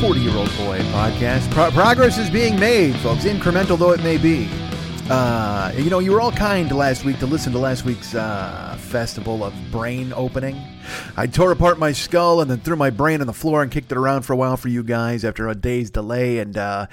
40 year old boy podcast? Pro- progress is being made, folks, incremental though it may be. Uh, you know, you were all kind last week to listen to last week's uh, festival of brain opening. I tore apart my skull and then threw my brain on the floor and kicked it around for a while for you guys after a day's delay. And uh,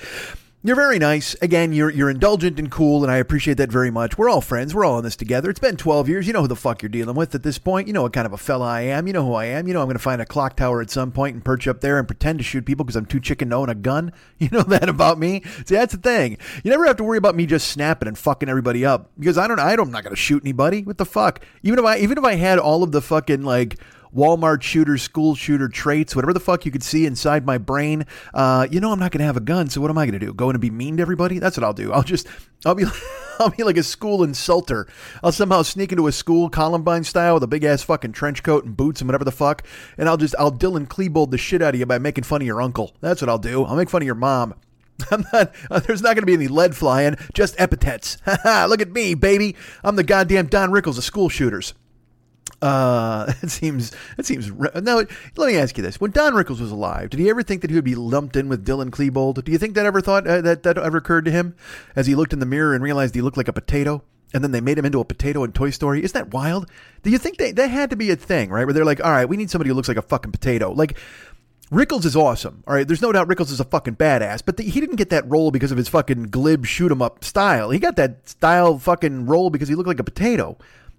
you're very nice. Again, you're you're indulgent and cool, and I appreciate that very much. We're all friends. We're all in this together. It's been 12 years. You know who the fuck you're dealing with at this point. You know what kind of a fella I am. You know who I am. You know I'm going to find a clock tower at some point and perch up there and pretend to shoot people because I'm too chicken to own a gun. You know that about me. See, that's the thing. You never have to worry about me just snapping and fucking everybody up because I don't. I don't. I'm not going to shoot anybody. What the fuck? Even if I even if I had all of the fucking like. Walmart shooter, school shooter traits, whatever the fuck you could see inside my brain. Uh, you know, I'm not going to have a gun, so what am I going to do? Go in and be mean to everybody? That's what I'll do. I'll just, I'll be, I'll be like a school insulter. I'll somehow sneak into a school, Columbine style, with a big ass fucking trench coat and boots and whatever the fuck, and I'll just, I'll Dylan Klebold the shit out of you by making fun of your uncle. That's what I'll do. I'll make fun of your mom. I'm not, uh, there's not going to be any lead flying, just epithets. Look at me, baby. I'm the goddamn Don Rickles of school shooters. Uh, it seems it seems no. Let me ask you this: When Don Rickles was alive, did he ever think that he would be lumped in with Dylan Klebold? Do you think that ever thought uh, that that ever occurred to him as he looked in the mirror and realized he looked like a potato? And then they made him into a potato in Toy Story. Isn't that wild? Do you think they that had to be a thing, right? Where they're like, all right, we need somebody who looks like a fucking potato, like. Rickles is awesome. All right, there's no doubt Rickles is a fucking badass, but the, he didn't get that role because of his fucking glib shoot 'em up style. He got that style fucking role because he looked like a potato.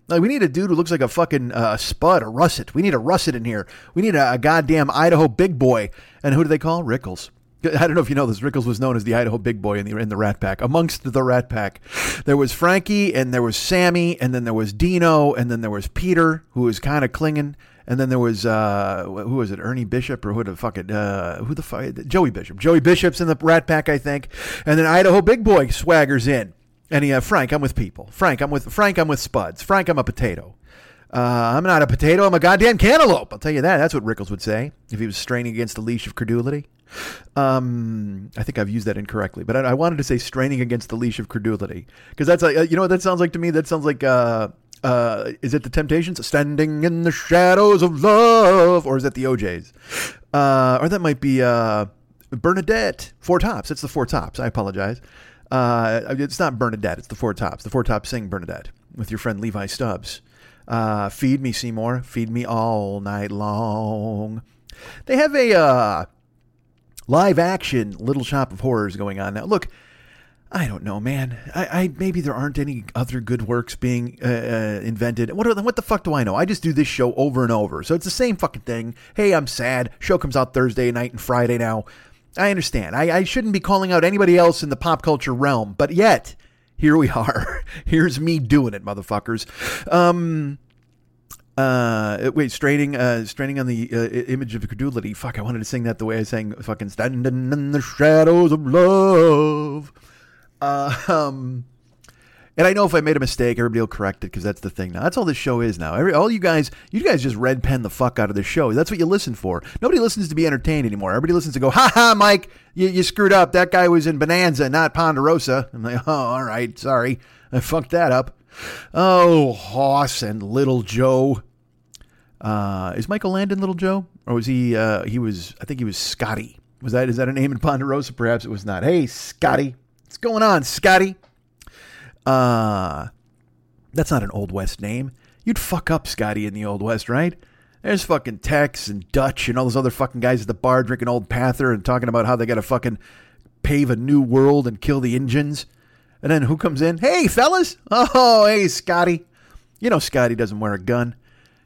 Like we need a dude who looks like a fucking uh, spud, a russet. We need a russet in here. We need a, a goddamn Idaho big boy. And who do they call Rickles? I don't know if you know this. Rickles was known as the Idaho Big Boy in the in the Rat Pack. Amongst the Rat Pack, there was Frankie, and there was Sammy, and then there was Dino, and then there was Peter, who was kind of clinging, and then there was uh, who was it? Ernie Bishop or who the fuck it? Uh, who the fuck? Joey Bishop. Joey Bishop's in the Rat Pack, I think, and then Idaho Big Boy swaggers in. And he, uh, Frank, I'm with people. Frank, I'm with Frank. I'm with Spuds. Frank, I'm a potato. Uh, I'm not a potato. I'm a goddamn cantaloupe. I'll tell you that. That's what Rickles would say if he was straining against the leash of credulity. Um, I think I've used that incorrectly, but I, I wanted to say straining against the leash of credulity because that's like, uh, you know what that sounds like to me. That sounds like uh, uh, is it the Temptations? Standing in the shadows of love, or is that the O'Jays? Uh, or that might be uh, Bernadette. Four Tops. It's the Four Tops. I apologize. Uh, it's not Bernadette. It's the Four Tops. The Four Tops sing Bernadette with your friend Levi Stubbs. Uh, feed me, Seymour. Feed me all night long. They have a uh, live action Little Shop of Horrors going on now. Look, I don't know, man. I, I maybe there aren't any other good works being uh, uh, invented. What what the fuck do I know? I just do this show over and over, so it's the same fucking thing. Hey, I'm sad. Show comes out Thursday night and Friday now. I understand. I, I shouldn't be calling out anybody else in the pop culture realm, but yet here we are. Here's me doing it, motherfuckers. Um. Uh, wait, straining, uh, straining on the uh, image of credulity. Fuck, I wanted to sing that the way I sang fucking "Standing in the Shadows of Love." Uh, um, And I know if I made a mistake, everybody will correct it because that's the thing now. That's all this show is now. Every, all you guys, you guys just red pen the fuck out of the show. That's what you listen for. Nobody listens to be entertained anymore. Everybody listens to go, ha ha, Mike, you, you screwed up. That guy was in Bonanza, not Ponderosa. I'm like, oh, all right, sorry. I fucked that up. Oh, Hoss and Little Joe. Uh, is Michael Landon Little Joe? Or was he, uh, he was, I think he was Scotty. Was that, is that a name in Ponderosa? Perhaps it was not. Hey, Scotty. What's going on, Scotty? Uh, that's not an Old West name. You'd fuck up Scotty in the Old West, right? There's fucking Tex and Dutch and all those other fucking guys at the bar drinking Old Pather and talking about how they got to fucking pave a new world and kill the Injuns. And then who comes in? Hey, fellas! Oh, hey, Scotty. You know Scotty doesn't wear a gun.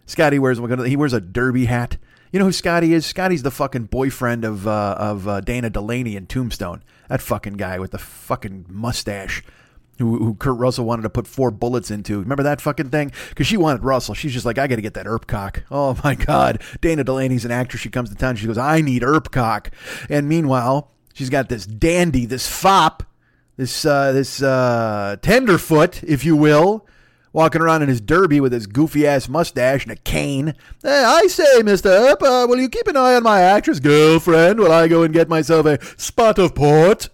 Scotty wears he wears a derby hat. You know who Scotty is? Scotty's the fucking boyfriend of uh, of uh, Dana Delany in Tombstone. That fucking guy with the fucking mustache who, who Kurt Russell wanted to put four bullets into. Remember that fucking thing? Because she wanted Russell. She's just like, I got to get that Earp cock. Oh my God. Dana Delany's an actress. She comes to town. She goes, I need Earp cock. And meanwhile, she's got this dandy, this fop, this uh, this uh, tenderfoot, if you will, walking around in his derby with his goofy ass mustache and a cane. Hey, I say, Mister Earp, uh, will you keep an eye on my actress girlfriend while I go and get myself a spot of port?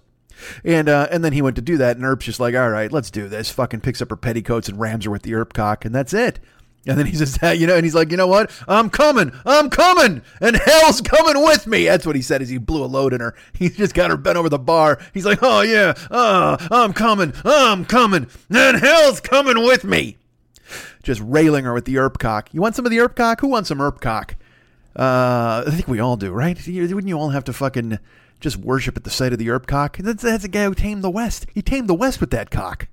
And uh, and then he went to do that, and Earp's just like, all right, let's do this. Fucking picks up her petticoats and rams her with the Erp cock, and that's it. And then he says, that, you know, and he's like, you know what? I'm coming. I'm coming. And hell's coming with me. That's what he said as he blew a load in her. He just got her bent over the bar. He's like, oh, yeah. Oh, I'm coming. I'm coming. And hell's coming with me. Just railing her with the Earp cock. You want some of the Earp cock? Who wants some Earp cock? Uh, I think we all do, right? Wouldn't you all have to fucking just worship at the sight of the Earp cock. That's, that's a guy who tamed the West. He tamed the West with that cock.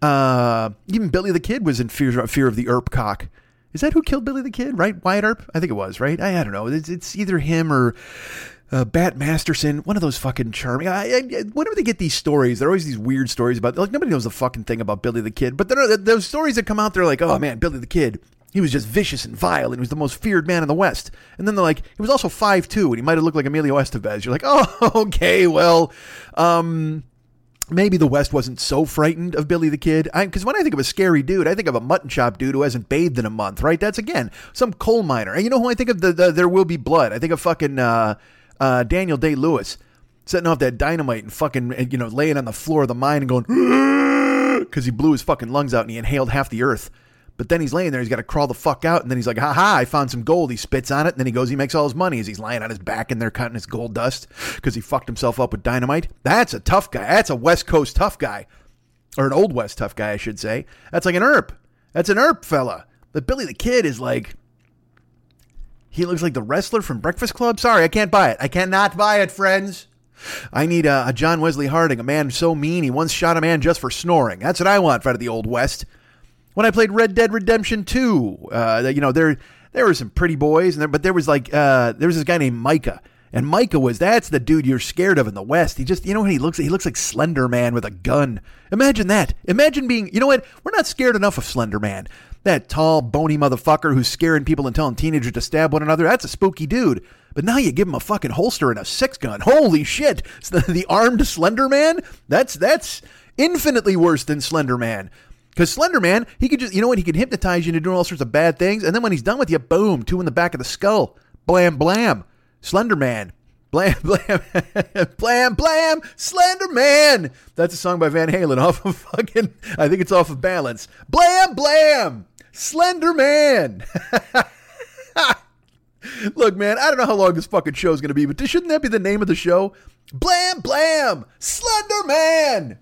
Uh, even Billy the Kid was in fear, fear of the Earp cock. Is that who killed Billy the Kid? Right, Wyatt Earp? I think it was. Right? I, I don't know. It's, it's either him or uh, Bat Masterson. One of those fucking charming. I, I, whenever they get these stories, there are always these weird stories about. Like nobody knows the fucking thing about Billy the Kid, but there are those stories that come out. They're like, oh man, Billy the Kid he was just vicious and vile, and he was the most feared man in the West. And then they're like, he was also five two, and he might have looked like Emilio Estevez. You're like, oh, okay, well, um, maybe the West wasn't so frightened of Billy the Kid. Because when I think of a scary dude, I think of a mutton chop dude who hasn't bathed in a month, right? That's again some coal miner. And you know who I think of? The, the There Will Be Blood. I think of fucking uh, uh, Daniel Day Lewis setting off that dynamite and fucking you know laying on the floor of the mine and going because he blew his fucking lungs out and he inhaled half the earth. But then he's laying there, he's got to crawl the fuck out, and then he's like, "Ha ha! I found some gold." He spits on it, and then he goes, he makes all his money as he's lying on his back and they're cutting his gold dust because he fucked himself up with dynamite. That's a tough guy. That's a West Coast tough guy, or an Old West tough guy, I should say. That's like an Earp. That's an Earp fella. But Billy the Kid is like, he looks like the wrestler from Breakfast Club. Sorry, I can't buy it. I cannot buy it, friends. I need a, a, John Wesley Harding, a man so mean he once shot a man just for snoring. That's what I want out of the Old West when I played Red Dead Redemption 2, uh, you know, there there were some pretty boys, and there, but there was like uh, there was this guy named Micah, and Micah was that's the dude you're scared of in the West. He just you know when he looks he looks like Slender Man with a gun. Imagine that. Imagine being you know what we're not scared enough of Slender Man. That tall bony motherfucker who's scaring people and telling teenagers to stab one another. That's a spooky dude. But now you give him a fucking holster and a six gun. Holy shit! The, the armed Slender Man. That's that's infinitely worse than Slender Man. Because Slender Man, he could just, you know what, he can hypnotize you into doing all sorts of bad things. And then when he's done with you, boom, two in the back of the skull. Blam, blam. Slender Man. Blam, blam, blam, blam, Slender Man. That's a song by Van Halen off of fucking, I think it's off of Balance. Blam, blam, Slender Man. Look, man, I don't know how long this fucking show is going to be, but shouldn't that be the name of the show? Blam, blam, Slender Man.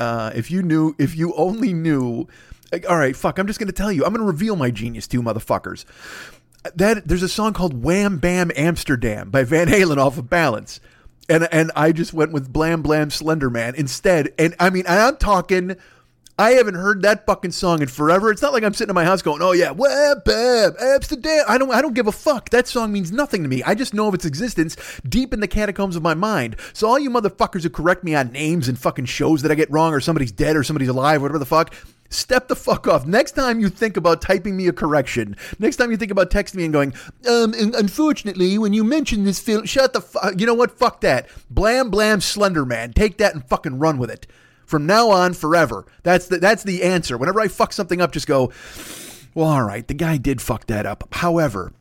Uh, if you knew, if you only knew, like, all right, fuck, I'm just going to tell you. I'm going to reveal my genius to you, motherfuckers. That there's a song called Wham Bam Amsterdam by Van Halen off of Balance. And and I just went with Blam Blam Slender Man instead. And I mean, I'm talking I haven't heard that fucking song in forever. It's not like I'm sitting in my house going, "Oh yeah, web, bam, Amsterdam." I don't, I don't give a fuck. That song means nothing to me. I just know of its existence deep in the catacombs of my mind. So all you motherfuckers who correct me on names and fucking shows that I get wrong, or somebody's dead, or somebody's alive, whatever the fuck. Step the fuck off. Next time you think about typing me a correction, next time you think about texting me and going, um, unfortunately, when you mention this film, shut the fuck. You know what? Fuck that. Blam, blam, Slender Man. Take that and fucking run with it. From now on, forever. That's the that's the answer. Whenever I fuck something up, just go, well, all right, the guy did fuck that up. However,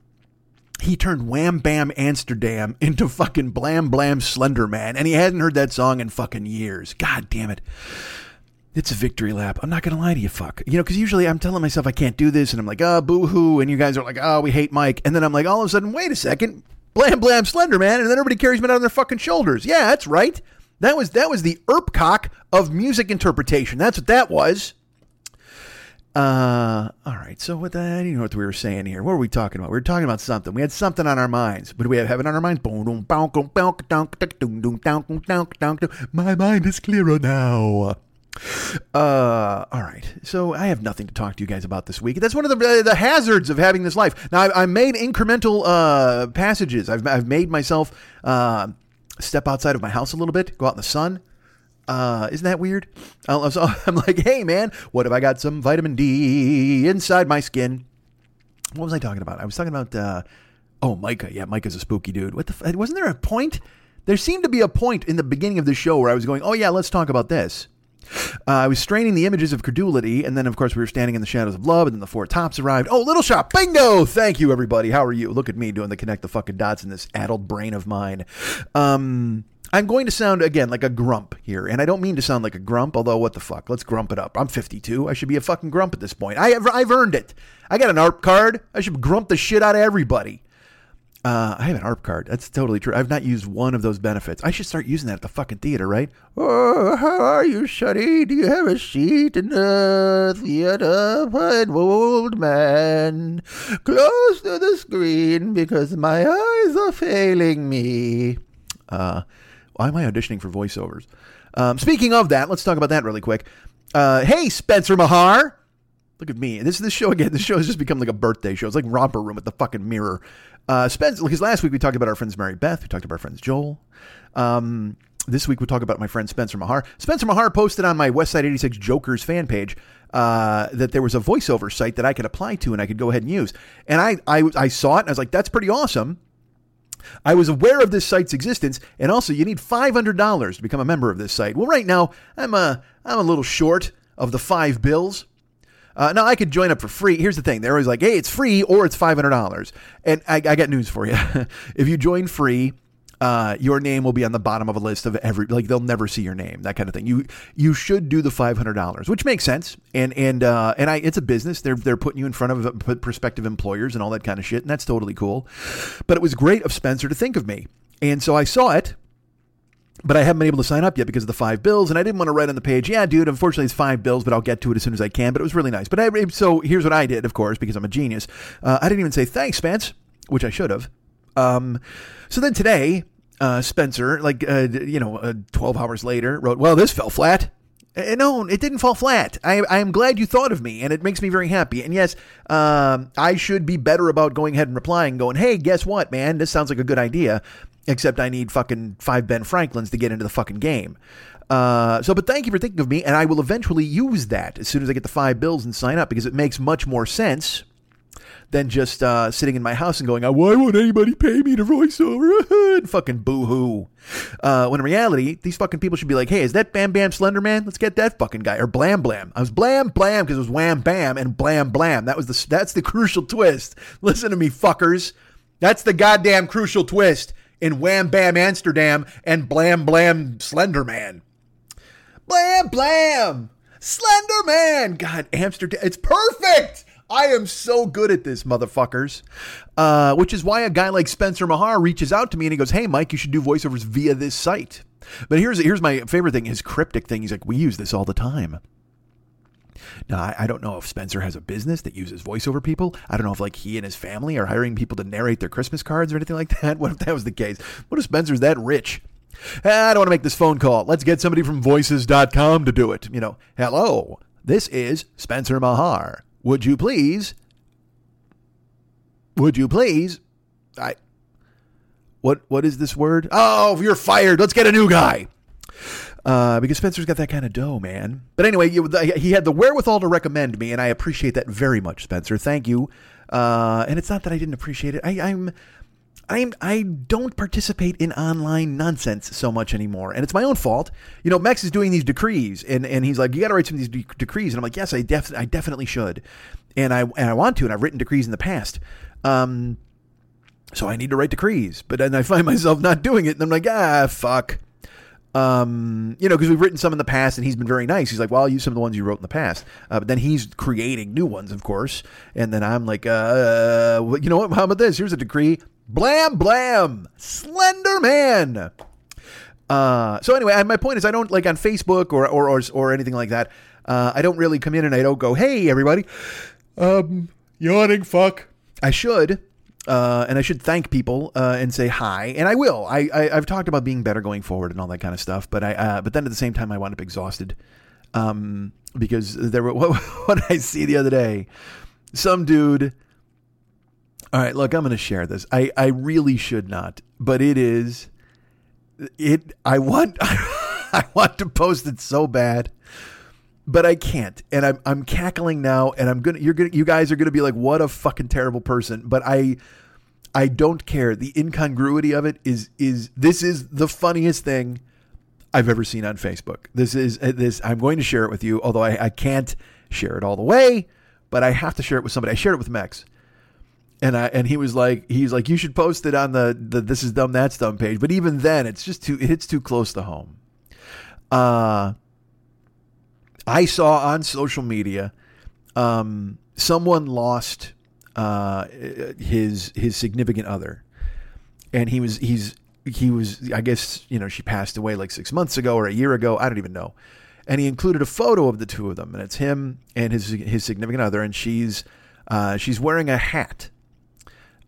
he turned Wham Bam Amsterdam into fucking Blam Blam Slender Man, and he hadn't heard that song in fucking years. God damn it. It's a victory lap. I'm not going to lie to you, fuck. You know, because usually I'm telling myself I can't do this, and I'm like, ah, oh, boo hoo. And you guys are like, oh, we hate Mike. And then I'm like, all of a sudden, wait a second. Blam Blam Slender Man. And then everybody carries me out on their fucking shoulders. Yeah, that's right. That was that was the Earpcock of music interpretation. That's what that was. Uh, all right. So what the, I don't know what we were saying here. What were we talking about? We were talking about something. We had something on our minds. But do we have heaven on our minds? My mind is clearer now. Uh, all right. So I have nothing to talk to you guys about this week. That's one of the the hazards of having this life. Now I, I made incremental uh, passages. I've I've made myself uh, step outside of my house a little bit, go out in the sun. Uh, isn't that weird? I'm like, hey man, what if I got some vitamin D inside my skin? What was I talking about? I was talking about uh, oh Micah. Yeah, Micah's a spooky dude. What the? F- wasn't there a point? There seemed to be a point in the beginning of the show where I was going, oh yeah, let's talk about this. Uh, I was straining the images of credulity, and then, of course, we were standing in the shadows of love, and then the four tops arrived. Oh, Little Shop, bingo! Thank you, everybody. How are you? Look at me doing the connect the fucking dots in this addled brain of mine. Um, I'm going to sound again like a grump here, and I don't mean to sound like a grump. Although, what the fuck? Let's grump it up. I'm 52. I should be a fucking grump at this point. I have, I've earned it. I got an AARP card. I should grump the shit out of everybody. Uh, I have an AARP card. That's totally true. I've not used one of those benefits. I should start using that at the fucking theater, right? Oh, how are you, Shuddy? Do you have a seat in the theater, fine old man? Close to the screen because my eyes are failing me. Uh, why am I auditioning for voiceovers? Um, speaking of that, let's talk about that really quick. Uh, hey, Spencer Mahar. Look at me. This this show again. This show has just become like a birthday show. It's like romper room at the fucking mirror. Uh, Spence, because last week we talked about our friends Mary Beth, we talked about our friends Joel. Um, this week we talk about my friend Spencer Mahar. Spencer Mahar posted on my Westside 86 Jokers fan page uh, that there was a voiceover site that I could apply to and I could go ahead and use. And I, I, I saw it and I was like, that's pretty awesome. I was aware of this site's existence, and also you need $500 to become a member of this site. Well, right now I'm a, I'm a little short of the five bills. Uh, now I could join up for free. Here's the thing: they're always like, "Hey, it's free or it's five hundred dollars." And I, I got news for you: if you join free, uh, your name will be on the bottom of a list of every like they'll never see your name, that kind of thing. You you should do the five hundred dollars, which makes sense. And and uh, and I it's a business. They're they're putting you in front of prospective employers and all that kind of shit, and that's totally cool. But it was great of Spencer to think of me, and so I saw it but I haven't been able to sign up yet because of the five bills, and I didn't want to write on the page, yeah, dude, unfortunately it's five bills, but I'll get to it as soon as I can. But it was really nice. But I, so here's what I did, of course, because I'm a genius. Uh, I didn't even say thanks, Spence, which I should have. Um, so then today, uh, Spencer, like, uh, you know, uh, 12 hours later, wrote, well, this fell flat. Uh, no, it didn't fall flat. I, I, am glad you thought of me, and it makes me very happy. And yes, um, I should be better about going ahead and replying, going, hey, guess what, man? This sounds like a good idea except I need fucking five Ben Franklins to get into the fucking game. Uh, so, but thank you for thinking of me, and I will eventually use that as soon as I get the five bills and sign up because it makes much more sense than just uh, sitting in my house and going, oh, "Why won't anybody pay me to voiceover?" and fucking boo-hoo. Uh, when in reality, these fucking people should be like, "Hey, is that Bam Bam Slender Man? Let's get that fucking guy." Or Blam Blam. I was Blam Blam because it was Wham Bam and Blam Blam. That was the that's the crucial twist. Listen to me, fuckers. That's the goddamn crucial twist in Wham Bam Amsterdam and Blam Blam Slender Man. Blam Blam! Slender Man! God, Amsterdam. It's perfect! I am so good at this, motherfuckers. Uh, which is why a guy like Spencer Mahar reaches out to me and he goes, Hey, Mike, you should do voiceovers via this site. But here's here's my favorite thing his cryptic thing. He's like, We use this all the time. Now, I, I, don't know if Spencer has a business that uses voiceover people. I don't know if like he and his family are hiring people to narrate their Christmas cards or anything like that. What if that was the case? What if Spencer's that rich? Eh, I don't want to make this phone call. Let's get somebody from voices.com to do it. You know, hello, this is Spencer Mahar. Would you please? Would you please? I. What what is this word? Oh, you're fired. Let's get a new guy uh, because Spencer's got that kind of dough, man. But anyway, he had the wherewithal to recommend me, and I appreciate that very much, Spencer. Thank you. Uh, and it's not that I didn't appreciate it. I, I'm I'm I don't participate in online nonsense so much anymore, and it's my own fault. You know, Max is doing these decrees, and, and he's like, "You got to write some of these de- decrees," and I'm like, "Yes, I def- I definitely should," and I and I want to, and I've written decrees in the past. Um, so I need to write decrees, but then I find myself not doing it, and I'm like, ah, fuck. Um, you know, because we've written some in the past, and he's been very nice. He's like, "Well, I'll use some of the ones you wrote in the past." Uh, but then he's creating new ones, of course. And then I'm like, uh, well, you know what? How about this? Here's a decree. Blam, blam, Slender Man. Uh, so anyway, my point is, I don't like on Facebook or or or, or anything like that. Uh, I don't really come in and I don't go, "Hey, everybody, um, yawning fuck." I should, uh, and I should thank people uh, and say hi, and I will. I, I have talked about being better going forward and all that kind of stuff, but I uh, but then at the same time I wound up exhausted um, because there were what, what I see the other day, some dude. All right, look, I'm going to share this. I I really should not, but it is it. I want I want to post it so bad but I can't, and I'm I'm cackling now, and I'm gonna you're gonna you guys are gonna be like, what a fucking terrible person. But I I don't care. The incongruity of it is is this is the funniest thing I've ever seen on Facebook. This is uh, this. I'm going to share it with you, although I, I can't share it all the way, but I have to share it with somebody. I shared it with Max. And I and he was like he's like you should post it on the, the this is dumb that's dumb page but even then it's just too it hits too close to home. Uh I saw on social media um, someone lost uh, his his significant other, and he was he's he was I guess you know she passed away like six months ago or a year ago I don't even know, and he included a photo of the two of them and it's him and his his significant other and she's uh, she's wearing a hat.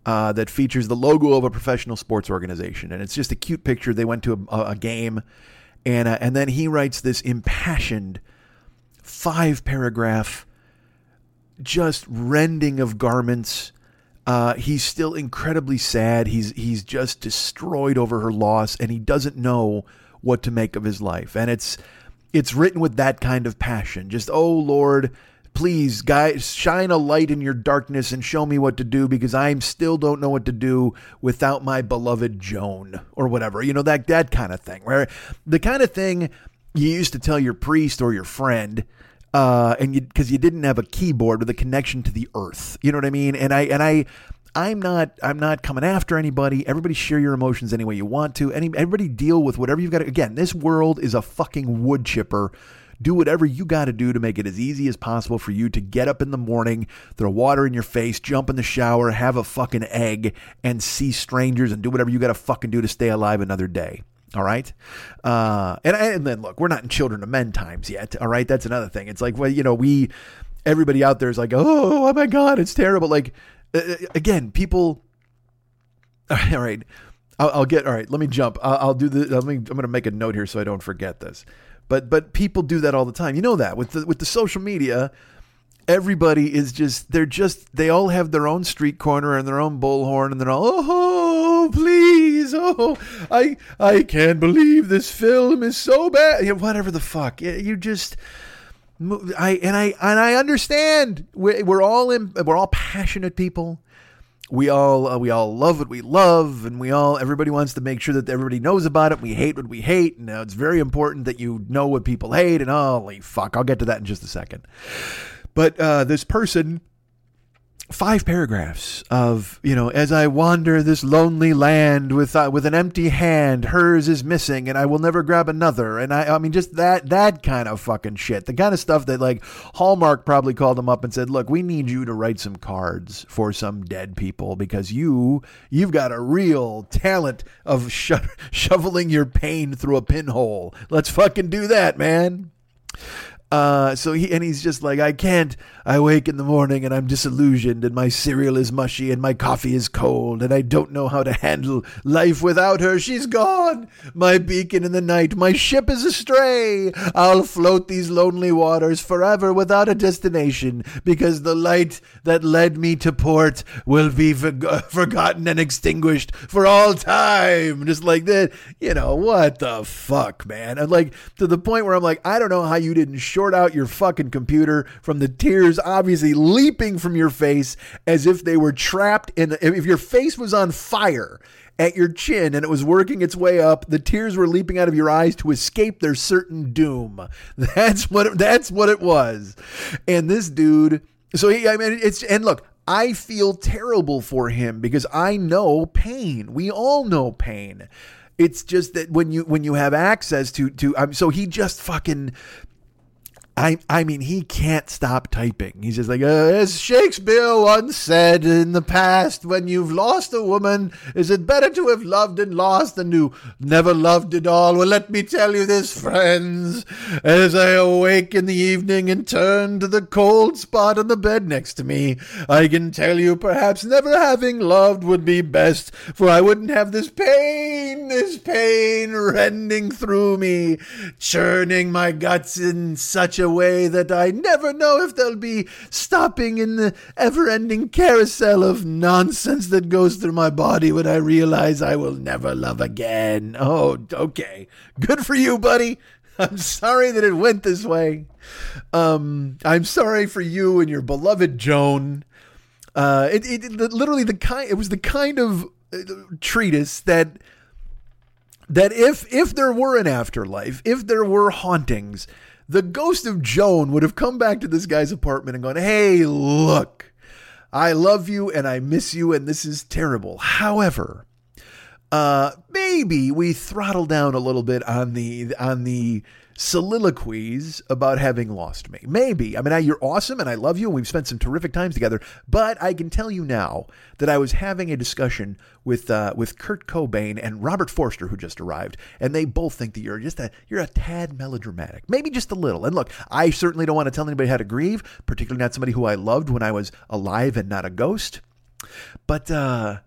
Uh, that features the logo of a professional sports organization, and it's just a cute picture. They went to a, a game, and uh, and then he writes this impassioned five paragraph, just rending of garments. Uh, he's still incredibly sad. He's he's just destroyed over her loss, and he doesn't know what to make of his life. And it's it's written with that kind of passion. Just oh Lord, please, guys, shine a light in your darkness and show me what to do because I still don't know what to do without my beloved Joan or whatever. You know that that kind of thing. Where the kind of thing you used to tell your priest or your friend uh, and you because you didn't have a keyboard with a connection to the earth. You know what I mean? And I and I. I'm not. I'm not coming after anybody. Everybody share your emotions any way you want to. Any everybody deal with whatever you've got. To, again, this world is a fucking wood chipper. Do whatever you got to do to make it as easy as possible for you to get up in the morning, throw water in your face, jump in the shower, have a fucking egg, and see strangers and do whatever you got to fucking do to stay alive another day. All right. Uh, and, and then look, we're not in children of men times yet. All right. That's another thing. It's like, well, you know, we, everybody out there is like, oh, oh my God, it's terrible. Like, uh, uh again, people, all right. I'll, I'll, get, all right, let me jump. I'll, I'll do the, let me, I'm going to make a note here so I don't forget this. But, but people do that all the time. You know that with the, with the social media, everybody is just they're just they all have their own street corner and their own bullhorn and they're all oh please oh I I can't believe this film is so bad. Know, whatever the fuck. You just I and I and I understand. We're, all in, we're all passionate people. We all uh, we all love what we love and we all everybody wants to make sure that everybody knows about it. We hate what we hate. And it's very important that you know what people hate and holy fuck I'll get to that in just a second but uh, this person, five paragraphs of you know, as I wander this lonely land with uh, with an empty hand, hers is missing, and I will never grab another. And I, I mean, just that that kind of fucking shit, the kind of stuff that like Hallmark probably called him up and said, "Look, we need you to write some cards for some dead people because you you've got a real talent of sho- shoveling your pain through a pinhole. Let's fucking do that, man." Uh, so he and he's just like, I can't. I wake in the morning and I'm disillusioned, and my cereal is mushy, and my coffee is cold, and I don't know how to handle life without her. She's gone, my beacon in the night. My ship is astray. I'll float these lonely waters forever without a destination, because the light that led me to port will be forgotten and extinguished for all time. Just like that, you know what the fuck, man? And like to the point where I'm like, I don't know how you didn't. Short out your fucking computer from the tears obviously leaping from your face as if they were trapped in if your face was on fire at your chin and it was working its way up the tears were leaping out of your eyes to escape their certain doom. That's what it, that's what it was. And this dude so he, I mean it's and look I feel terrible for him because I know pain. We all know pain. It's just that when you when you have access to to um, so he just fucking I I mean he can't stop typing. He's just like uh, as Shakespeare once said in the past, when you've lost a woman, is it better to have loved and lost than to never loved at all? Well, let me tell you this, friends. As I awake in the evening and turn to the cold spot on the bed next to me, I can tell you perhaps never having loved would be best, for I wouldn't have this pain, this pain rending through me, churning my guts in such a way that I never know if they'll be stopping in the ever ending carousel of nonsense that goes through my body when I realize I will never love again. Oh, okay. Good for you, buddy. I'm sorry that it went this way. Um, I'm sorry for you and your beloved Joan. Uh, it, it, it literally the kind. It was the kind of uh, treatise that that if if there were an afterlife, if there were hauntings, the ghost of Joan would have come back to this guy's apartment and gone, "Hey, look, I love you and I miss you, and this is terrible." However, uh, maybe we throttle down a little bit on the on the soliloquies about having lost me. Maybe. I mean, you're awesome and I love you and we've spent some terrific times together. But I can tell you now that I was having a discussion with uh, with Kurt Cobain and Robert Forster, who just arrived, and they both think that you're just a you're a tad melodramatic, maybe just a little. And look, I certainly don't want to tell anybody how to grieve, particularly not somebody who I loved when I was alive and not a ghost. But uh,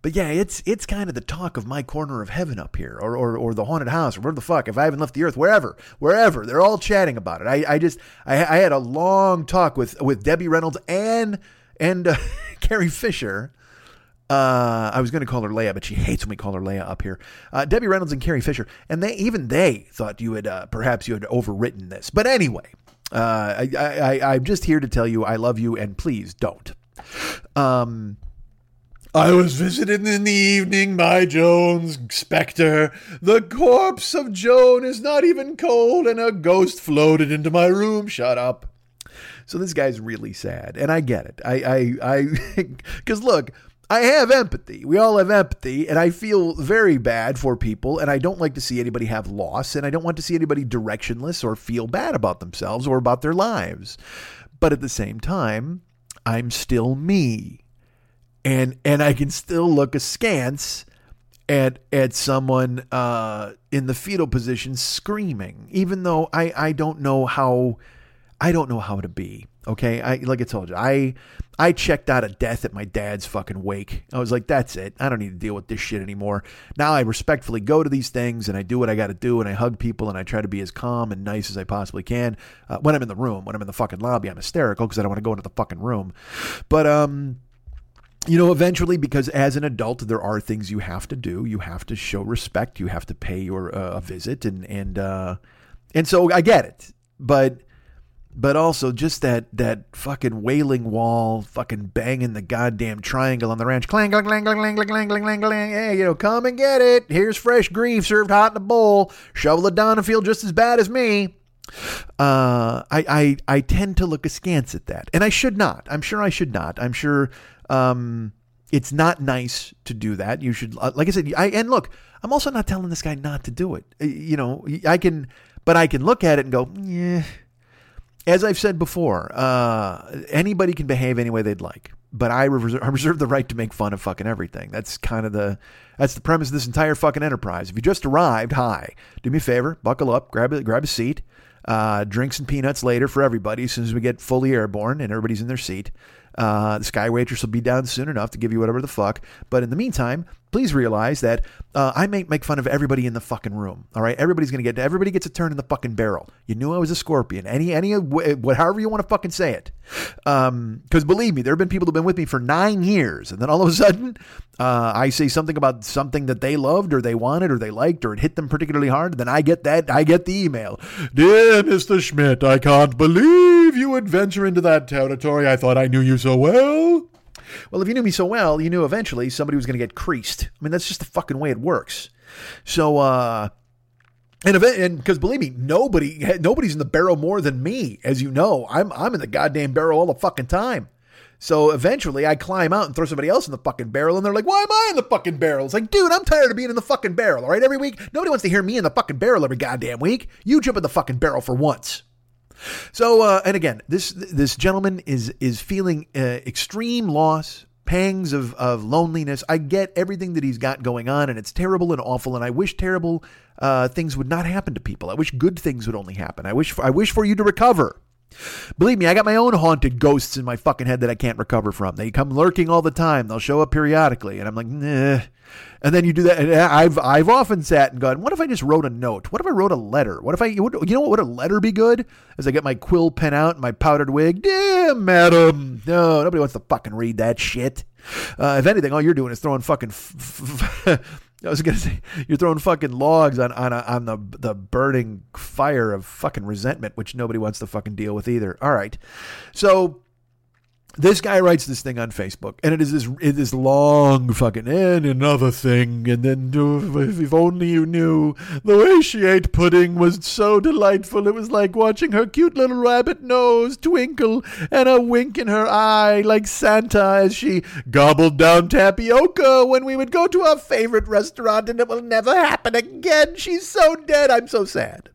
but yeah, it's it's kind of the talk of my corner of heaven up here, or or, or the haunted house, or where the fuck, if I haven't left the earth, wherever, wherever. They're all chatting about it. I, I just I, I had a long talk with with Debbie Reynolds and and uh, Carrie Fisher. Uh, I was going to call her Leia, but she hates when we call her Leia up here. Uh, Debbie Reynolds and Carrie Fisher, and they even they thought you had uh, perhaps you had overwritten this. But anyway, uh, I, I, I I'm just here to tell you I love you, and please don't. Um. I was visited in the evening by Joan's spectre. The corpse of Joan is not even cold, and a ghost floated into my room. Shut up. So this guy's really sad, and I get it. I, I, I, because look, I have empathy. We all have empathy, and I feel very bad for people, and I don't like to see anybody have loss, and I don't want to see anybody directionless or feel bad about themselves or about their lives. But at the same time, I'm still me and and I can still look askance at at someone uh, in the fetal position screaming, even though I I don't know how I don't know how to be. Okay, I like I told you, I I checked out of death at my dad's fucking wake. I was like, that's it. I don't need to deal with this shit anymore. Now I respectfully go to these things and I do what I got to do and I hug people and I try to be as calm and nice as I possibly can uh, when I'm in the room. When I'm in the fucking lobby, I'm hysterical because I don't want to go into the fucking room. But um you know, eventually, because as an adult, there are things you have to do. You have to show respect. You have to pay your uh, a visit, and and uh, and so I get it, but but also just that that fucking wailing wall, fucking banging the goddamn triangle on the ranch, clang clang clang clang clang clang clang clang clang. Hey, you know, come and get it. Here's fresh grief served hot in a bowl. Shovel it down and feel just as bad as me. Uh, I, I I tend to look askance at that, and I should not. I'm sure I should not. I'm sure um, it's not nice to do that. You should, uh, like I said, I and look, I'm also not telling this guy not to do it. Uh, you know, I can, but I can look at it and go, yeah. As I've said before, uh, anybody can behave any way they'd like, but I reserve, I reserve the right to make fun of fucking everything. That's kind of the that's the premise of this entire fucking enterprise. If you just arrived, hi, do me a favor, buckle up, grab a grab a seat, uh, drinks and peanuts later for everybody as soon as we get fully airborne and everybody's in their seat. Uh, the Sky Waitress will be down soon enough to give you whatever the fuck. But in the meantime, please realize that uh, I make make fun of everybody in the fucking room. All right, everybody's gonna get everybody gets a turn in the fucking barrel. You knew I was a scorpion. Any any what however you want to fucking say it. Um, because believe me, there have been people who've been with me for nine years, and then all of a sudden, uh, I say something about something that they loved or they wanted or they liked or it hit them particularly hard. Then I get that I get the email, dear Mister Schmidt, I can't believe you would venture into that territory. I thought I knew you so well. Well, if you knew me so well, you knew eventually somebody was going to get creased. I mean, that's just the fucking way it works. So, uh, and event, and because believe me, nobody nobody's in the barrel more than me, as you know. I'm I'm in the goddamn barrel all the fucking time. So eventually I climb out and throw somebody else in the fucking barrel, and they're like, Why am I in the fucking barrel? It's like, dude, I'm tired of being in the fucking barrel, all right? Every week. Nobody wants to hear me in the fucking barrel every goddamn week. You jump in the fucking barrel for once. So, uh, and again, this this gentleman is is feeling uh, extreme loss, pangs of, of loneliness. I get everything that he's got going on, and it's terrible and awful. And I wish terrible uh, things would not happen to people. I wish good things would only happen. I wish for, I wish for you to recover. Believe me, I got my own haunted ghosts in my fucking head that I can't recover from. They come lurking all the time. They'll show up periodically, and I'm like, nah. And then you do that. And I've I've often sat and gone, what if I just wrote a note? What if I wrote a letter? What if I you know what would a letter be good? As I get my quill pen out and my powdered wig, dear madam. No, nobody wants to fucking read that shit. Uh, if anything, all you're doing is throwing fucking. F- f- I was gonna say you're throwing fucking logs on on a, on the the burning fire of fucking resentment, which nobody wants to fucking deal with either. All right, so this guy writes this thing on Facebook, and it is this it is long fucking and another thing, and then if only you knew the way she ate pudding was so delightful. It was like watching her cute little rabbit nose twinkle and a wink in her eye, like Santa as she gobbled down tapioca when we would go to our favorite restaurant, and it will never happen again. She's so dead. I'm so sad.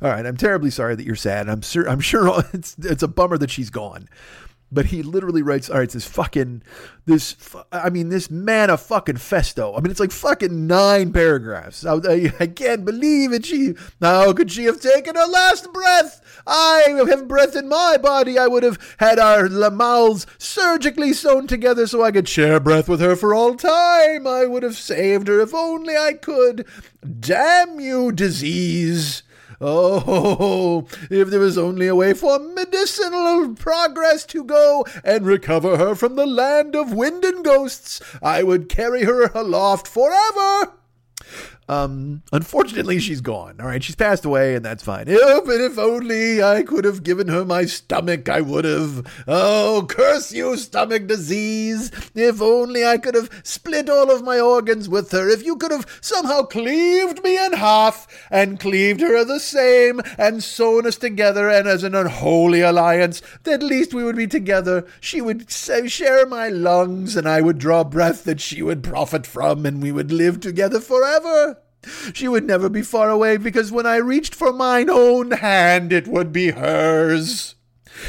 All right, I'm terribly sorry that you're sad. I'm sure I'm sure it's it's a bummer that she's gone but he literally writes, all right, this fucking, this, I mean, this man of fucking festo. I mean, it's like fucking nine paragraphs. I, I, I can't believe it. She, how could she have taken her last breath? I have breath in my body. I would have had our mouths surgically sewn together so I could share breath with her for all time. I would have saved her if only I could. Damn you, disease. Oh, if there was only a way for medicinal progress to go and recover her from the land of wind and ghosts, I would carry her aloft forever. Um, unfortunately, she's gone. All right, she's passed away, and that's fine. If and if only I could have given her my stomach, I would have. Oh, curse you, stomach disease! If only I could have split all of my organs with her. If you could have somehow cleaved me in half and cleaved her the same and sewn us together, and as an unholy alliance, at least we would be together. She would share my lungs, and I would draw breath that she would profit from, and we would live together forever. She would never be far away because when I reached for mine own hand, it would be hers.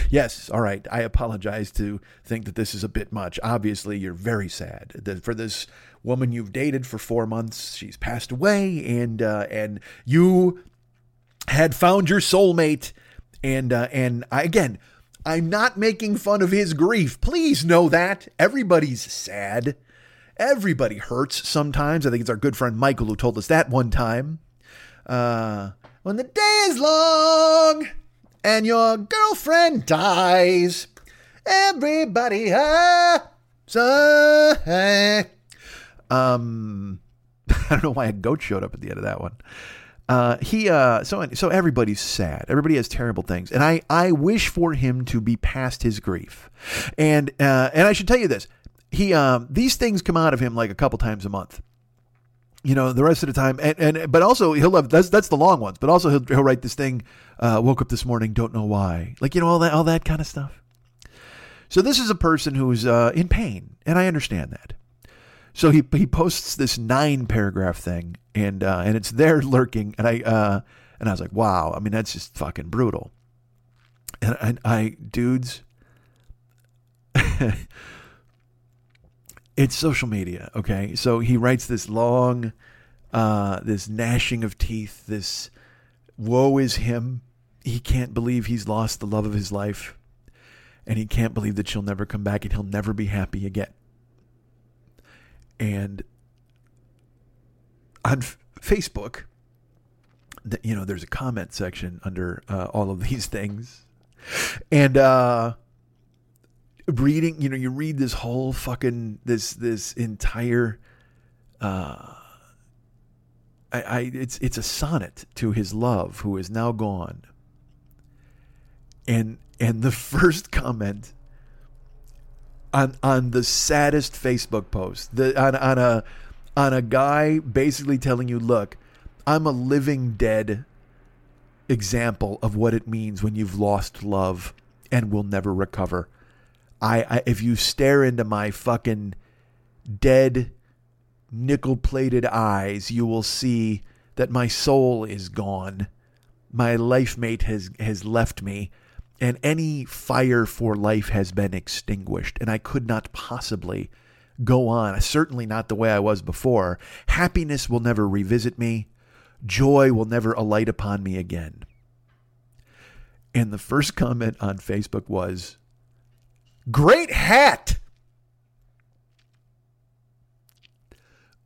Yes, all right. I apologize to think that this is a bit much. Obviously, you're very sad for this woman you've dated for four months. She's passed away, and uh, and you had found your soulmate. And uh, and I, again, I'm not making fun of his grief. Please know that everybody's sad. Everybody hurts sometimes. I think it's our good friend Michael who told us that one time. Uh, when the day is long and your girlfriend dies, everybody hurts. Um, I don't know why a goat showed up at the end of that one. Uh, he uh, so so everybody's sad. Everybody has terrible things, and I I wish for him to be past his grief. And uh, and I should tell you this: he um, these things come out of him like a couple times a month. You know the rest of the time and, and but also he'll have that's that's the long ones but also he'll, he'll write this thing uh, woke up this morning don't know why. Like you know all that all that kind of stuff. So this is a person who's uh, in pain and i understand that. So he he posts this nine paragraph thing and uh, and it's there lurking and i uh, and i was like wow i mean that's just fucking brutal. And I, I dudes it's social media, okay? So he writes this long, uh, this gnashing of teeth, this woe is him. He can't believe he's lost the love of his life. and he can't believe that she'll never come back and he'll never be happy again. And on F- Facebook, you know, there's a comment section under uh, all of these things. And uh reading, you know, you read this whole fucking this this entire uh I, I it's it's a sonnet to his love who is now gone. And and the first comment on on the saddest Facebook post, the on on a on a guy basically telling you, look, I'm a living dead example of what it means when you've lost love and will never recover. I, I if you stare into my fucking dead nickel plated eyes, you will see that my soul is gone. My life mate has, has left me, and any fire for life has been extinguished, and I could not possibly go on, uh, certainly not the way I was before. Happiness will never revisit me, joy will never alight upon me again. And the first comment on Facebook was, Great hat!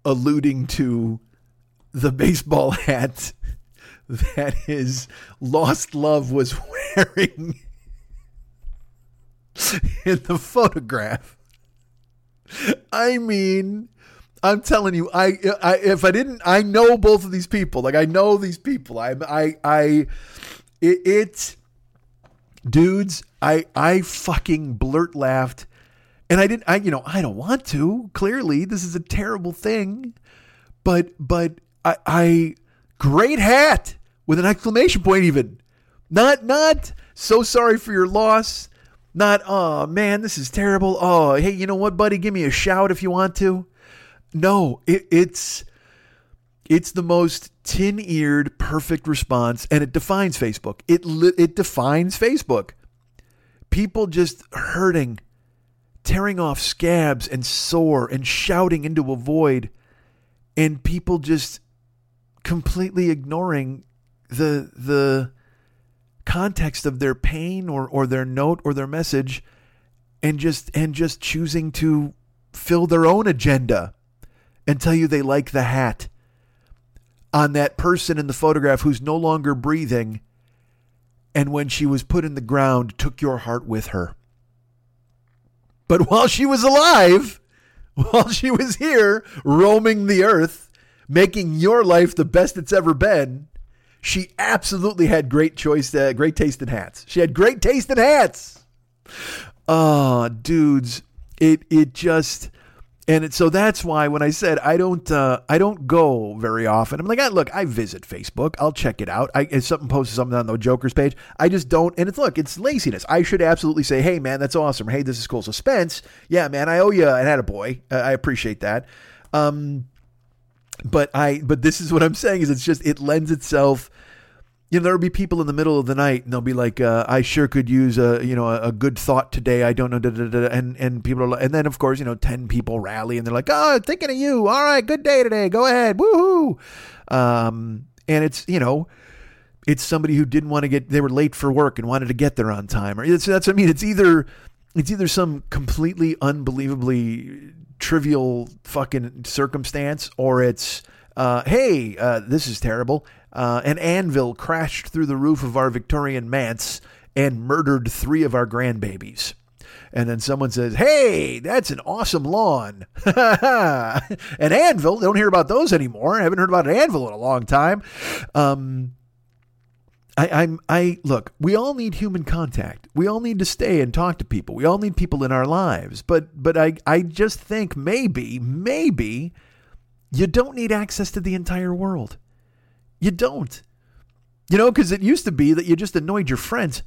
alluding to the baseball hat that his lost love was wearing in the photograph. I mean, I'm telling you, I, I if I didn't, I know both of these people. Like I know these people. I, I, I, it, it dudes. I, I fucking blurt laughed and I didn't, I, you know, I don't want to. Clearly, this is a terrible thing. But, but I, I, great hat with an exclamation point, even. Not, not so sorry for your loss. Not, oh man, this is terrible. Oh, hey, you know what, buddy? Give me a shout if you want to. No, it, it's, it's the most tin-eared, perfect response, and it defines Facebook. It it defines Facebook. People just hurting tearing off scabs and sore and shouting into a void, and people just completely ignoring the the context of their pain or, or their note or their message and just and just choosing to fill their own agenda and tell you they like the hat on that person in the photograph who's no longer breathing and when she was put in the ground took your heart with her but while she was alive, while she was here roaming the earth, making your life the best it's ever been, she absolutely had great choice, uh, great taste in hats. She had great taste in hats. Oh, dudes, it it just and so that's why when I said I don't uh, I don't go very often, I'm like, ah, look, I visit Facebook. I'll check it out. I, if something posts something on the Joker's page, I just don't. And it's look, it's laziness. I should absolutely say, hey man, that's awesome. Hey, this is cool. So Spence, yeah, man, I owe you an had a boy. Uh, I appreciate that. Um, but I but this is what I'm saying is it's just it lends itself you know, there'll be people in the middle of the night and they'll be like, uh, I sure could use a, you know, a, a good thought today. I don't know. Da, da, da, and, and people are like, and then of course, you know, 10 people rally and they're like, oh, thinking of you. All right. Good day today. Go ahead. Woohoo. Um, and it's, you know, it's somebody who didn't want to get, they were late for work and wanted to get there on time. Or it's, that's what I mean. It's either, it's either some completely unbelievably trivial fucking circumstance or it's, uh, hey, uh, this is terrible uh, an anvil crashed through the roof of our Victorian manse and murdered three of our grandbabies. And then someone says, Hey, that's an awesome lawn. an anvil. Don't hear about those anymore. I haven't heard about an anvil in a long time. Um, I, I'm I look, we all need human contact. We all need to stay and talk to people. We all need people in our lives. But but I, I just think maybe, maybe you don't need access to the entire world. You don't. You know, because it used to be that you just annoyed your friends.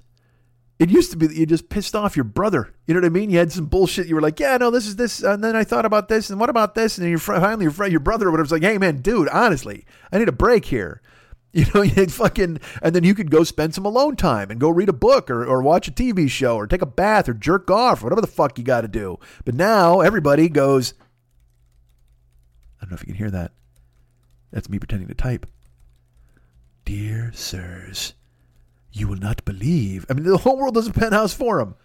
It used to be that you just pissed off your brother. You know what I mean? You had some bullshit. You were like, "Yeah, no, this is this," and then I thought about this, and what about this? And then your friend, finally, your friend, your brother, or whatever, was like, "Hey, man, dude, honestly, I need a break here." You know, you fucking, and then you could go spend some alone time and go read a book or, or watch a TV show or take a bath or jerk off or whatever the fuck you got to do. But now everybody goes. I don't know if you can hear that. That's me pretending to type. Dear sirs, you will not believe. I mean, the whole world does a penthouse forum.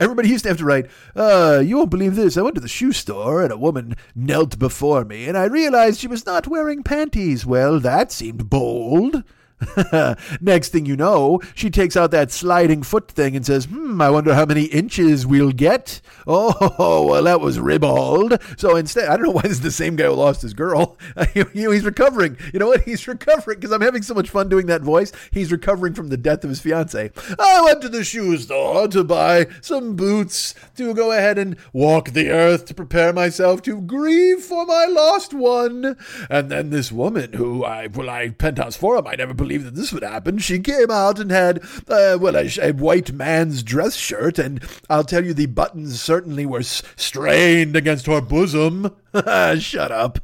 Everybody used to have to write, uh, you won't believe this. I went to the shoe store and a woman knelt before me and I realized she was not wearing panties. Well, that seemed bold. Next thing you know, she takes out that sliding foot thing and says, Hmm, I wonder how many inches we'll get. Oh, well, that was ribald. So instead, I don't know why this is the same guy who lost his girl. you know, he's recovering. You know what? He's recovering because I'm having so much fun doing that voice. He's recovering from the death of his fiance. I went to the shoe store to buy some boots to go ahead and walk the earth to prepare myself to grieve for my lost one. And then this woman who I, well, I penthouse forum, I never believed that this would happen. She came out and had, uh, well, a, a white man's dress shirt, and I'll tell you, the buttons certainly were s- strained against her bosom. Shut up.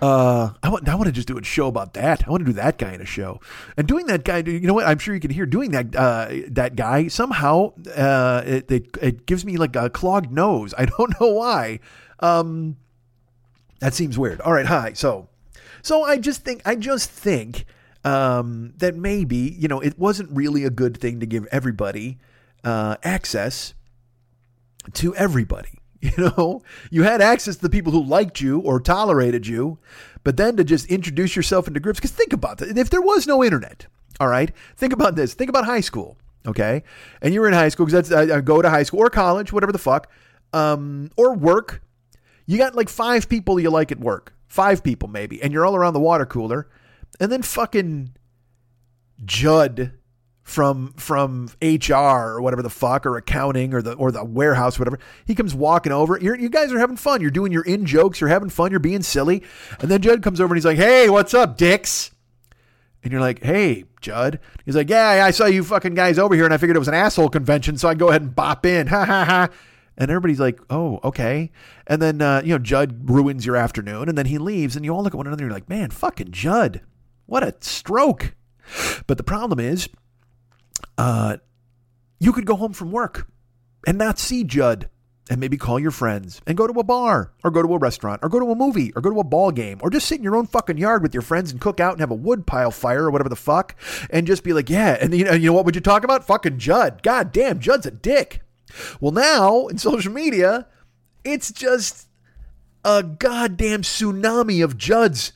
Uh, I want, I want to just do a show about that. I want to do that guy in a show, and doing that guy. You know what? I'm sure you can hear doing that. Uh, that guy somehow. Uh, it, it it gives me like a clogged nose. I don't know why. Um, that seems weird. All right, hi. So, so I just think I just think um, that maybe you know it wasn't really a good thing to give everybody uh, access to everybody. You know, you had access to the people who liked you or tolerated you, but then to just introduce yourself into groups. Because think about that. If there was no internet, all right, think about this. Think about high school, okay? And you were in high school because that's go to high school or college, whatever the fuck, um, or work. You got like five people you like at work, five people maybe, and you're all around the water cooler, and then fucking Judd from from HR or whatever the fuck or accounting or the or the warehouse or whatever. He comes walking over. You're, you guys are having fun. You're doing your in jokes. You're having fun. You're being silly. And then Judd comes over and he's like, "Hey, what's up, dicks?" And you're like, "Hey, Judd." He's like, "Yeah, I saw you fucking guys over here, and I figured it was an asshole convention, so I'd go ahead and bop in." Ha ha ha. And everybody's like, "Oh, okay." And then uh, you know Judd ruins your afternoon, and then he leaves, and you all look at one another. and You're like, "Man, fucking Judd, what a stroke." But the problem is, uh, you could go home from work and not see Judd and maybe call your friends and go to a bar or go to a restaurant or go to a movie or go to a ball game or just sit in your own fucking yard with your friends and cook out and have a wood pile fire or whatever the fuck and just be like, yeah. And you know, you know what would you talk about? Fucking Judd. God damn, Judd's a dick. Well, now in social media, it's just a goddamn tsunami of Judds.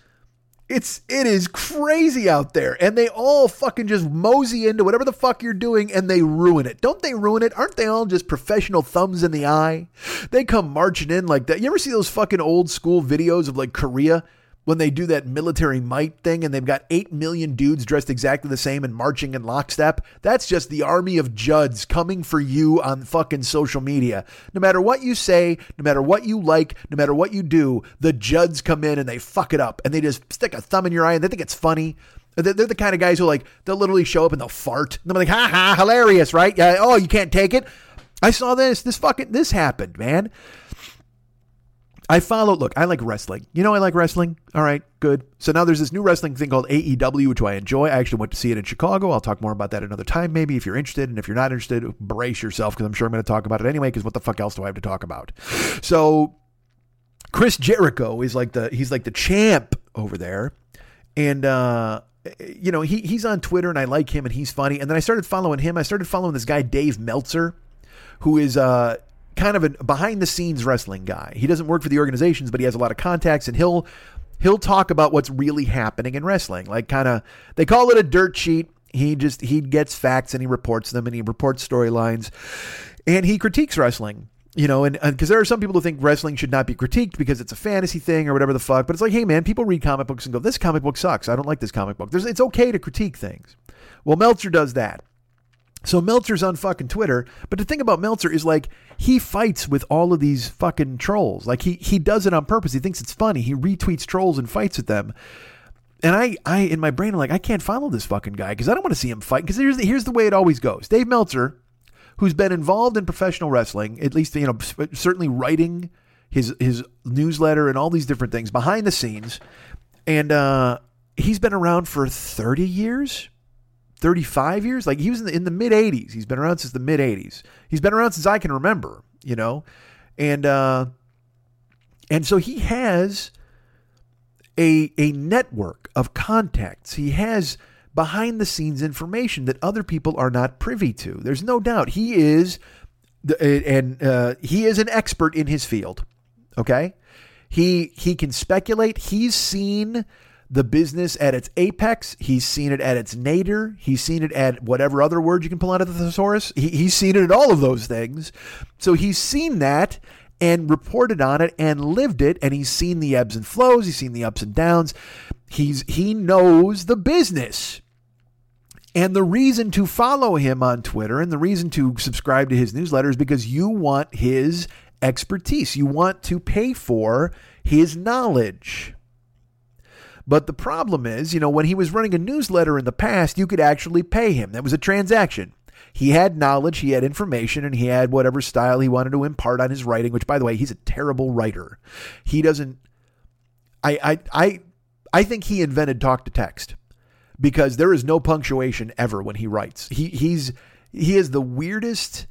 It's it is crazy out there, and they all fucking just mosey into whatever the fuck you're doing, and they ruin it. Don't they ruin it? Aren't they all just professional thumbs in the eye? They come marching in like that. You ever see those fucking old school videos of like Korea when they do that military might thing, and they've got eight million dudes dressed exactly the same and marching in lockstep? That's just the army of Judds coming for you on fucking social media. No matter what you say, no matter what you like, no matter what you do, the Judds come in and they fuck it up and they just stick a thumb in your eye and they think it's funny. They're they're the kind of guys who like they'll literally show up and they'll fart. And they're like, ha ha, hilarious, right? Yeah. Oh, you can't take it. I saw this. This fucking this happened, man. I follow. Look, I like wrestling. You know, I like wrestling. All right, good. So now there's this new wrestling thing called AEW, which I enjoy. I actually went to see it in Chicago. I'll talk more about that another time, maybe if you're interested. And if you're not interested, brace yourself because I'm sure I'm going to talk about it anyway. Because what the fuck else do I have to talk about? So Chris Jericho is like the he's like the champ over there, and uh, you know he he's on Twitter and I like him and he's funny. And then I started following him. I started following this guy Dave Meltzer, who is uh kind of a behind the scenes wrestling guy. He doesn't work for the organizations, but he has a lot of contacts and he'll he'll talk about what's really happening in wrestling. Like kind of they call it a dirt sheet. He just he gets facts and he reports them and he reports storylines and he critiques wrestling. You know, and because there are some people who think wrestling should not be critiqued because it's a fantasy thing or whatever the fuck. But it's like, hey man, people read comic books and go, "This comic book sucks. I don't like this comic book." There's, it's okay to critique things. Well, Meltzer does that. So Meltzer's on fucking Twitter, but the thing about Meltzer is like he fights with all of these fucking trolls. Like he he does it on purpose. He thinks it's funny. He retweets trolls and fights with them. And I I in my brain I'm like I can't follow this fucking guy because I don't want to see him fight. Because here's the, here's the way it always goes. Dave Meltzer, who's been involved in professional wrestling, at least you know certainly writing his his newsletter and all these different things behind the scenes, and uh, he's been around for 30 years 35 years? Like he was in the, in the mid 80s he's been around since the mid 80s he's been around since i can remember you know? And uh and so he has a a network of contacts. He has behind the scenes information that other people are not privy to. There's no doubt. He is The- and uh, he is an expert in his field. Okay, he he can speculate. He's seen the business at its apex. He's seen it at its nadir. He's seen it at whatever other word you can pull out of the thesaurus. He, he's seen it at all of those things. So he's seen that and reported on it and lived it. And he's seen the ebbs and flows. He's seen the ups and downs. He's he knows the business. And the reason to follow him on Twitter and the reason to subscribe to his newsletter is because you want his expertise. You want to pay for his knowledge. But the problem is, you know, when he was running a newsletter in the past, you could actually pay him. That was a transaction. He had knowledge, he had information, and he had whatever style he wanted to impart on his writing, which by the way, he's a terrible writer. He doesn't I I I I think he invented talk to text because there is no punctuation ever when he writes. He he's he is the weirdest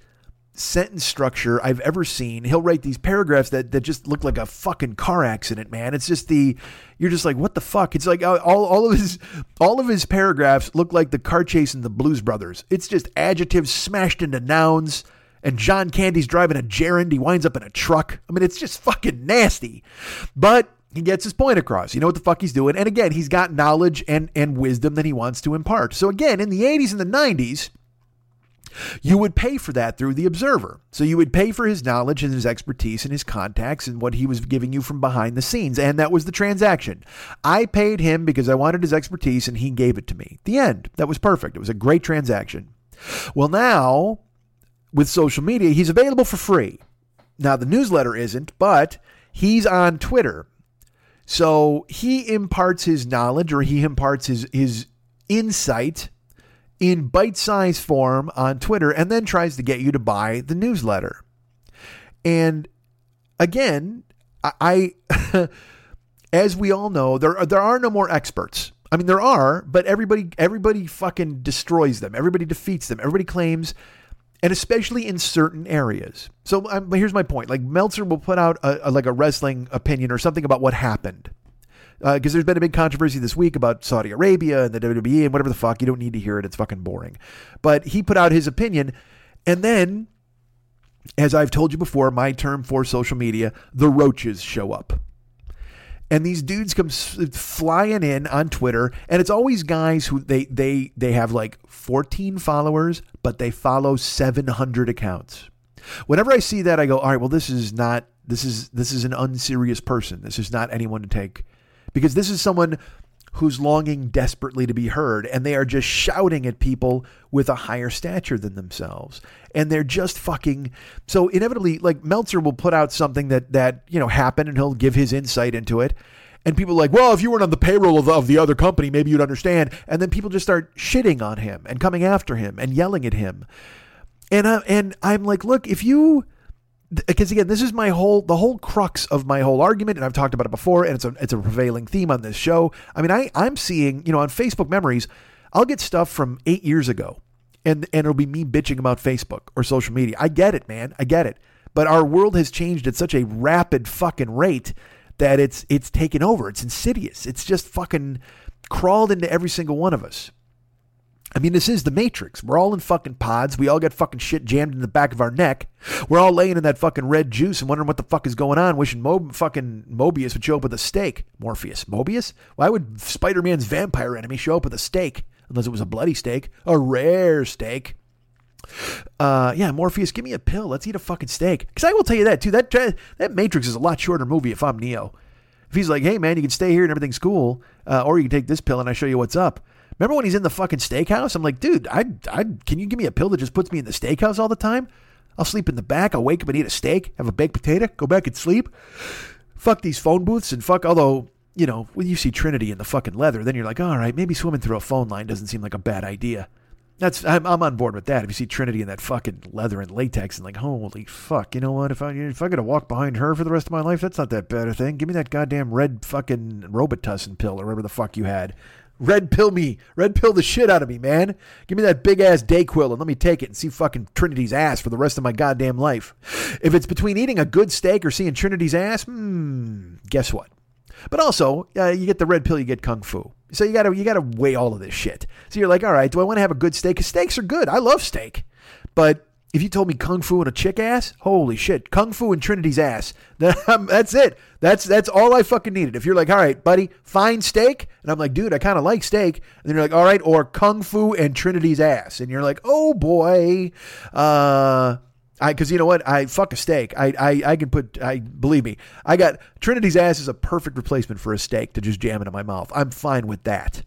sentence structure I've ever seen. He'll write these paragraphs that that just look like a fucking car accident, man. It's just the you're just like what the fuck? It's like uh, all all of his all of his paragraphs look like the car chase in the Blues Brothers. It's just adjectives smashed into nouns. And John Candy's driving a gerund. He winds up in a truck. I mean, it's just fucking nasty. But he gets his point across. You know what the fuck he's doing. And again, he's got knowledge and, and wisdom that he wants to impart. So again, in the 80s and the 90s, you would pay for that through the observer. So you would pay for his knowledge and his expertise and his contacts and what he was giving you from behind the scenes. And that was the transaction. I paid him because I wanted his expertise and he gave it to me. The end. That was perfect. It was a great transaction. Well, now with social media, he's available for free. Now, the newsletter isn't, but he's on Twitter. So he imparts his knowledge or he imparts his, his insight in bite sized form on Twitter and then tries to get you to buy the newsletter. And again, I, I as we all know, there are, there are no more experts. I mean, there are, but everybody everybody fucking destroys them. Everybody defeats them. Everybody claims, and especially in certain areas. So um, here's my point: like Meltzer will put out a, a, like a wrestling opinion or something about what happened, because uh, there's been a big controversy this week about Saudi Arabia and the WWE and whatever the fuck. You don't need to hear it; it's fucking boring. But he put out his opinion, and then, as I've told you before, my term for social media, the roaches show up and these dudes come flying in on Twitter, and it's always guys who they they they have like 14 followers, but they follow 700 accounts. Whenever I see that, I go, all right, well, this is not this is this is an unserious person. This is not anyone to take because this is someone who's longing desperately to be heard, and they are just shouting at people with a higher stature than themselves. And they're just fucking so inevitably like Meltzer will put out something that that, you know, happened and he'll give his insight into it. And people like, well, if you weren't on the payroll of the, of the other company, maybe you'd understand. And then people just start shitting on him and coming after him and yelling at him. And I, and I'm like, look, if you because again, this is my whole the whole crux of my whole argument, and I've talked about it before, and it's a it's a prevailing theme on this show. I mean, I I'm seeing you know on Facebook memories, I'll get stuff from eight years ago, and and it'll be me bitching about Facebook or social media. I get it, man, I get it. But our world has changed at such a rapid fucking rate that it's it's taken over. It's insidious. It's just fucking crawled into every single one of us. I mean, this is the Matrix. We're all in fucking pods. We all got fucking shit jammed in the back of our neck. We're all laying in that fucking red juice and wondering what the fuck is going on, wishing Mo- fucking Morbius would show up with a steak. Morpheus. Morbius? Why would Spider Man's vampire enemy show up with a steak? Unless it was a bloody steak. A rare steak. Uh, yeah, Morpheus, give me a pill. Let's eat a fucking steak. Because I will tell you that, too. That, that Matrix is a lot shorter movie if I'm Neo. If he's like, hey, man, you can stay here and everything's cool, uh, or you can take this pill and I show you what's up. Remember when he's in the fucking steakhouse? I'm like, dude, I, I, can you give me a pill that just puts me in the steakhouse all the time? I'll sleep in the back. I'll wake up and eat a steak, have a baked potato, go back and sleep. Fuck these phone booths and fuck, although, you know, when you see Trinity in the fucking leather, then you're like, all right, maybe swimming through a phone line doesn't seem like a bad idea. That's I'm, I'm on board with that. If you see Trinity in that fucking leather and latex and like, holy fuck, you know what? If I if I got to walk behind her for the rest of my life, that's not that bad a thing. Give me that goddamn red fucking Robitussin pill or whatever the fuck you had. Red pill me, red pill the shit out of me, man. Give me that big ass Dayquil and let me take it and see fucking Trinity's ass for the rest of my goddamn life. If it's between eating a good steak or seeing Trinity's ass, hmm, guess what? But also, uh, you get the red pill, you get kung fu. So you gotta you gotta weigh all of this shit. So you're like, all right, do I want to have a good steak? Because steaks are good. I love steak, but if you told me kung fu and a chick ass, holy shit, kung fu and Trinity's ass. That's it. That's that's all I fucking needed. If you're like, all right, buddy, fine steak, and I'm like, dude, I kind of like steak, and then you're like, all right, or kung fu and Trinity's ass, and you're like, oh boy, uh. I, cause you know what? I fuck a steak. I, I, I can put, I believe me, I got Trinity's ass is a perfect replacement for a steak to just jam into my mouth. I'm fine with that.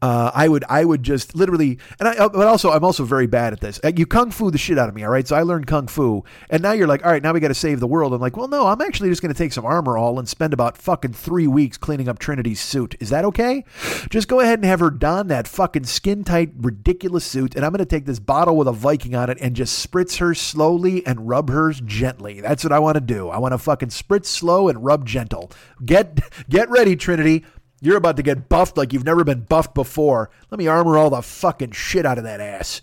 Uh, I would I would just literally, and I but also I'm also very bad at this. Uh, You kung fu the shit out of me, all right. So I learned kung fu, and now you're like, all right, now we got to save the world. I'm like, well, no, I'm actually just going to take some Armor All and spend about fucking three weeks cleaning up Trinity's suit. Is that okay? Just go ahead and have her don that fucking skin tight ridiculous suit, and I'm going to take this bottle with a Viking on it and just spritz her slowly and rub hers gently. That's what I want to do. I want to fucking spritz slow and rub gentle. Get get ready, Trinity. You're about to get buffed like you've never been buffed before. Let me armor all the fucking shit out of that ass.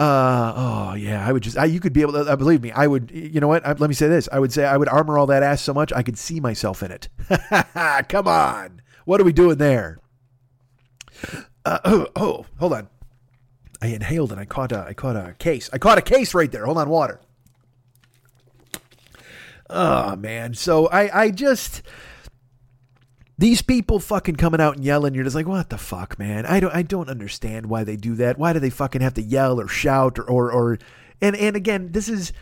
Uh, oh yeah, I would just, I, you could be able to, uh, believe me, I would, you know what? I, let me say this. I would say I would armor all that ass so much I could see myself in it. Come on. What are we doing there? Uh, oh, oh, hold on. I inhaled and I caught a, I caught a case. I caught a case right there. Hold on, water. Oh man. So I, I just, these people fucking coming out and yelling, you're just like, what the fuck, man? I don't I don't understand why they do that. Why do they fucking have to yell or shout or or, or and and again, this is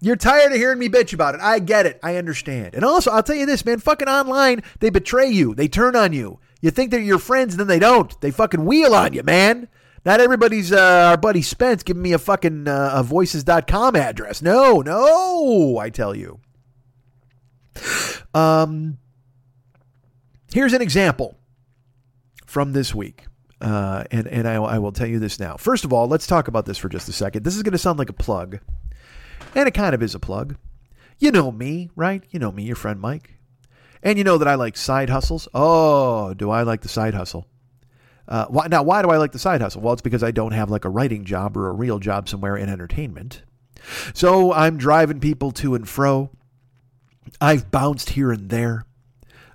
you're tired of hearing me bitch about it. I get it. I understand. And also, I'll tell you this, man, fucking online, they betray you. They turn on you. You think they're your friends, and then they don't. They fucking wheel on you, man. Not everybody's uh, our buddy Spence giving me a fucking uh, a voices.com address. No, no, I tell you. Um Here's an example from this week. Uh, and and I, I will tell you this now. First of all, let's talk about this for just a second. This is going to sound like a plug, and it kind of is a plug. You know me, right? You know me, your friend Mike. And you know that I like side hustles. Oh, do I like the side hustle? Uh, why, now, why do I like the side hustle? Well, it's because I don't have like a writing job or a real job somewhere in entertainment. So I'm driving people to and fro. I've bounced here and there.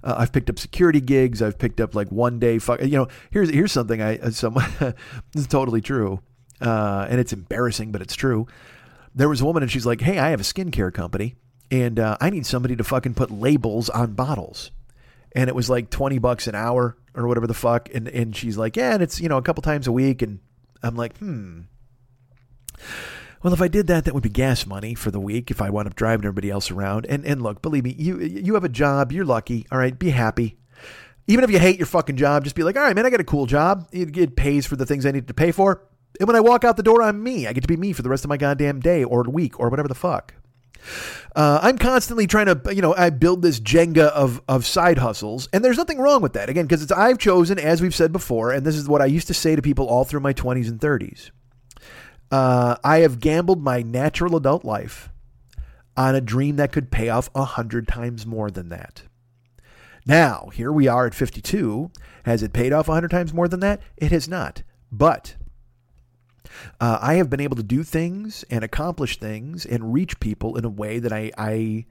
Uh, I've picked up security gigs. I've picked up like one day. Fuck, you know, here's here's something I uh, some this is totally true, uh, and it's embarrassing, but it's true. There was a woman, and she's like, "Hey, I have a skincare company, and uh, I need somebody to fucking put labels on bottles." And it was like twenty bucks an hour or whatever the fuck, and and she's like, "Yeah, and it's you know a couple times a week," and I'm like, "Hmm." Well, if I did that, that would be gas money for the week if I wound up driving everybody else around. And and look, believe me, you you have a job, you're lucky. All right, be happy. Even if you hate your fucking job, just be like, all right, man, I got a cool job. It, it pays for the things I need to pay for. And when I walk out the door, I'm me. I get to be me for the rest of my goddamn day or week or whatever the fuck. Uh, I'm constantly trying to, you know, I build this Jenga of of side hustles, and there's nothing wrong with that. Again, because it's I've chosen, as we've said before, and this is what I used to say to people all through my 20s and 30s. Uh, I have gambled my natural adult life on a dream that could pay off a hundred times more than that. Now, here we are at 52. Has it paid off a hundred times more than that? It has not. But uh, I have been able to do things and accomplish things and reach people in a way that I, I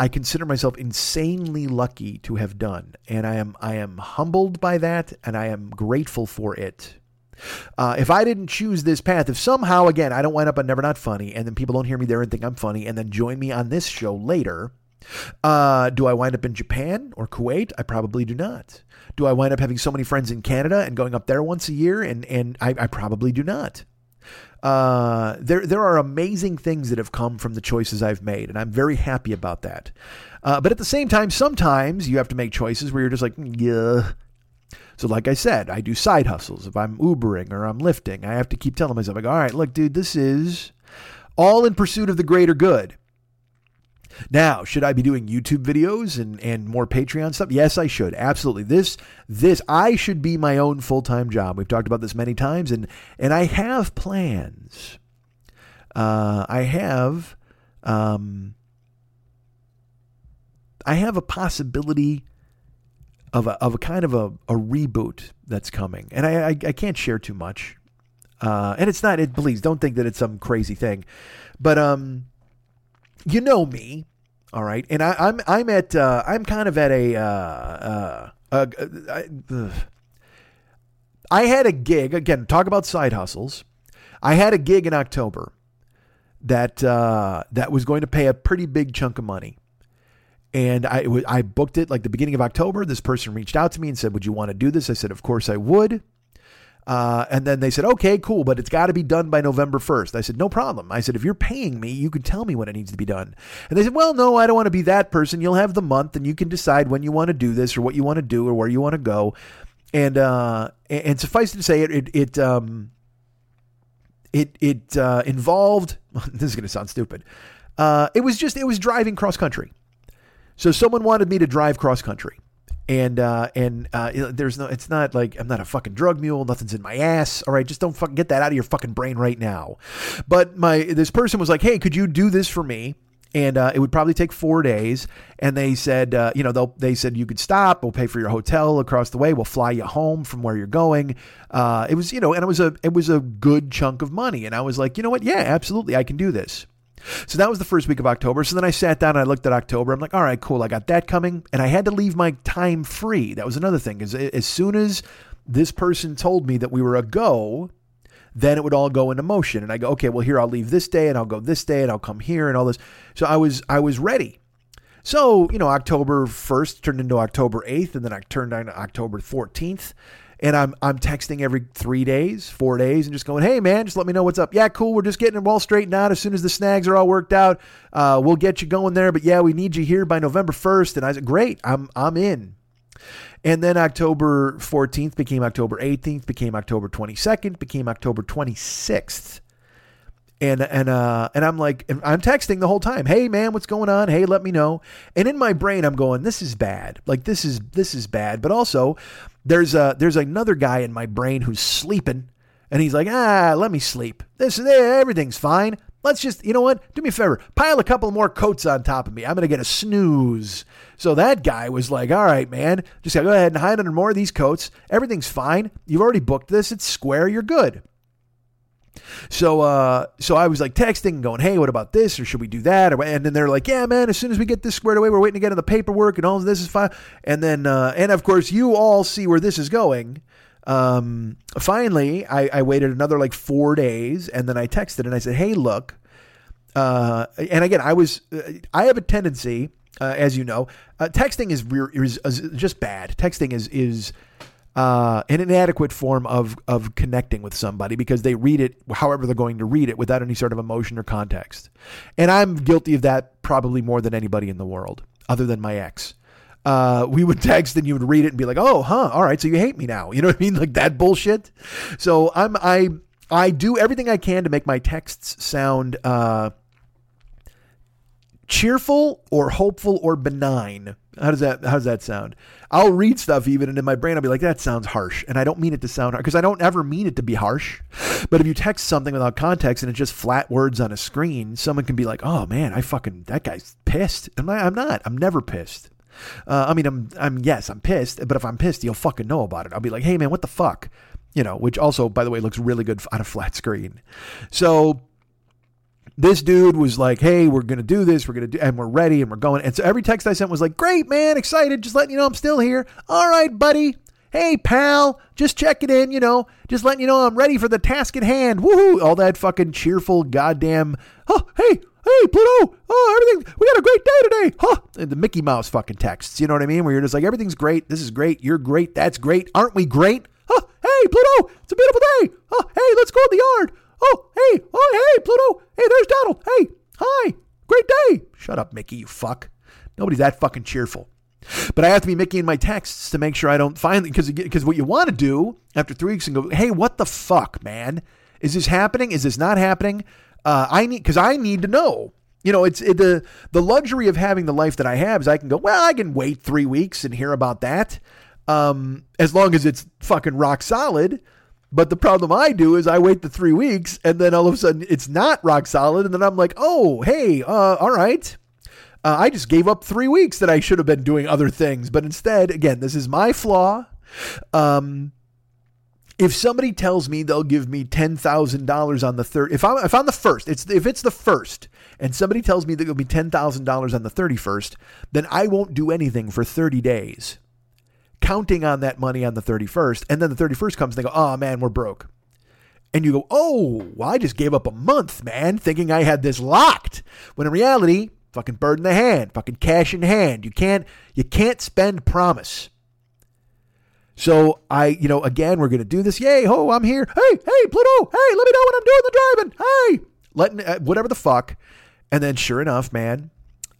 I consider myself insanely lucky to have done, and I am I am humbled by that, and I am grateful for it. Uh, if I didn't choose this path, if somehow, again, I don't wind up on Never Not Funny, and then people don't hear me there and think I'm funny, and then join me on this show later, uh, do I wind up in Japan or Kuwait? I probably do not. Do I wind up having so many friends in Canada and going up there once a year? And, and I, I probably do not. Uh, there, there are amazing things that have come from the choices I've made, and I'm very happy about that. Uh, but at the same time, sometimes you have to make choices where you're just like, yeah, so, like I said, I do side hustles. If I'm Ubering or I'm lifting, I have to keep telling myself, like, all right, look, dude, this is all in pursuit of the greater good. Now, should I be doing YouTube videos and, and more Patreon stuff? Yes, I should. Absolutely. This this I should be my own full-time job. We've talked about this many times and and I have plans. Uh, I have um, I have a possibility of a, of a kind of a, a reboot that's coming. And I, I, I can't share too much. Uh, and it's not, it, please don't think that it's some crazy thing. But, um, you know me, all right. And I, I'm, I'm at, uh, I'm kind of at a, uh, uh, I, I had a gig, again, talk about side hustles. I had a gig in October that uh, that was going to pay a pretty big chunk of money. And I, I booked it like the beginning of October. This person reached out to me and said, Would you want to do this? I said, Of course I would. Uh, and then they said, okay, cool, but it's got to be done by November 1st. I said, no problem. I said, if you're paying me, you can tell me when it needs to be done. And they said, well, no, I don't want to be that person. You'll have the month and you can decide when you want to do this or what you want to do or where you want to go. And, uh, and suffice it to say, it, it, it, um, it, it, uh, involved, this is going to sound stupid. Uh, it was just, it was driving cross country. So someone wanted me to drive cross country and uh, and uh, there's no, it's not like I'm not a fucking drug mule. Nothing's in my ass. All right, just don't fucking get that out of your fucking brain right now. But my this person was like, hey, could you do this for me? And uh, it would probably take four days. And they said, uh, you know, they they said you could stop. We'll pay for your hotel across the way. We'll fly you home from where you're going. Uh, it was, you know, and it was a it was a good chunk of money. And I was like, you know what? Yeah, absolutely, I can do this. So that was the first week of October. So then I sat down and I looked at October. I'm like, all right, cool. I got that coming. And I had to leave my time free. That was another thing. Is as soon as this person told me that we were a go, then it would all go into motion. And I go, okay, well here I'll leave this day and I'll go this day and I'll come here and all this. So I was I was ready. So, you know, October 1st turned into October 8th, and then I turned on October 14th and I'm I'm texting every three days, four days, and just going, "Hey man, just let me know what's up." Yeah, cool. We're just getting it all straightened out. As soon as the snags are all worked out, uh, we'll get you going there. But yeah, we need you here by November first. And I said, "Great, I'm I'm in." And then October 14th became October 18th, became October 22nd, became October 26th. And and uh and I'm like I'm texting the whole time. Hey man, what's going on? Hey, let me know. And in my brain I'm going, this is bad. Like this is this is bad. But also there's a there's another guy in my brain who's sleeping, and he's like, ah, let me sleep. This everything's fine. Let's just, you know what? Do me a favor. Pile a couple more coats on top of me. I'm going to get a snooze. So that guy was like, all right, man, just go ahead and hide under more of these coats. Everything's fine. You've already booked this. It's square. You're good. So, uh, so I was like texting, going, "Hey, what about this? Or should we do that?" And then they're like, "Yeah, man. As soon as we get this squared away, we're waiting to get on the paperwork, and all of this is fine." And then, uh, and of course, you all see where this is going. Um, finally, I, I waited another like four days, and then I texted and I said, "Hey, look." Uh, and again, I was, uh, I have a tendency, uh, as you know, uh, texting is, is, is just bad. Texting is is uh, an inadequate form of of connecting with somebody because they read it however they're going to read it without any sort of emotion or context. And I'm guilty of that probably more than anybody in the world, other than my ex. Uh, we would text and you would read it and be like, "Oh, huh, all right, so you hate me now." You know what I mean? Like that bullshit. So I'm I I do everything I can to make my texts sound uh, cheerful or hopeful or benign. How does that how does that sound? I'll read stuff even and in my brain I'll be like that sounds harsh and I don't mean it to sound harsh because I don't ever mean it to be harsh. But if you text something without context and it's just flat words on a screen, someone can be like, "Oh man, I fucking that guy's pissed." I'm not. I'm not. I'm never pissed. Uh, I mean, I'm I'm yes, I'm pissed, but if I'm pissed, you'll fucking know about it. I'll be like, "Hey man, what the fuck?" You know, which also by the way looks really good on a flat screen. So this dude was like, "Hey, we're gonna do this. We're gonna do, and we're ready, and we're going." And so every text I sent was like, "Great, man, excited. Just letting you know I'm still here. All right, buddy. Hey, pal, just checking in. You know, just letting you know I'm ready for the task at hand. Woohoo! All that fucking cheerful, goddamn. Oh, hey, hey, Pluto. Oh, everything. We got a great day today. Huh? And the Mickey Mouse fucking texts. You know what I mean? Where you're just like, everything's great. This is great. You're great. That's great. Aren't we great? Huh? Hey, Pluto. It's a beautiful day. Oh, hey, let's go in the yard. Oh, hey, oh, hey, Pluto. Hey, there's Donald. Hey, hi. Great day. Shut up, Mickey, you fuck. Nobody's that fucking cheerful. But I have to be Mickey in my texts to make sure I don't because because what you want to do after three weeks and go, hey, what the fuck, man? Is this happening? Is this not happening? Uh, I need because I need to know. You know, it's it, the the luxury of having the life that I have is I can go. Well, I can wait three weeks and hear about that, um, as long as it's fucking rock solid. But the problem I do is I wait the three weeks and then all of a sudden it's not rock solid. And then I'm like, oh, hey, uh, all right. Uh, I just gave up three weeks that I should have been doing other things. But instead, again, this is my flaw. Um, if somebody tells me they'll give me ten thousand dollars on the third, if I'm if I'm the first, it's if it's the first, and somebody tells me they'll be ten thousand dollars on the thirty first, then I won't do anything for thirty days counting on that money on the 31st. And then the 31st comes and they go, oh man, we're broke. And you go, oh, well, I just gave up a month, man, thinking I had this locked. When in reality, fucking bird in the hand, fucking cash in hand. You can't you can't spend promise. So I, you know, again, we're gonna do this. Yay, ho, I'm here. Hey, hey, Pluto. Hey, let me know when I'm doing the driving. Hey, letting uh, whatever the fuck. And then, sure enough, man,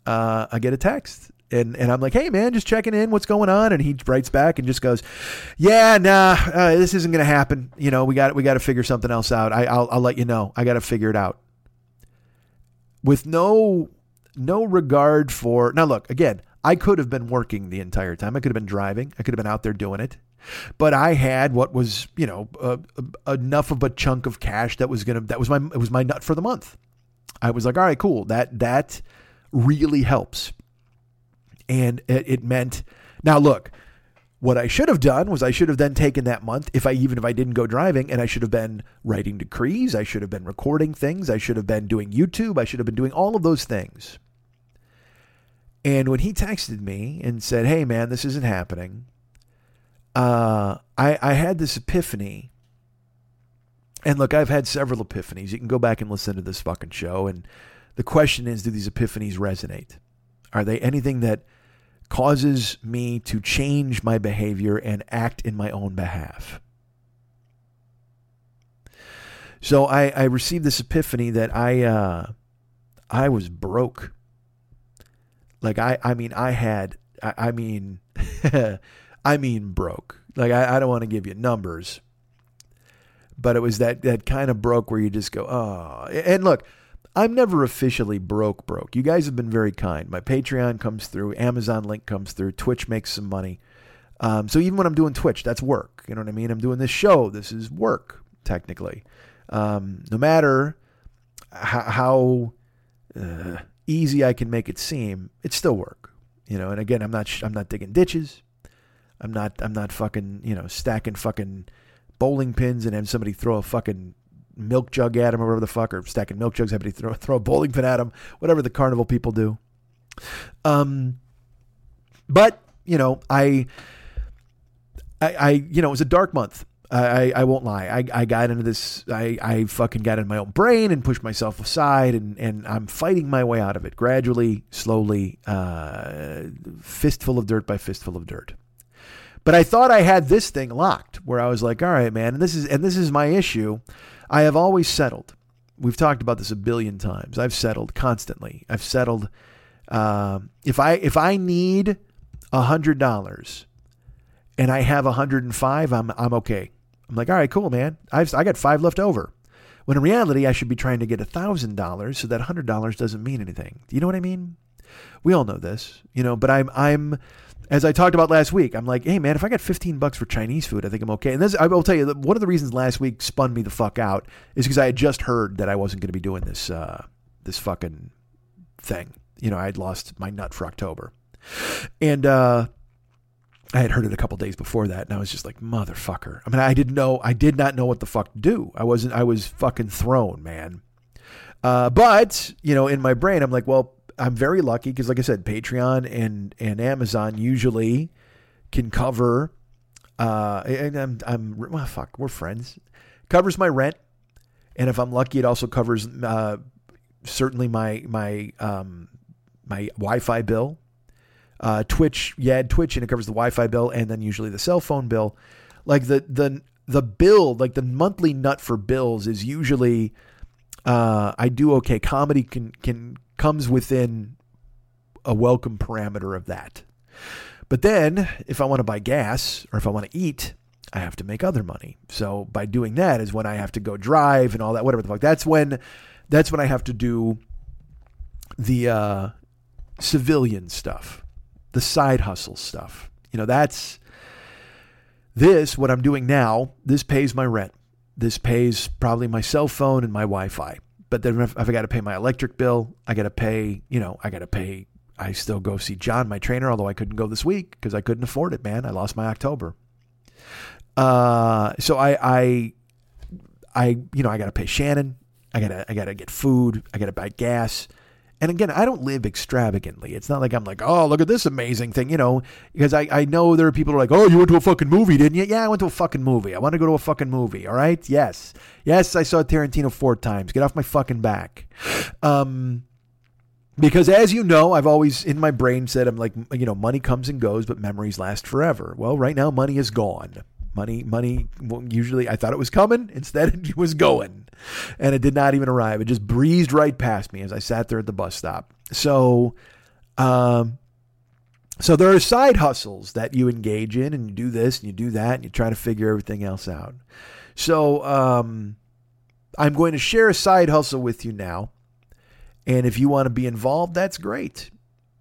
uh, I get a text and and I'm like, hey man, just checking in, what's going on? And he writes back and just goes, yeah, nah, uh, this isn't gonna happen. You know, we got we got to figure something else out. I, I'll I'll let you know. I got to figure it out. With no no regard for now. Look again. I could have been working the entire time. I could have been driving. I could have been out there doing it. But I had what was, you know, uh, enough of a chunk of cash that was gonna that was my it was my nut for the month. I was like, all right, cool. That that really helps and it, it meant now look what I should have done was I should have then taken that month, if I even if I didn't go driving, and I should have been writing decrees, I should have been recording things, I should have been doing YouTube, I should have been doing all of those things. And when he texted me and said, "Hey man, this isn't happening," uh, I I had this epiphany. And look, I've had several epiphanies. You can go back and listen to this fucking show. And the question is, do these epiphanies resonate? Are they anything that causes me to change my behavior and act in my own behalf? So I, I received this epiphany that I uh, I was broke. Like I I mean I had I, I mean I mean broke. Like I, I don't want to give you numbers, but it was that that kind of broke where you just go oh and look I'm never officially broke broke. You guys have been very kind. My Patreon comes through, Amazon link comes through, Twitch makes some money. Um, so even when I'm doing Twitch, that's work. You know what I mean? I'm doing this show. This is work, technically. Um, no matter how, uh, easy I can make it seem, it's still work. You know. And again, I'm not I'm not digging ditches. I'm not I'm not fucking you know stacking fucking bowling pins and have somebody throw a fucking milk jug at him or whatever the fuck, or stacking milk jugs, having to throw, throw a bowling pin at him, whatever the carnival people do. Um, but you know, I, I, I, you know, it was a dark month. I, I won't lie. I, I got into this. I, I fucking got in my own brain and pushed myself aside, and, and I'm fighting my way out of it gradually, slowly, uh, fistful of dirt by fistful of dirt. But I thought I had this thing locked, where I was like, all right, man, and this is and this is my issue. I have always settled. We've talked about this a billion times. I've settled constantly. I've settled. Uh, if I if I need a hundred dollars and I have a hundred and five, I'm I'm okay. I'm like, all right, cool, man. I've I got five left over. When in reality, I should be trying to get a thousand dollars, so that hundred dollars doesn't mean anything. Do you know what I mean? We all know this, you know. But I'm I'm as I talked about last week, I'm like, hey man, if I got 15 bucks for Chinese food, I think I'm okay. And this, I will tell you, one of the reasons last week spun me the fuck out is because I had just heard that I wasn't going to be doing this, uh, this fucking thing. You know, I had lost my nut for October, and uh, I had heard it a couple days before that, and I was just like, motherfucker. I mean, I didn't know, I did not know what the fuck to do. I wasn't, I was fucking thrown, man. Uh, but you know, in my brain, I'm like, well, I'm very lucky because, like I said, Patreon and and Amazon usually can cover. Uh, and I'm I'm well, fuck, we're friends. Covers my rent, and if I'm lucky, it also covers uh, certainly my my um, my Wi-Fi bill. Uh, Twitch, yeah, Twitch, and it covers the Wi-Fi bill, and then usually the cell phone bill. Like the the the bill, like the monthly nut for bills is usually. Uh, I do okay. Comedy can can comes within a welcome parameter of that. But then, if I want to buy gas or if I want to eat, I have to make other money. So by doing that is when I have to go drive and all that, whatever the fuck. That's when, that's when I have to do the uh, civilian stuff, the side hustle stuff. You know, that's this. What I'm doing now. This pays my rent. This pays probably my cell phone and my Wi-Fi. But then if, I got to pay my electric bill, I got to pay, you know, I got to pay. I still go see John, my trainer, although I couldn't go this week because I couldn't afford it, man. I lost my October. Uh, so I, I, I, you know, I got to pay Shannon. I gotta, I gotta get food. I gotta buy gas, And again, I don't live extravagantly. It's not like I'm like, oh, look at this amazing thing, you know, because I, I know there are people who are like, oh, you went to a fucking movie, didn't you? Yeah, I went to a fucking movie. I want to go to a fucking movie. All right. Yes. Yes, I saw Tarantino four times. Get off my fucking back. Um, because as you know, I've always in my brain said, I'm like, you know, money comes and goes, but memories last forever. Well, right now, money is gone. Money, money. Usually, I thought it was coming. Instead, it was going, and it did not even arrive. It just breezed right past me as I sat there at the bus stop. So, um, so there are side hustles that you engage in, and you do this and you do that, and you try to figure everything else out. So, um, I'm going to share a side hustle with you now, and if you want to be involved, that's great,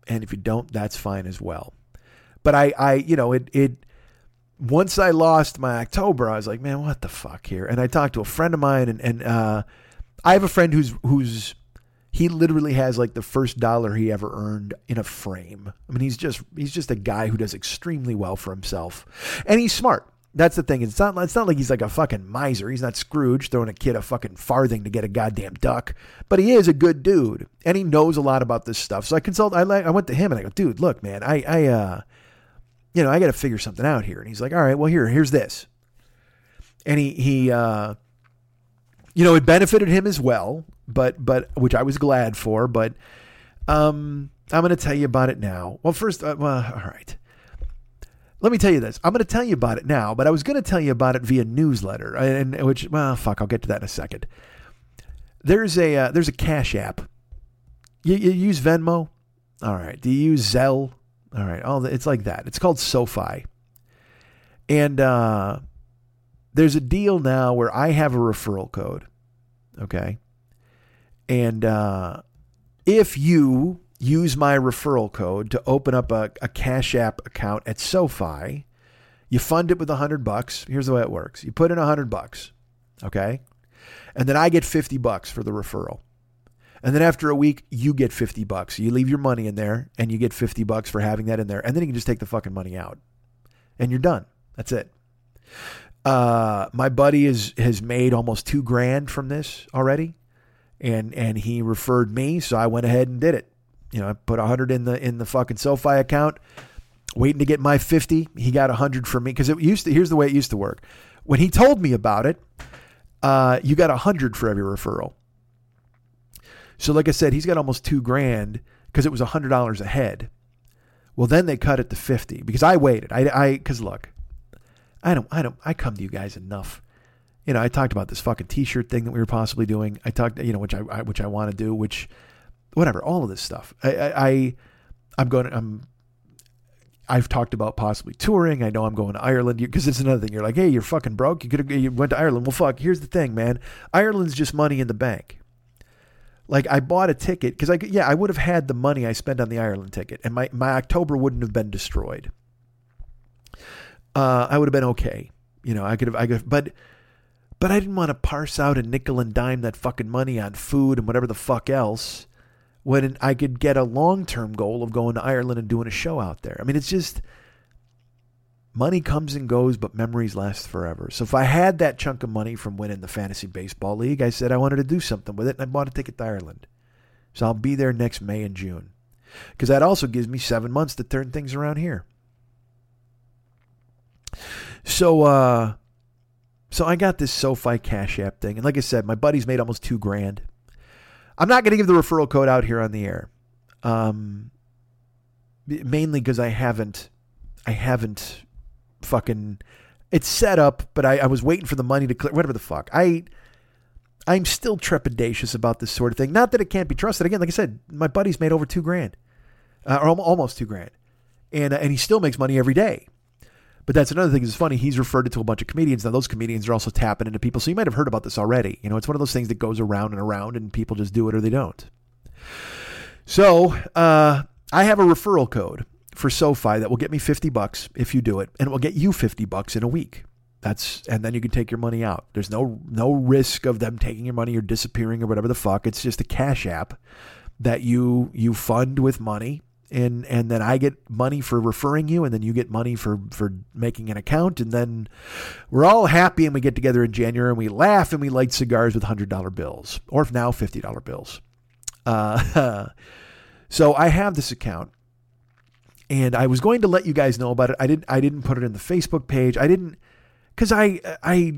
and if you don't, that's fine as well. But I, I, you know, it, it once I lost my October, I was like, man, what the fuck here? And I talked to a friend of mine, and and uh, I have a friend who's who's he literally has like the first dollar he ever earned in a frame. I mean, he's just he's just a guy who does extremely well for himself, and he's smart. That's the thing. It's not it's not like he's like a fucking miser. He's not Scrooge throwing a kid a fucking farthing to get a goddamn duck. But he is a good dude, and he knows a lot about this stuff. So I consult. I like. I went to him and I go, dude, look, man, I I uh you know, I got to figure something out here. And he's like, all right, well, here, here's this. And he, he, uh, you know, it benefited him as well, but, but, which I was glad for, but, um, I'm going to tell you about it now. Well, first, uh, well, all right. Let me tell you this. I'm going to tell you about it now, but I was going to tell you about it via newsletter, and which, well, fuck, I'll get to that in a second. There's a uh, there's a Cash App. You, you use Venmo? All right. Do you use Zelle? All right. Oh, it's like that. It's called SoFi. And uh, there's a deal now where I have a referral code. Okay. And uh, if you use my referral code to open up a, a Cash App account at SoFi, you fund it with a hundred bucks. Here's the way it works. You put in a hundred bucks. Okay. And then I get 50 bucks for the referral. And then after a week, you get 50 bucks. You leave your money in there and you get 50 bucks for having that in there. And then you can just take the fucking money out. And you're done. That's it. Uh, my buddy is has made almost two grand from this already. And and he referred me, so I went ahead and did it. You know, I put a hundred in the in the fucking SoFi account, waiting to get my 50. He got a hundred from me because it used to here's the way it used to work. When he told me about it, uh, you got a hundred for every referral. So, like I said, he's got almost two grand because it was a hundred dollars a head. Well, then they cut it to fifty because I waited. I, I, because look, I don't, I don't, I come to you guys enough. You know, I talked about this fucking T-shirt thing that we were possibly doing. I talked, you know, which I, I which I want to do, which, whatever, all of this stuff. I, I, I I'm going. To, I'm I've talked about possibly touring. I know I'm going to Ireland because it's another thing. You're like, hey, you're fucking broke. You could have you went to Ireland. Well, fuck. Here's the thing, man. Ireland's just money in the bank. Like I bought a ticket because I yeah I would have had the money I spent on the Ireland ticket and my my October wouldn't have been destroyed. Uh, I would have been okay. You know I could have I could have, but but I didn't want to parse out a nickel and dime that fucking money on food and whatever the fuck else when I could get a long term goal of going to Ireland and doing a show out there. I mean it's just money comes and goes, but memories last forever. So if I had that chunk of money from winning the fantasy baseball league, I said I wanted to do something with it, and I bought a ticket to Ireland. So I'll be there next May and June, because that also gives me seven months to turn things around here. So, uh, so I got this SoFi Cash App thing, and like I said, my buddy's made almost two grand. I'm not going to give the referral code out here on the air, um, mainly because I haven't, I haven't fucking it's set up, but I, I was waiting for the money to clear whatever the fuck. I I'm still trepidatious about this sort of thing. Not that it can't be trusted. Again, like I said, my buddy's made over two grand, uh, or almost two grand, and uh, and he still makes money every day. But that's another thing. It's funny. He's referred it to a bunch of comedians. Now those comedians are also tapping into people. So you might have heard about this already. You know, it's one of those things that goes around and around, and people just do it or they don't. So uh, I have a referral code for SoFi that will get me 50 bucks if you do it, and it will get you 50 bucks in a week. That's and then you can take your money out. There's no no risk of them taking your money or disappearing or whatever the fuck. It's just a cash app that you you fund with money and and then I get money for referring you and then you get money for for making an account and then we're all happy and we get together in January and we laugh and we light cigars with $100 bills or if now $50 bills. Uh, so I have this account, and I was going to let you guys know about it. I didn't. I didn't put it in the Facebook page. I didn't because I I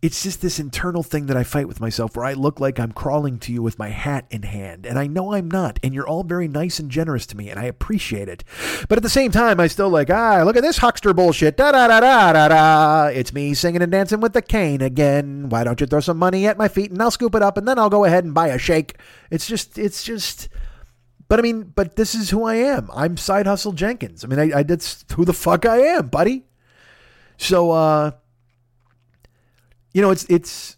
it's just this internal thing that I fight with myself where I look like I'm crawling to you with my hat in hand. And I know I'm not. And you're all very nice and generous to me. And I appreciate it. But at the same time, I still like, ah, look at this huckster bullshit. Da da da da da da. It's me singing and dancing with the cane again. Why don't you throw some money at my feet and I'll scoop it up and then I'll go ahead and buy a shake. It's just, it's just. But I mean, but this is who I am. I'm Side Hustle Jenkins. I mean, I, I that's who the fuck I am, buddy. So, uh, you know, it's it's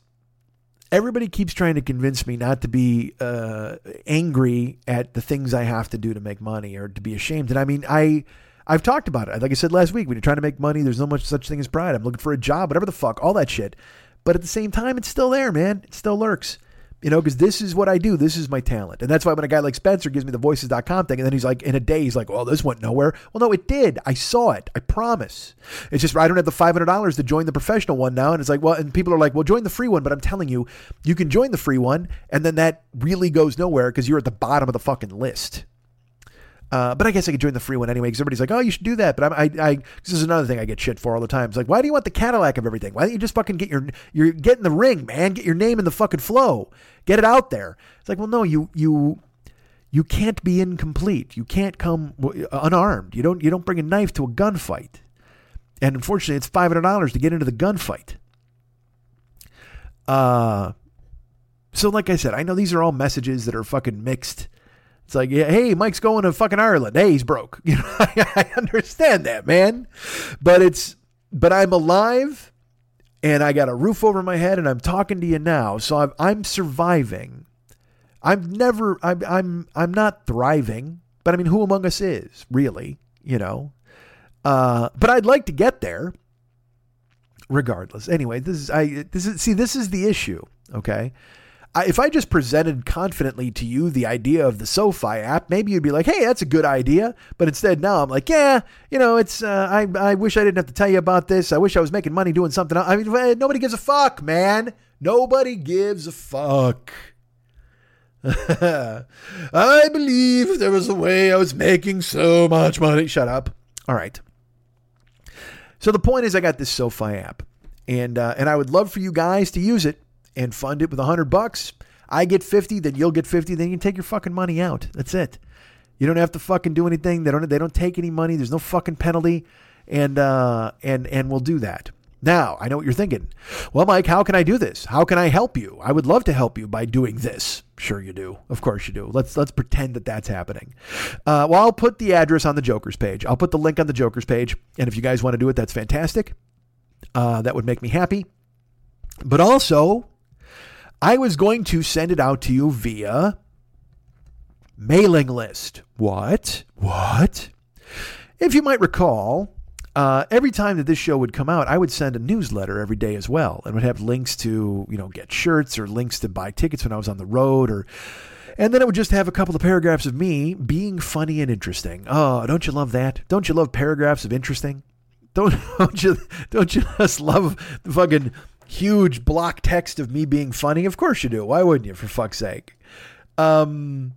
everybody keeps trying to convince me not to be uh, angry at the things I have to do to make money or to be ashamed. And I mean, I I've talked about it. Like I said last week, when you're trying to make money, there's no much such thing as pride. I'm looking for a job, whatever the fuck, all that shit. But at the same time, it's still there, man. It still lurks. You know, because this is what I do. This is my talent. And that's why when a guy like Spencer gives me the voices.com thing, and then he's like, in a day, he's like, well, this went nowhere. Well, no, it did. I saw it. I promise. It's just, I don't have the $500 to join the professional one now. And it's like, well, and people are like, well, join the free one. But I'm telling you, you can join the free one. And then that really goes nowhere because you're at the bottom of the fucking list. Uh, but I guess I could join the free one anyway because everybody's like, oh, you should do that. But I'm, I, I, this is another thing I get shit for all the time. It's like, why do you want the Cadillac of everything? Why don't you just fucking get your, you're getting the ring, man? Get your name in the fucking flow. Get it out there. It's like, well, no, you, you, you can't be incomplete. You can't come unarmed. You don't, you don't bring a knife to a gunfight. And unfortunately, it's five hundred dollars to get into the gunfight. Uh, so like I said, I know these are all messages that are fucking mixed it's like, yeah, hey, Mike's going to fucking Ireland. Hey, he's broke. You know, I understand that, man. But it's, but I'm alive, and I got a roof over my head, and I'm talking to you now. So I'm, I'm surviving. I'm never, I'm, I'm, I'm not thriving. But I mean, who among us is really? You know. Uh, but I'd like to get there. Regardless, anyway, this is I. This is see. This is the issue. Okay if I just presented confidently to you the idea of the SoFi app, maybe you'd be like, "Hey, that's a good idea." But instead, now I'm like, "Yeah, you know, it's. Uh, I I wish I didn't have to tell you about this. I wish I was making money doing something. Else. I mean, eh, nobody gives a fuck, man. Nobody gives a fuck." I believe there was a way I was making so much money. Shut up. All right. So the point is, I got this SoFi app, and uh, and I would love for you guys to use it and fund it with a hundred bucks. I get 50, then you'll get 50, then you can take your fucking money out. That's it. You don't have to fucking do anything. They don't they don't take any money. There's no fucking penalty. And uh and and we'll do that. Now, I know what you're thinking. Well, Mike, how can I do this? How can I help you? I would love to help you by doing this. Sure, you do. Of course, you do. Let's let's pretend that that's happening. Uh, well, I'll put the address on the Joker's page. I'll put the link on the Joker's page, and if you guys want to do it, that's fantastic. Uh, that would make me happy. But also, I was going to send it out to you via mailing list. What? What? If you might recall, uh, every time that this show would come out, I would send a newsletter every day as well, and would have links to you know get shirts or links to buy tickets when I was on the road, or and then it would just have a couple of paragraphs of me being funny and interesting. Oh, don't you love that? Don't you love paragraphs of interesting? Don't don't you don't you just love the fucking huge block text of me being funny? Of course you do. Why wouldn't you, for fuck's sake? Um,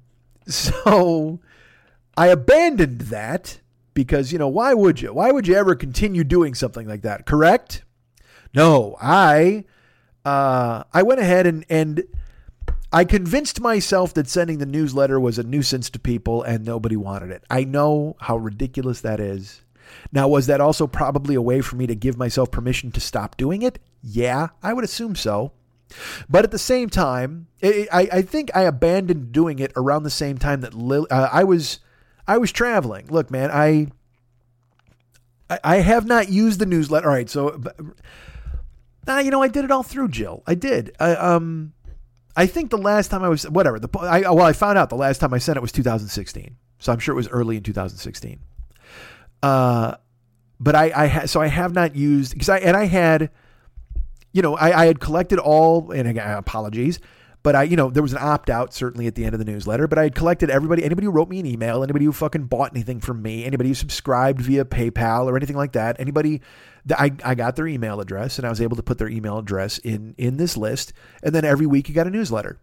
so I abandoned that because, you know, why would you? Why would you ever continue doing something like that? Correct? No, I uh, I went ahead and and I convinced myself that sending the newsletter was a nuisance to people and nobody wanted it. I know how ridiculous that is. Now, was that also probably a way for me to give myself permission to stop doing it? Yeah, I would assume so. But at the same time, I, I think I abandoned doing it around the same time that Lily, uh, I was I was traveling. Look, man, I I have not used the newsletter. All right, so uh, you know, I did it all through Jill. I did. I, um, I think the last time I was whatever. The I, well, I found out the last time I sent it was 2016. So I'm sure it was early in 2016. Uh, but I, I ha- so I have not used because I and I had, you know, I, I had collected all and again, apologies, but I, you know, there was an opt out certainly at the end of the newsletter, but I had collected everybody, anybody who wrote me an email, anybody who fucking bought anything from me, anybody who subscribed via PayPal or anything like that, anybody that I, I got their email address and I was able to put their email address in in this list, and then every week you got a newsletter.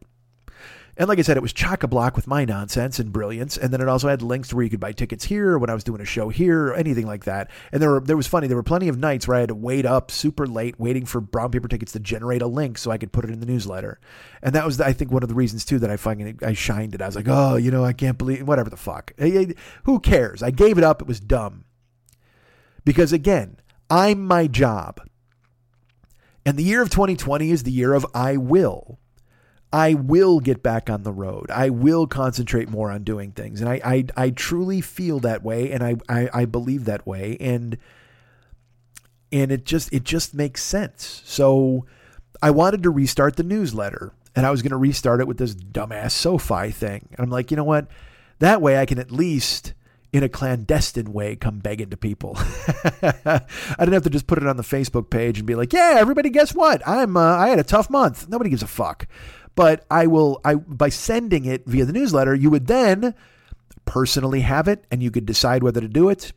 And like I said, it was chock a block with my nonsense and brilliance. And then it also had links where you could buy tickets here when I was doing a show here or anything like that. And there were there was funny, there were plenty of nights where I had to wait up super late waiting for brown paper tickets to generate a link so I could put it in the newsletter. And that was I think one of the reasons too that I fucking I shined it. I was like, oh, you know, I can't believe whatever the fuck. Who cares? I gave it up. It was dumb. Because again, I'm my job. And the year of 2020 is the year of I will. I will get back on the road. I will concentrate more on doing things. And I, I, I truly feel that way and I, I, I believe that way. And and it just it just makes sense. So I wanted to restart the newsletter and I was going to restart it with this dumbass SoFi thing. And I'm like, you know what? That way I can at least in a clandestine way come begging to people. I didn't have to just put it on the Facebook page and be like, "Yeah, everybody, guess what? I'm uh, I had a tough month. Nobody gives a fuck." But I will I by sending it via the newsletter, you would then personally have it and you could decide whether to do it.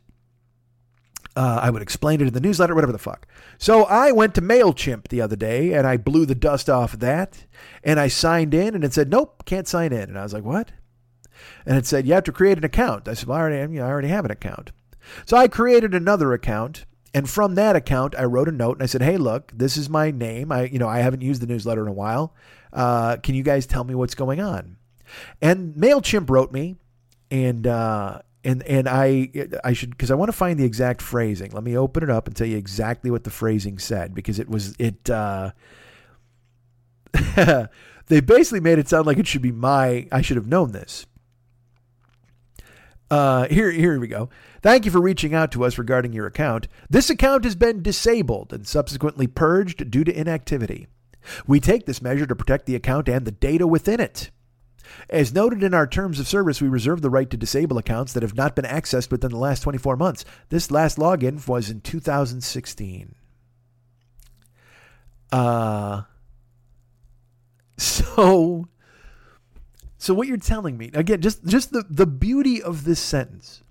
Uh, I would explain it in the newsletter, whatever the fuck. So I went to MailChimp the other day and I blew the dust off that and I signed in and it said, nope, can't sign in. And I was like, what? And it said, you have to create an account. I said, well, I already, I already have an account. So I created another account and from that account, I wrote a note and I said, "Hey, look, this is my name. I, you know, I haven't used the newsletter in a while. Uh, can you guys tell me what's going on?" And Mailchimp wrote me, and uh, and and I I should because I want to find the exact phrasing. Let me open it up and tell you exactly what the phrasing said because it was it. Uh, they basically made it sound like it should be my. I should have known this. Uh, here, here we go. Thank you for reaching out to us regarding your account. This account has been disabled and subsequently purged due to inactivity. We take this measure to protect the account and the data within it. As noted in our terms of service, we reserve the right to disable accounts that have not been accessed within the last 24 months. This last login was in 2016. Uh, so so what you're telling me again, just just the the beauty of this sentence.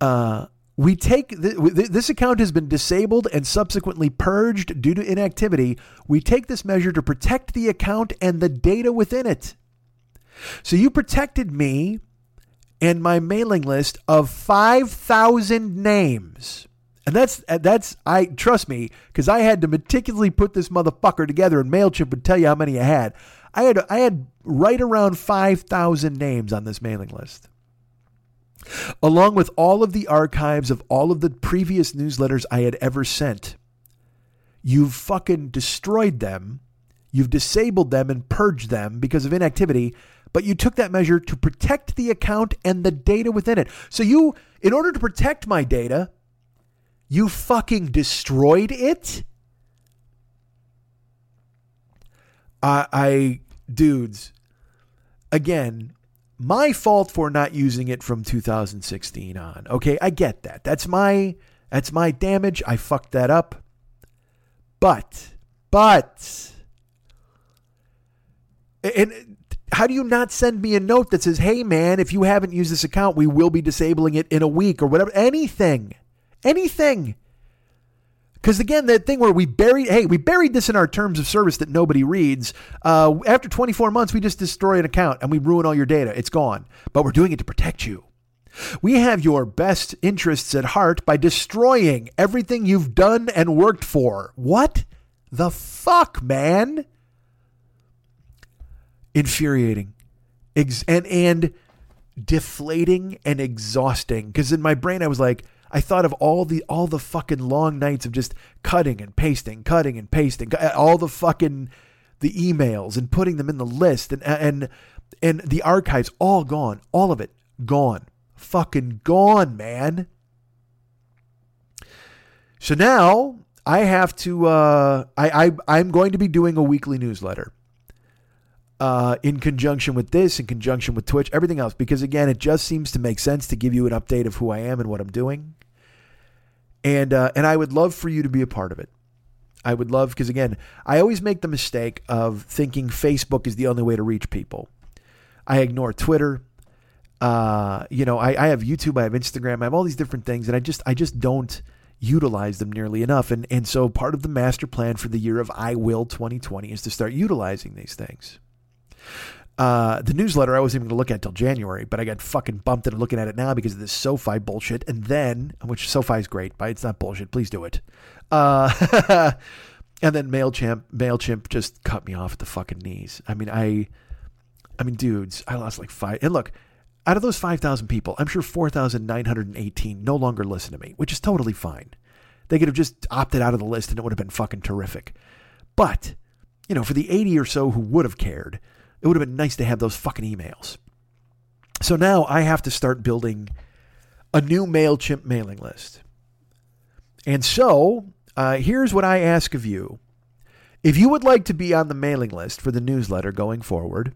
Uh, we take the, this account has been disabled and subsequently purged due to inactivity. We take this measure to protect the account and the data within it. So you protected me and my mailing list of 5,000 names. And that's uh, that's I trust me because I had to meticulously put this motherfucker together and Mailchimp would tell you how many I had. I had I had right around 5,000 names on this mailing list. Along with all of the archives of all of the previous newsletters I had ever sent. You've fucking destroyed them. You've disabled them and purged them because of inactivity, but you took that measure to protect the account and the data within it. So you, in order to protect my data, you fucking destroyed it? I, I dudes, again, my fault for not using it from 2016 on. Okay, I get that. That's my that's my damage. I fucked that up. But but and how do you not send me a note that says, "Hey man, if you haven't used this account, we will be disabling it in a week or whatever." Anything. Anything. Because again, that thing where we buried, hey, we buried this in our terms of service that nobody reads. Uh, after 24 months, we just destroy an account and we ruin all your data. It's gone. But we're doing it to protect you. We have your best interests at heart by destroying everything you've done and worked for. What the fuck, man? Infuriating. Ex- and, and deflating and exhausting. Because in my brain, I was like, I thought of all the all the fucking long nights of just cutting and pasting, cutting and pasting, all the fucking the emails and putting them in the list and and and the archives all gone, all of it gone, fucking gone, man. So now I have to. Uh, I, I I'm going to be doing a weekly newsletter uh, in conjunction with this, in conjunction with Twitch, everything else, because again, it just seems to make sense to give you an update of who I am and what I'm doing. And uh, and I would love for you to be a part of it. I would love because again, I always make the mistake of thinking Facebook is the only way to reach people. I ignore Twitter. Uh, you know, I, I have YouTube, I have Instagram, I have all these different things, and I just I just don't utilize them nearly enough. And and so part of the master plan for the year of I will 2020 is to start utilizing these things. Uh, the newsletter I wasn't even going to look at till January, but I got fucking bumped into looking at it now because of this SoFi bullshit. And then, which SoFi is great, but it's not bullshit. Please do it. Uh, and then Mailchimp, Mailchimp just cut me off at the fucking knees. I mean, I, I mean, dudes, I lost like five. And look, out of those five thousand people, I'm sure four thousand nine hundred eighteen no longer listen to me, which is totally fine. They could have just opted out of the list, and it would have been fucking terrific. But you know, for the eighty or so who would have cared it would have been nice to have those fucking emails. So now I have to start building a new MailChimp mailing list. And so uh, here's what I ask of you. If you would like to be on the mailing list for the newsletter going forward,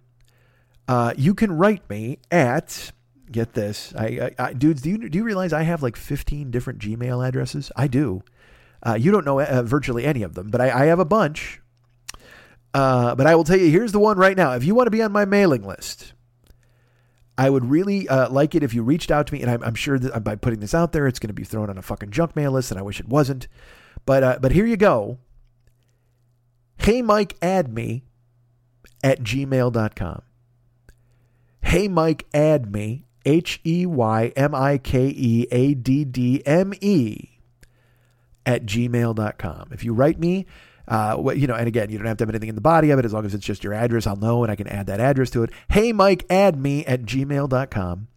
uh, you can write me at get this, I, I, I, dudes. Do you do you realize I have like 15 different Gmail addresses? I do. Uh, you don't know uh, virtually any of them, but I, I have a bunch. Uh, but I will tell you, here's the one right now. If you want to be on my mailing list, I would really uh, like it if you reached out to me, and I'm, I'm, sure that by putting this out there, it's going to be thrown on a fucking junk mail list, and I wish it wasn't. But uh, but here you go. Hey Mike, add me at gmail.com. Hey Mike, add me H E Y M I K E A D D M E at gmail.com. If you write me uh, you know, and again, you don't have to have anything in the body of it. As long as it's just your address, I'll know and I can add that address to it. Hey, Mike, add me at gmail.com.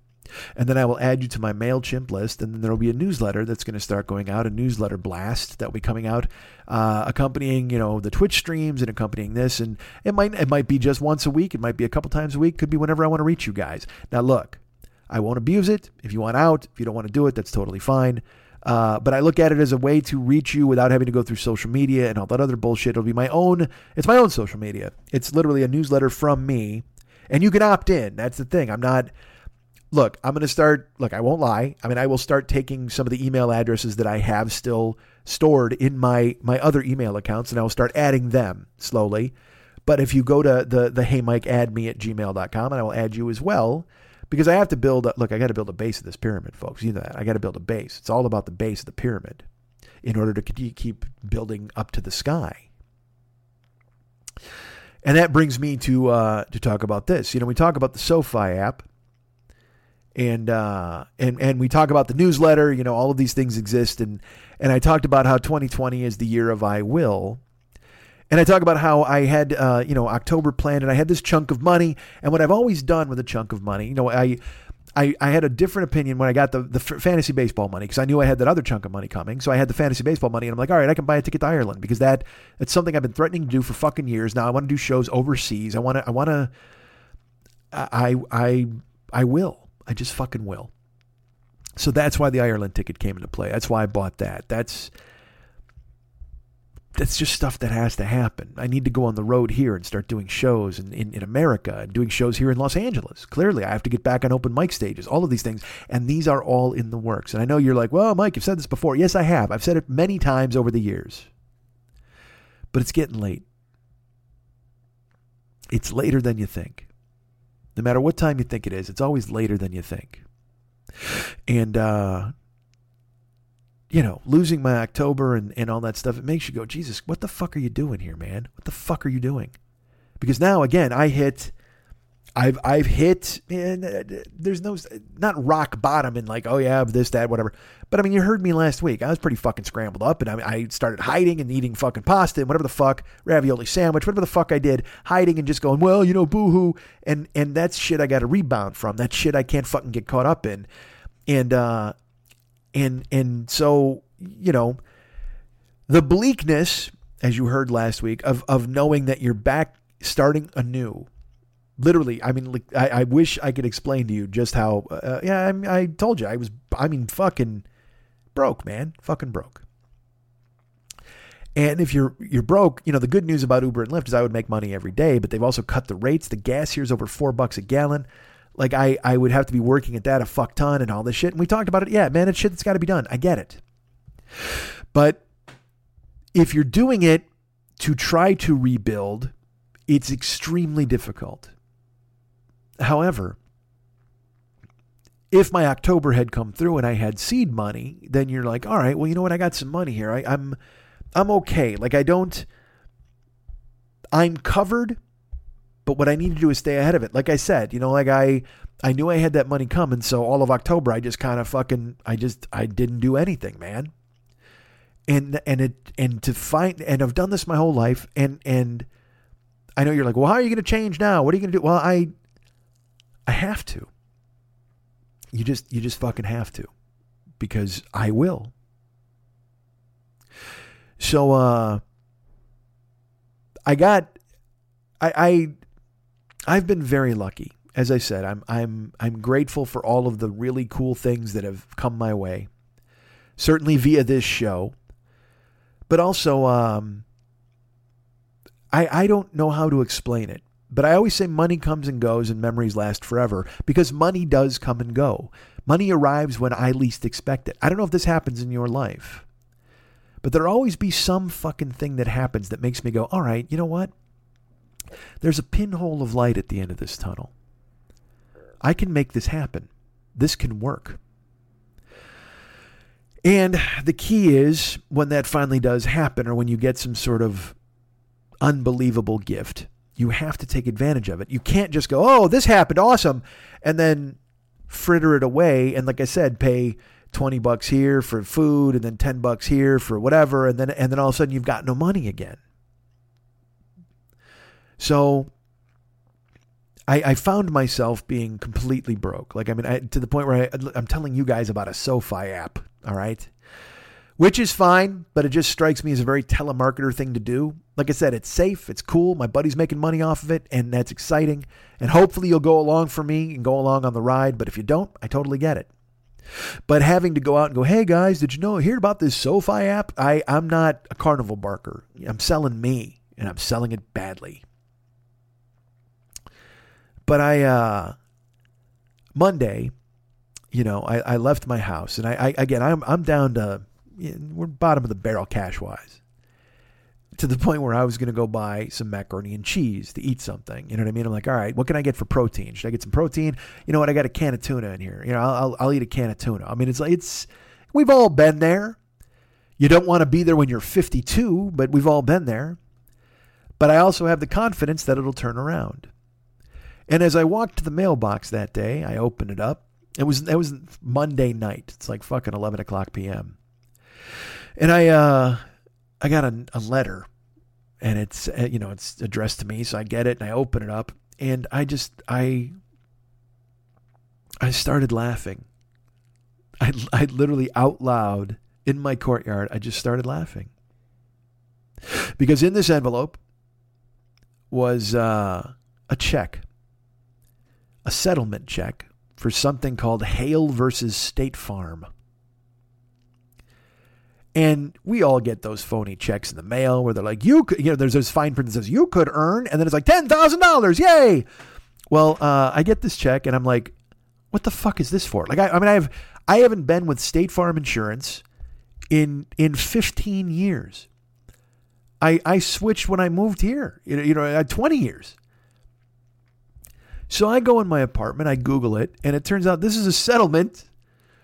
And then I will add you to my MailChimp list. And then there will be a newsletter that's going to start going out, a newsletter blast that will be coming out, uh, accompanying, you know, the Twitch streams and accompanying this. And it might, it might be just once a week. It might be a couple times a week. Could be whenever I want to reach you guys. Now, look, I won't abuse it. If you want out, if you don't want to do it, that's totally fine. Uh, but I look at it as a way to reach you without having to go through social media and all that other bullshit. It'll be my own. It's my own social media. It's literally a newsletter from me, and you can opt in. That's the thing. I'm not. Look, I'm going to start. Look, I won't lie. I mean, I will start taking some of the email addresses that I have still stored in my my other email accounts, and I will start adding them slowly. But if you go to the the hey Mike add me at gmail.com, and I will add you as well because I have to build. A, look, I got to build a base of this pyramid, folks. You know that. I got to build a base. It's all about the base of the pyramid in order to keep building up to the sky. And that brings me to uh, to talk about this. You know, we talk about the SoFi app, and uh, and and we talk about the newsletter. You know, all of these things exist, and and I talked about how 2020 is the year of I will, and I talk about how I had, uh, you know, October planned and I had this chunk of money. And what I've always done with a chunk of money, you know, I, I, I had a different opinion when I got the, the fantasy baseball money because I knew I had that other chunk of money coming. So I had the fantasy baseball money and I'm like, all right, I can buy a ticket to Ireland because that it's something I've been threatening to do for fucking years. Now I want to do shows overseas. I want to, I want to, I, I, I will. I just fucking will. So that's why the Ireland ticket came into play. That's why I bought that. That's, that's just stuff that has to happen. I need to go on the road here and start doing shows in, in, in, America and doing shows here in Los Angeles. Clearly, I have to get back on open mic stages, all of these things. And these are all in the works. And I know you're like, well, Mike, you've said this before. Yes, I have. I've said it many times over the years. But it's getting late. It's later than you think. No matter what time you think it is, it's always later than you think. And uh, you know, losing my October and, and all that stuff, it makes you go, Jesus, what the fuck are you doing here, man? What the fuck are you doing? Because now, again, I hit, I've I've hit, and uh, there's no, not rock bottom and like, oh yeah, this, that, whatever. But I mean, you heard me last week. I was pretty fucking scrambled up, and I, I started hiding and eating fucking pasta and whatever the fuck, ravioli sandwich, whatever the fuck I did, hiding and just going, well, you know, boohoo, and and that's shit I got to rebound from. That shit I can't fucking get caught up in, and uh, and and so you know the bleakness as you heard last week of of knowing that you're back starting anew literally i mean like, I, I wish i could explain to you just how uh, yeah I, I told you i was i mean fucking broke man fucking broke and if you're you're broke, you know the good news about Uber and Lyft is I would make money every day, but they've also cut the rates. The gas here is over four bucks a gallon. Like I, I would have to be working at that a fuck ton and all this shit. And we talked about it. Yeah, man, it's shit that's got to be done. I get it. But if you're doing it to try to rebuild, it's extremely difficult. However, if my October had come through and I had seed money, then you're like, all right, well, you know what? I got some money here. I, I'm, I'm okay. Like I don't, I'm covered But what I need to do is stay ahead of it. Like I said, you know, like I I knew I had that money coming, so all of October I just kind of fucking I just I didn't do anything, man. And and it and to find and I've done this my whole life and and I know you're like, "Well, how are you going to change now? What are you going to do?" Well, I I have to. You just you just fucking have to because I will. So uh I got I I I've been very lucky. As I said, I'm I'm I'm grateful for all of the really cool things that have come my way. Certainly via this show. But also um I I don't know how to explain it. But I always say money comes and goes and memories last forever because money does come and go. Money arrives when I least expect it. I don't know if this happens in your life, but there'll always be some fucking thing that happens that makes me go, all right, you know what? There's a pinhole of light at the end of this tunnel. I can make this happen. This can work. And the key is when that finally does happen or when you get some sort of unbelievable gift you have to take advantage of it. You can't just go, oh, this happened, awesome, and then fritter it away. And like I said, pay 20 bucks here for food and then 10 bucks here for whatever. And then, and then all of a sudden you've got no money again. So I, I found myself being completely broke. Like, I mean, I, to the point where I, I'm telling you guys about a SoFi app. All right which is fine, but it just strikes me as a very telemarketer thing to do. Like I said, it's safe, it's cool. My buddy's making money off of it, and that's exciting. And hopefully you'll go along for me and go along on the ride. But if you don't, I totally get it. But having to go out and go, hey guys, did you know hear about this SoFi app? I, I'm not a carnival barker. I'm selling me, and I'm selling it badly. But I uh Monday, you know, I, I left my house and I, I again I'm I'm down to we're bottom of the barrel cash wise. To the point where I was going to go buy some macaroni and cheese to eat something. You know what I mean? I'm like, all right, what can I get for protein? Should I get some protein? You know what? I got a can of tuna in here. You know, I'll, I'll eat a can of tuna. I mean, it's like, it's, we've all been there. You don't want to be there when you're 52, but we've all been there. But I also have the confidence that it'll turn around. And as I walked to the mailbox that day, I opened it up. It was it was Monday night. It's like fucking eleven o'clock p.m. And I uh, I got a, a letter, and it's uh, you know it's addressed to me, so I get it and I open it up, and I just I I started laughing. I I literally out loud in my courtyard, I just started laughing because in this envelope was uh, a check, a settlement check for something called Hale versus State Farm. And we all get those phony checks in the mail where they're like, you could, you know, there's this fine print that says you could earn, and then it's like $10,000, yay. Well, uh, I get this check and I'm like, what the fuck is this for? Like, I, I mean, I have, I haven't been with State Farm Insurance in, in 15 years. I, I switched when I moved here, you know, you know, 20 years. So I go in my apartment, I Google it, and it turns out this is a settlement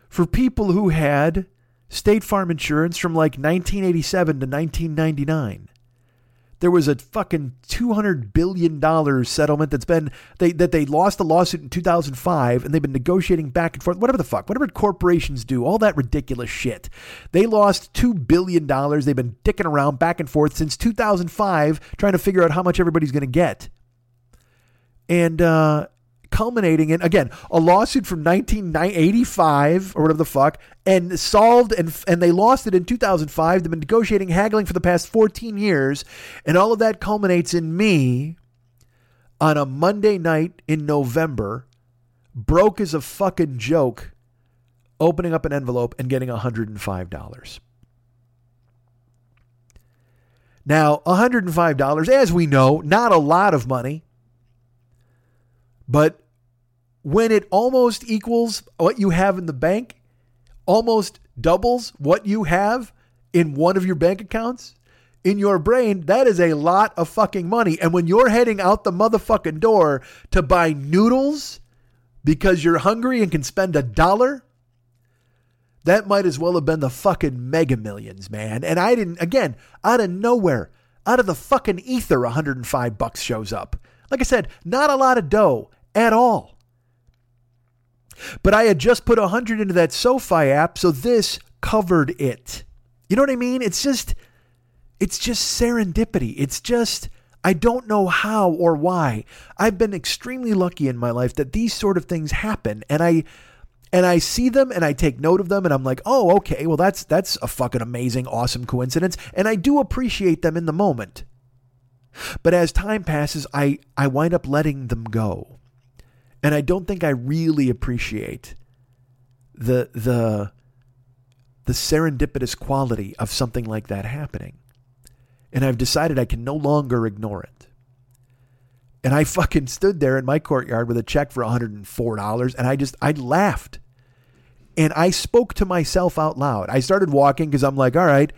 for people who had State Farm insurance from like 1987 to 1999. There was a fucking 200 billion dollars settlement that's been they that they lost the lawsuit in 2005 and they've been negotiating back and forth whatever the fuck whatever corporations do all that ridiculous shit. They lost 2 billion dollars they've been dicking around back and forth since 2005 trying to figure out how much everybody's going to get. And uh culminating in again a lawsuit from 1985 or whatever the fuck and solved and and they lost it in 2005 they've been negotiating haggling for the past 14 years and all of that culminates in me on a Monday night in November broke as a fucking joke opening up an envelope and getting $105 now $105 as we know not a lot of money but when it almost equals what you have in the bank, almost doubles what you have in one of your bank accounts, in your brain, that is a lot of fucking money. And when you're heading out the motherfucking door to buy noodles because you're hungry and can spend a dollar, that might as well have been the fucking mega millions, man. And I didn't, again, out of nowhere, out of the fucking ether, 105 bucks shows up. Like I said, not a lot of dough at all. But I had just put a 100 into that SoFi app, so this covered it. You know what I mean? It's just it's just serendipity. It's just I don't know how or why. I've been extremely lucky in my life that these sort of things happen and I and I see them and I take note of them and I'm like, "Oh, okay. Well, that's that's a fucking amazing awesome coincidence." And I do appreciate them in the moment. But as time passes, I I wind up letting them go. And I don't think I really appreciate the the the serendipitous quality of something like that happening. And I've decided I can no longer ignore it. And I fucking stood there in my courtyard with a check for $104 and I just I laughed. And I spoke to myself out loud. I started walking because I'm like, all right.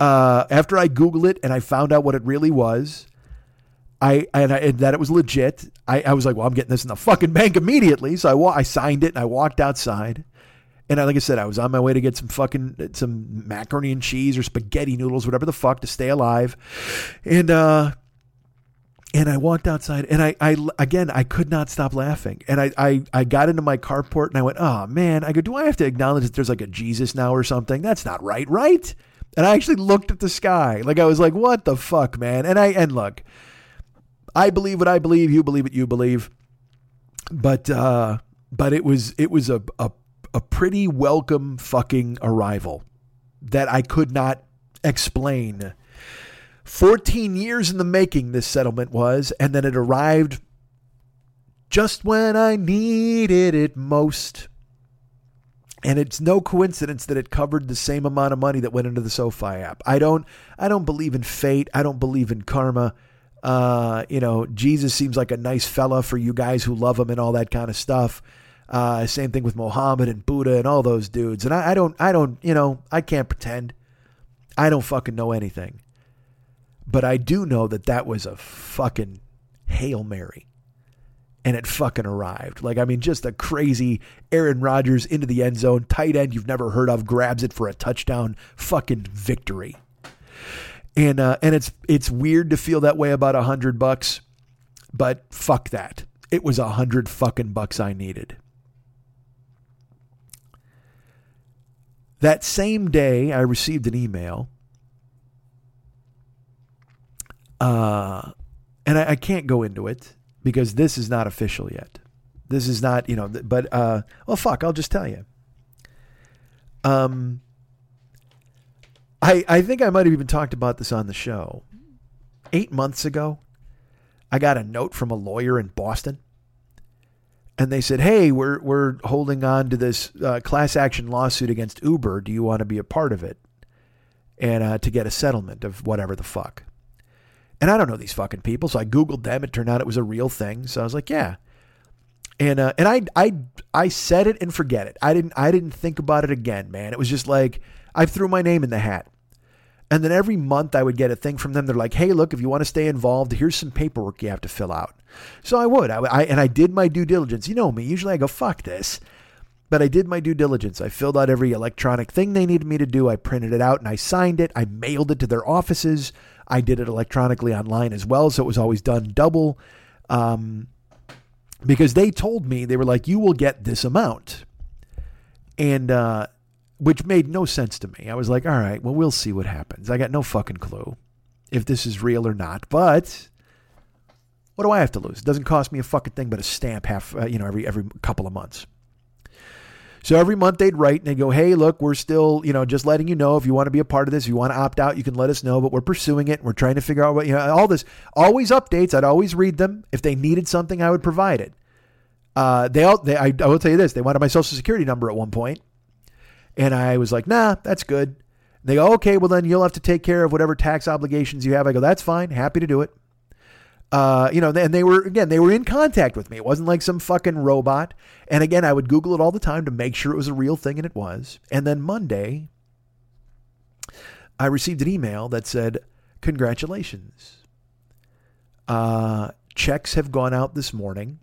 Uh, after I Googled it and I found out what it really was, I and, I, and that it was legit. I, I was like, well, I'm getting this in the fucking bank immediately. So I wa- I signed it and I walked outside. And I, like I said, I was on my way to get some fucking some macaroni and cheese or spaghetti noodles, whatever the fuck, to stay alive. And uh, and I walked outside, and I, I again, I could not stop laughing. And I, I, I got into my carport, and I went, "Oh man!" I go, "Do I have to acknowledge that there's like a Jesus now or something? That's not right, right?" And I actually looked at the sky, like I was like, "What the fuck, man?" And I and look, I believe what I believe. You believe what you believe. But uh, but it was it was a, a a pretty welcome fucking arrival that I could not explain. 14 years in the making, this settlement was, and then it arrived just when I needed it most. And it's no coincidence that it covered the same amount of money that went into the SoFi app. I don't I don't believe in fate. I don't believe in karma. Uh, you know, Jesus seems like a nice fella for you guys who love him and all that kind of stuff. Uh, same thing with Mohammed and Buddha and all those dudes. And I, I don't, I don't, you know, I can't pretend. I don't fucking know anything. But I do know that that was a fucking Hail Mary. And it fucking arrived. Like, I mean, just a crazy Aaron Rodgers into the end zone, tight end you've never heard of, grabs it for a touchdown, fucking victory. And uh, and it's it's weird to feel that way about a hundred bucks, but fuck that. It was a hundred fucking bucks I needed. That same day, I received an email. Uh, and I, I, can't go into it because this is not official yet. This is not, you know, but, uh, well, fuck, I'll just tell you. Um, I, I think I might have even talked about this on the show. Eight months ago, I got a note from a lawyer in Boston and they said, "Hey, we're we're holding on to this uh, class action lawsuit against Uber. Do you want to be a part of it and uh, to get a settlement of whatever the fuck?" And I don't know these fucking people, so I googled them. It turned out it was a real thing. So I was like, "Yeah." And uh, and I I I said it and forget it. I didn't I didn't think about it again, man. It was just like I threw my name in the hat. And then every month I would get a thing from them. They're like, "Hey, look, if you want to stay involved, here's some paperwork you have to fill out." So I would. I, I, and I did my due diligence. You know me. Usually I go, fuck this. But I did my due diligence. I filled out every electronic thing they needed me to do. I printed it out and I signed it. I mailed it to their offices. I did it electronically online as well. So it was always done double. Um, because they told me, they were like, you will get this amount. And, uh, which made no sense to me. I was like, all right, well, we'll see what happens. I got no fucking clue if this is real or not. But what do I have to lose? It doesn't cost me a fucking thing but a stamp half, uh, you know, every every couple of months. So every month they'd write and they go, "Hey, look, we're still, you know, just letting you know if you want to be a part of this, if you want to opt out, you can let us know, but we're pursuing it and we're trying to figure out what, you know, all this, always updates. I'd always read them. If they needed something, I would provide it. Uh, they all, they, I, I will tell you this, they wanted my social security number at one point, and I was like, nah, that's good. They go, okay, well then you'll have to take care of whatever tax obligations you have. I go, that's fine, happy to do it. Uh, you know, and they were again, they were in contact with me. It wasn't like some fucking robot. And again, I would Google it all the time to make sure it was a real thing, and it was. And then Monday, I received an email that said, "Congratulations, uh, checks have gone out this morning."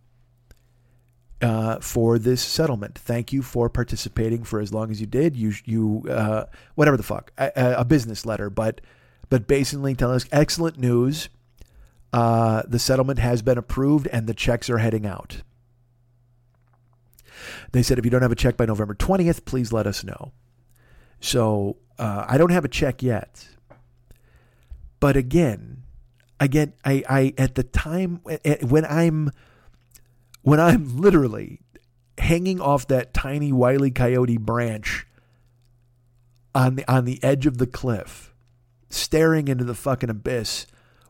Uh, for this settlement, thank you for participating for as long as you did. You, you, uh, whatever the fuck, a, a business letter, but, but basically telling us excellent news uh, the settlement has been approved and the checks are heading out. They said if you don't have a check by November 20th, please let us know. So uh, I don't have a check yet. But again, again, I, I at the time when I'm when I'm literally hanging off that tiny wily coyote branch on the on the edge of the cliff, staring into the fucking abyss,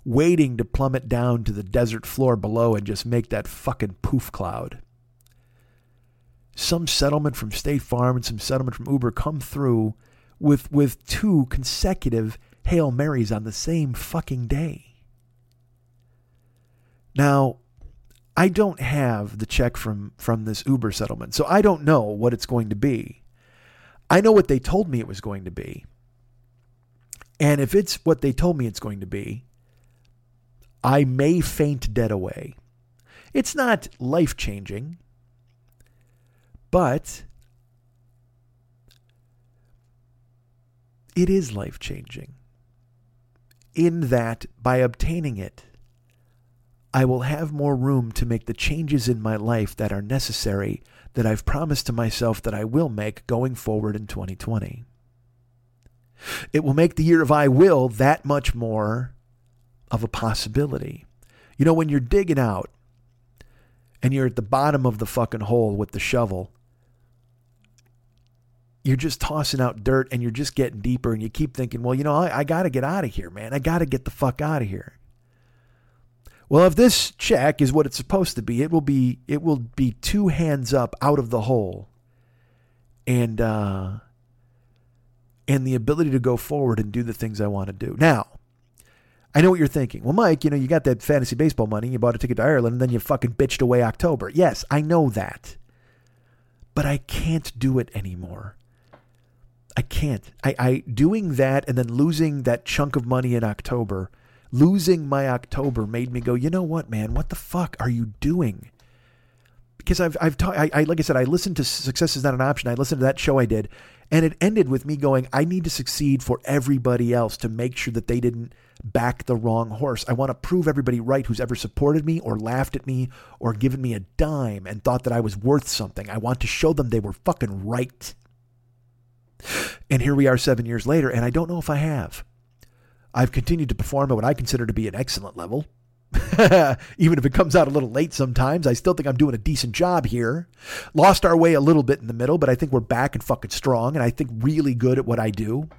waiting to plummet down to the desert floor below and just make that fucking poof cloud. Some settlement from State Farm and some settlement from Uber come through with with two consecutive Hail Marys on the same fucking day. Now, I don't have the check from from this Uber settlement, so I don't know what it's going to be. I know what they told me it was going to be. And if it's what they told me it's going to be, I may faint dead away. It's not life changing, but it is life changing in that by obtaining it, I will have more room to make the changes in my life that are necessary that I've promised to myself that I will make going forward in 2020. It will make the year of I will that much more of a possibility. You know, when you're digging out and you're at the bottom of the fucking hole with the shovel, you're just tossing out dirt and you're just getting deeper and you keep thinking, well, you know, I, I got to get out of here, man. I got to get the fuck out of here. Well, if this check is what it's supposed to be, it will be it will be two hands up out of the hole, and uh, and the ability to go forward and do the things I want to do. Now, I know what you're thinking. Well, Mike, you know you got that fantasy baseball money, you bought a ticket to Ireland, and then you fucking bitched away October. Yes, I know that, but I can't do it anymore. I can't. I, I doing that and then losing that chunk of money in October, losing my October made me go, you know what, man? What the fuck are you doing? Because I've I've ta- I, I like I said, I listened to Success is Not an Option. I listened to that show I did, and it ended with me going, I need to succeed for everybody else to make sure that they didn't back the wrong horse. I want to prove everybody right who's ever supported me or laughed at me or given me a dime and thought that I was worth something. I want to show them they were fucking right. And here we are seven years later, and I don't know if I have. I've continued to perform at what I consider to be an excellent level. Even if it comes out a little late sometimes, I still think I'm doing a decent job here. Lost our way a little bit in the middle, but I think we're back and fucking strong, and I think really good at what I do.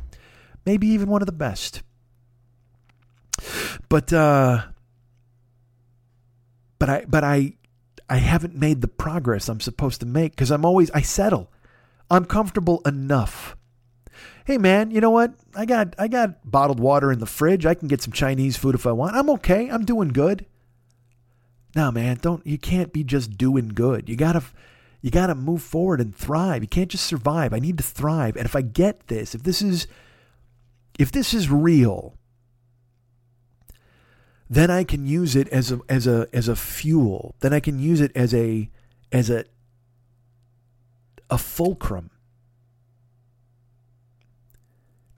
Maybe even one of the best. But uh but I but I I haven't made the progress I'm supposed to make because I'm always I settle. I'm comfortable enough. Hey man, you know what? I got I got bottled water in the fridge. I can get some Chinese food if I want. I'm okay. I'm doing good. No, man, don't you can't be just doing good. You got to you got to move forward and thrive. You can't just survive. I need to thrive. And if I get this, if this is if this is real, then I can use it as a as a as a fuel. Then I can use it as a as a a fulcrum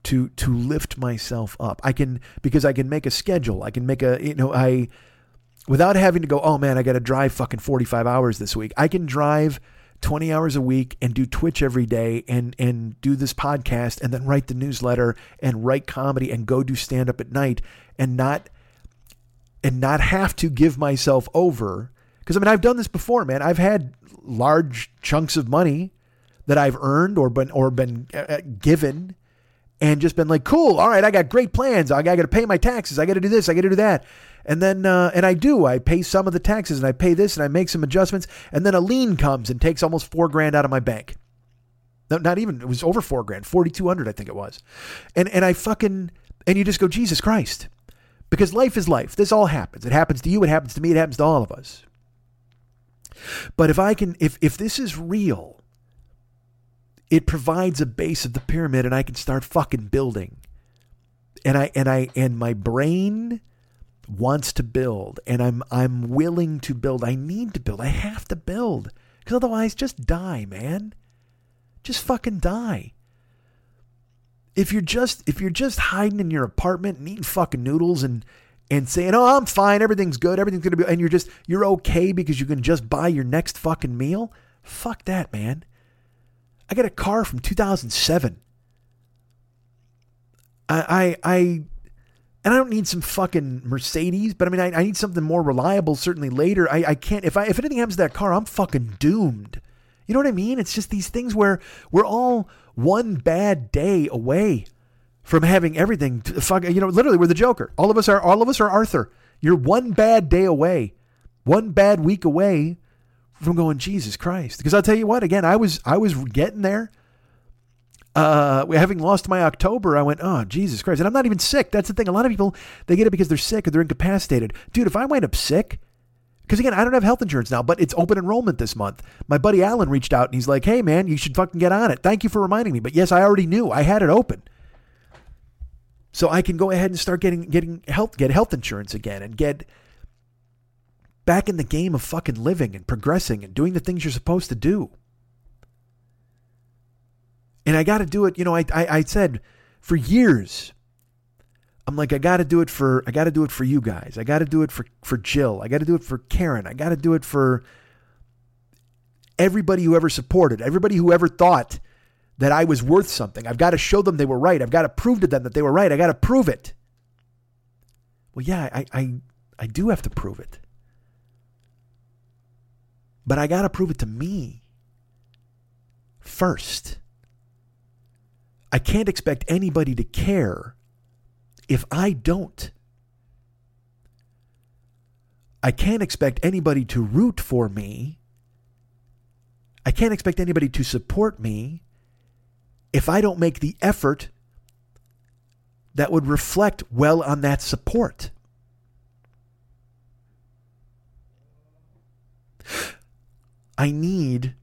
to to lift myself up. I can because I can make a schedule. I can make a you know I without having to go, "Oh man, I got to drive fucking 45 hours this week." I can drive 20 hours a week and do Twitch every day and and do this podcast and then write the newsletter and write comedy and go do stand up at night and not and not have to give myself over because I mean I've done this before, man. I've had large chunks of money that I've earned or been or been uh, uh, given and just been like, cool, all right, I got great plans. I got to pay my taxes. I got to do this. I got to do that. And then, uh, and I do. I pay some of the taxes and I pay this and I make some adjustments. And then a lien comes and takes almost four grand out of my bank. No, not even. It was over four grand, forty two hundred, I think it was. And and I fucking and you just go, Jesus Christ, because life is life. This all happens. It happens to you. It happens to me. It happens to all of us. But if I can, if if this is real, it provides a base of the pyramid and I can start fucking building. And I and I and my brain wants to build and I'm I'm willing to build. I need to build. I have to build. Cuz otherwise just die, man. Just fucking die. If you're just if you're just hiding in your apartment and eating fucking noodles and and saying, "Oh, I'm fine, everything's good, everything's gonna be," and you're just you're okay because you can just buy your next fucking meal. Fuck that, man. I got a car from 2007. I I, I and I don't need some fucking Mercedes, but I mean, I, I need something more reliable. Certainly later, I, I can't. If I if anything happens to that car, I'm fucking doomed. You know what I mean? It's just these things where we're all one bad day away from having everything. Fuck, you know, literally, we're the Joker. All of us are. All of us are Arthur. You're one bad day away, one bad week away from going Jesus Christ. Because I'll tell you what. Again, I was I was getting there. Uh, having lost my October, I went, oh Jesus Christ! And I'm not even sick. That's the thing. A lot of people they get it because they're sick or they're incapacitated. Dude, if I wind up sick, because again, I don't have health insurance now, but it's open enrollment this month. My buddy Alan reached out and he's like, hey, man, you should fucking get on it. Thank you for reminding me. But yes, I already knew. I had it open. So I can go ahead and start getting getting health get health insurance again and get back in the game of fucking living and progressing and doing the things you're supposed to do. And I got to do it. You know, I, I I said for years I'm like, I got to do it for, I got to do it for you guys. I got to do it for, for Jill. I got to do it for Karen. I got to do it for everybody who ever supported, everybody who ever thought that I was worth something. I've got to show them they were right. I've got to prove to them that they were right. I got to prove it. Well, yeah, I, I, I do have to prove it. But I got to prove it to me first. I can't expect anybody to care if I don't, I can't expect anybody to root for me. I can't expect anybody to support me if I don't make the effort that would reflect well on that support. I need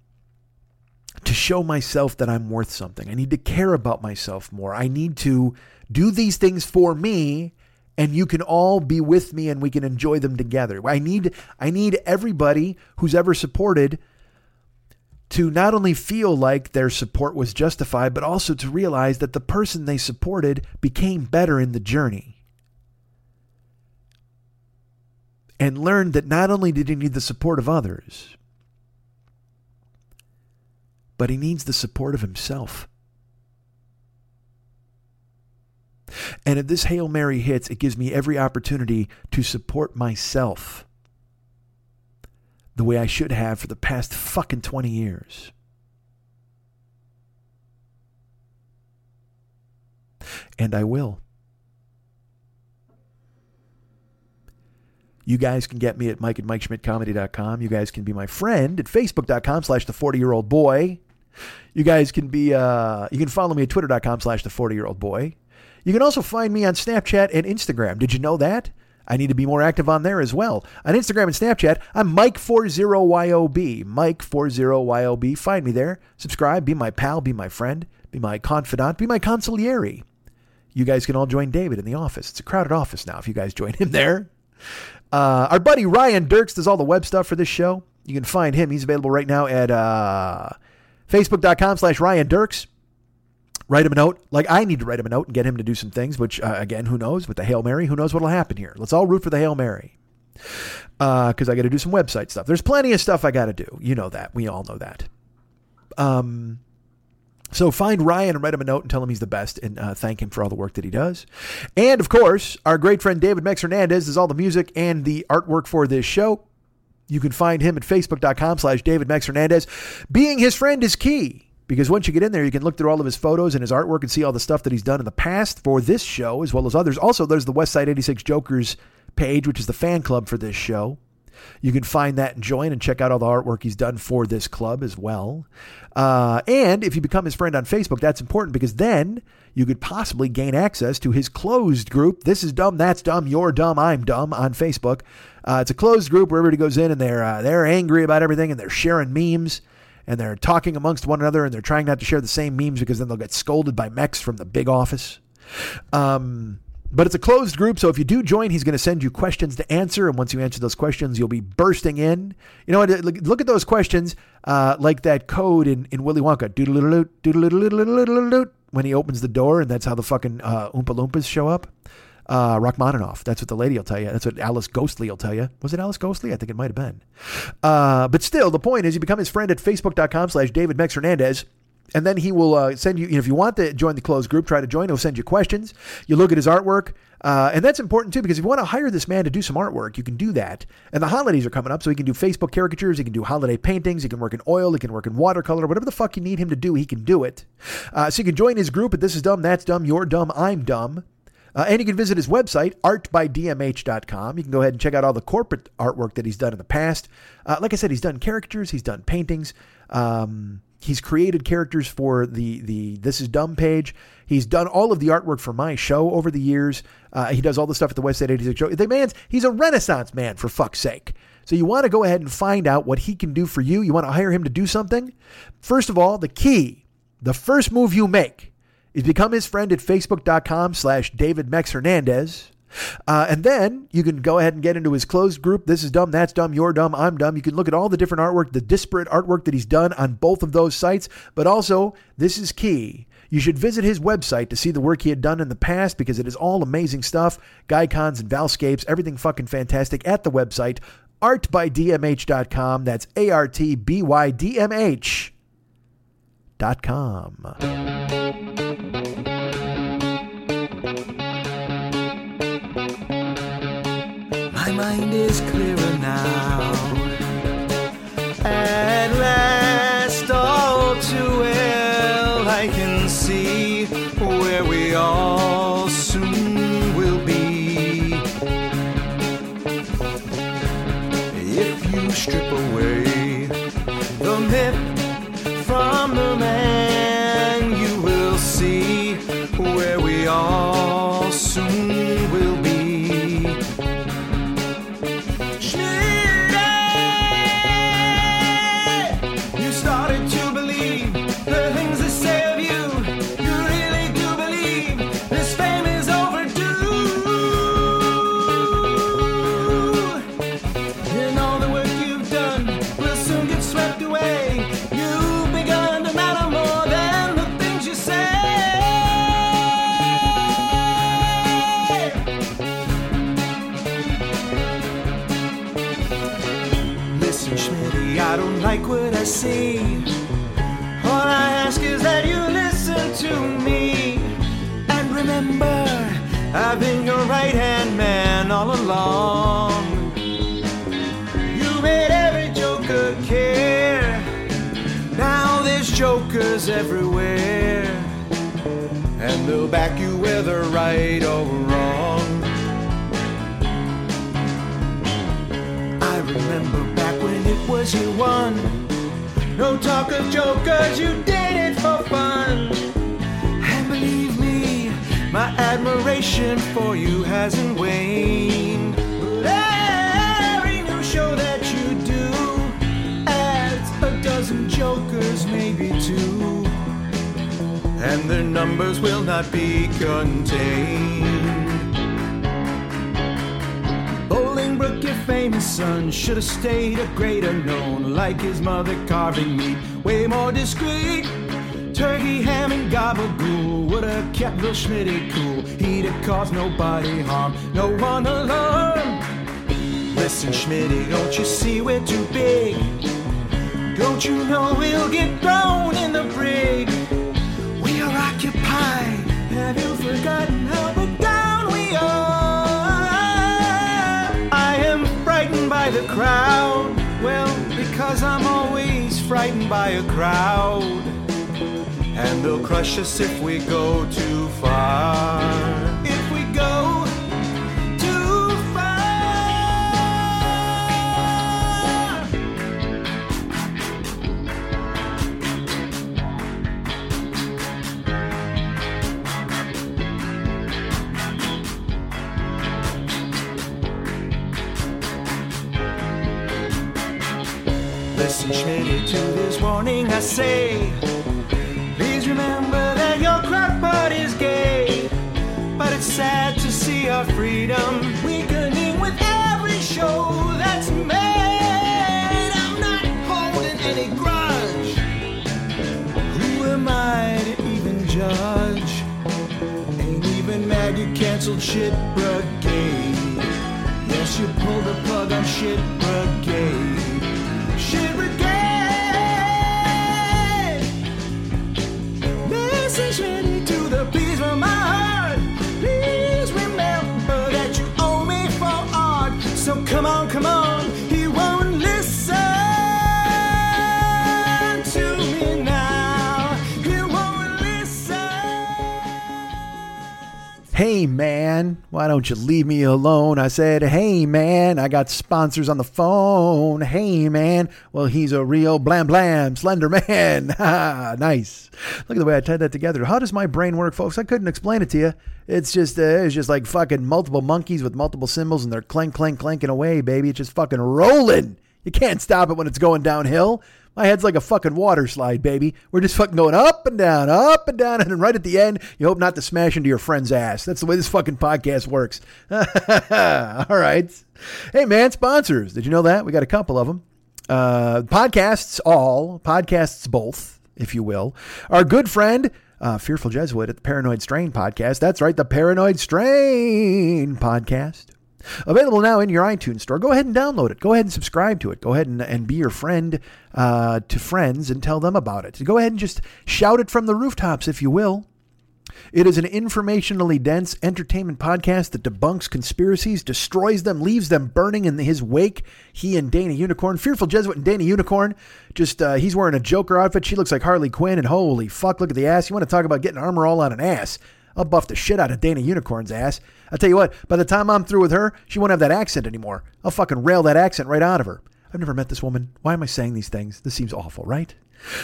to show myself that I'm worth something. I need to care about myself more. I need to do these things for me and you can all be with me and we can enjoy them together. I need I need everybody who's ever supported to not only feel like their support was justified but also to realize that the person they supported became better in the journey. And learned that not only did he need the support of others, but he needs the support of himself. And if this Hail Mary hits, it gives me every opportunity to support myself the way I should have for the past fucking 20 years. And I will. You guys can get me at Mike at MikeSchmidtComedy.com. You guys can be my friend at Facebook.com slash the 40 year old boy. You guys can be, uh, you can follow me at Twitter.com slash the 40 year old boy. You can also find me on Snapchat and Instagram. Did you know that? I need to be more active on there as well. On Instagram and Snapchat, I'm Mike40YOB. Mike40YOB. Find me there. Subscribe. Be my pal. Be my friend. Be my confidant. Be my consigliere. You guys can all join David in the office. It's a crowded office now if you guys join him there. Uh, our buddy Ryan Dirks does all the web stuff for this show. You can find him. He's available right now at uh, facebook.com slash Ryan Dirks write him a note. Like I need to write him a note and get him to do some things. Which uh, again, who knows? With the Hail Mary, who knows what'll happen here? Let's all root for the Hail Mary because uh, I got to do some website stuff. There's plenty of stuff I got to do. You know that. We all know that. Um. So find Ryan and write him a note and tell him he's the best and uh, thank him for all the work that he does. And of course, our great friend David Mex Hernandez does all the music and the artwork for this show. You can find him at facebook.com slash David Mex Hernandez. Being his friend is key because once you get in there, you can look through all of his photos and his artwork and see all the stuff that he's done in the past for this show as well as others. Also, there's the Westside 86 Jokers page, which is the fan club for this show. You can find that and join and check out all the artwork he's done for this club as well. Uh, and if you become his friend on Facebook, that's important because then you could possibly gain access to his closed group. This is dumb, that's dumb, you're dumb, I'm dumb on Facebook. Uh, it's a closed group where everybody goes in and they're uh, they're angry about everything and they're sharing memes and they're talking amongst one another and they're trying not to share the same memes because then they'll get scolded by Mex from the big office. Um, but it's a closed group, so if you do join, he's going to send you questions to answer. And once you answer those questions, you'll be bursting in. You know what? Look at those questions uh, like that code in, in Willy Wonka. Doodle doodle when he opens the door, and that's how the fucking uh, Oompa Loompas show up. Uh, Rachmaninoff. That's what the lady will tell you. That's what Alice Ghostley will tell you. Was it Alice Ghostley? I think it might have been. Uh, but still, the point is you become his friend at facebook.com slash David Mex Hernandez. And then he will uh, send you, you know, if you want to join the closed group, try to join. He'll send you questions. You look at his artwork. Uh, and that's important too, because if you want to hire this man to do some artwork, you can do that. And the holidays are coming up, so he can do Facebook caricatures, he can do holiday paintings, he can work in oil, he can work in watercolor, whatever the fuck you need him to do, he can do it. Uh, so you can join his group at This Is Dumb, That's Dumb, You're Dumb, I'm Dumb. Uh, and you can visit his website, artbydmh.com. You can go ahead and check out all the corporate artwork that he's done in the past. Uh, like I said, he's done caricatures, he's done paintings. Um, he's created characters for the the This Is Dumb page. He's done all of the artwork for my show over the years. Uh, he does all the stuff at the West Side 86 show. The man's he's a renaissance man for fuck's sake. So you want to go ahead and find out what he can do for you. You want to hire him to do something. First of all, the key, the first move you make is become his friend at facebook.com slash David Mex Hernandez. Uh, and then you can go ahead and get into his closed group. This is dumb, that's dumb, you're dumb, I'm dumb. You can look at all the different artwork, the disparate artwork that he's done on both of those sites. But also, this is key. You should visit his website to see the work he had done in the past because it is all amazing stuff. Gycons and Valscapes, everything fucking fantastic at the website, artbydmh.com. That's A R T B Y D M H mind is clearer now. At last, all too well, I can see where we all soon will be. If you strip away the myth from the man, you will see where we all All I ask is that you listen to me. And remember, I've been your right hand man all along. You made every joker care. Now there's jokers everywhere. And they'll back you whether right or wrong. I remember back when it was you won. No talk of jokers, you did it for fun. And believe me, my admiration for you hasn't waned. But every new show that you do adds a dozen jokers, maybe two. And their numbers will not be contained. Bolingbrook, your famous son, should have stayed a greater known, like his mother carving meat, way more discreet. Turkey, ham, and gabagool would have kept Bill Schmitty cool. He'd have caused nobody harm, no one alarm. Listen, Schmitty, don't you see we're too big? Don't you know we'll get thrown in the brig? We are occupied. Have you forgotten how put down we are? The crowd. Well, because I'm always frightened by a crowd. And they'll crush us if we go too far. If we go Listen, to this warning I say. Please remember that your crack part is gay. But it's sad to see our freedom weakening with every show that's made. I'm not holding any grudge. Who am I to even judge? Ain't even mad you canceled shit brigade. Yes, you pulled the plug on shit brigade. Hey man, why don't you leave me alone? I said, hey man, I got sponsors on the phone. Hey man, well he's a real blam blam slender man. Nice. Look at the way I tied that together. How does my brain work, folks? I couldn't explain it to you. It's just, uh, it's just like fucking multiple monkeys with multiple symbols, and they're clank clank clanking away, baby. It's just fucking rolling. You can't stop it when it's going downhill. My head's like a fucking water slide, baby. We're just fucking going up and down, up and down, and then right at the end, you hope not to smash into your friend's ass. That's the way this fucking podcast works. All right. Hey, man, sponsors. Did you know that? We got a couple of them. Uh, podcasts, all, podcasts, both, if you will. Our good friend, uh, Fearful Jesuit at the Paranoid Strain podcast. That's right, the Paranoid Strain podcast. Available now in your iTunes store. Go ahead and download it. Go ahead and subscribe to it. Go ahead and, and be your friend uh, to friends and tell them about it. Go ahead and just shout it from the rooftops, if you will. It is an informationally dense entertainment podcast that debunks conspiracies, destroys them, leaves them burning in his wake. He and Dana Unicorn, Fearful Jesuit and Dana Unicorn, just uh, he's wearing a Joker outfit. She looks like Harley Quinn, and holy fuck, look at the ass. You want to talk about getting armor all on an ass? I'll buff the shit out of Dana Unicorn's ass. I'll tell you what, by the time I'm through with her, she won't have that accent anymore. I'll fucking rail that accent right out of her. I've never met this woman. Why am I saying these things? This seems awful, right?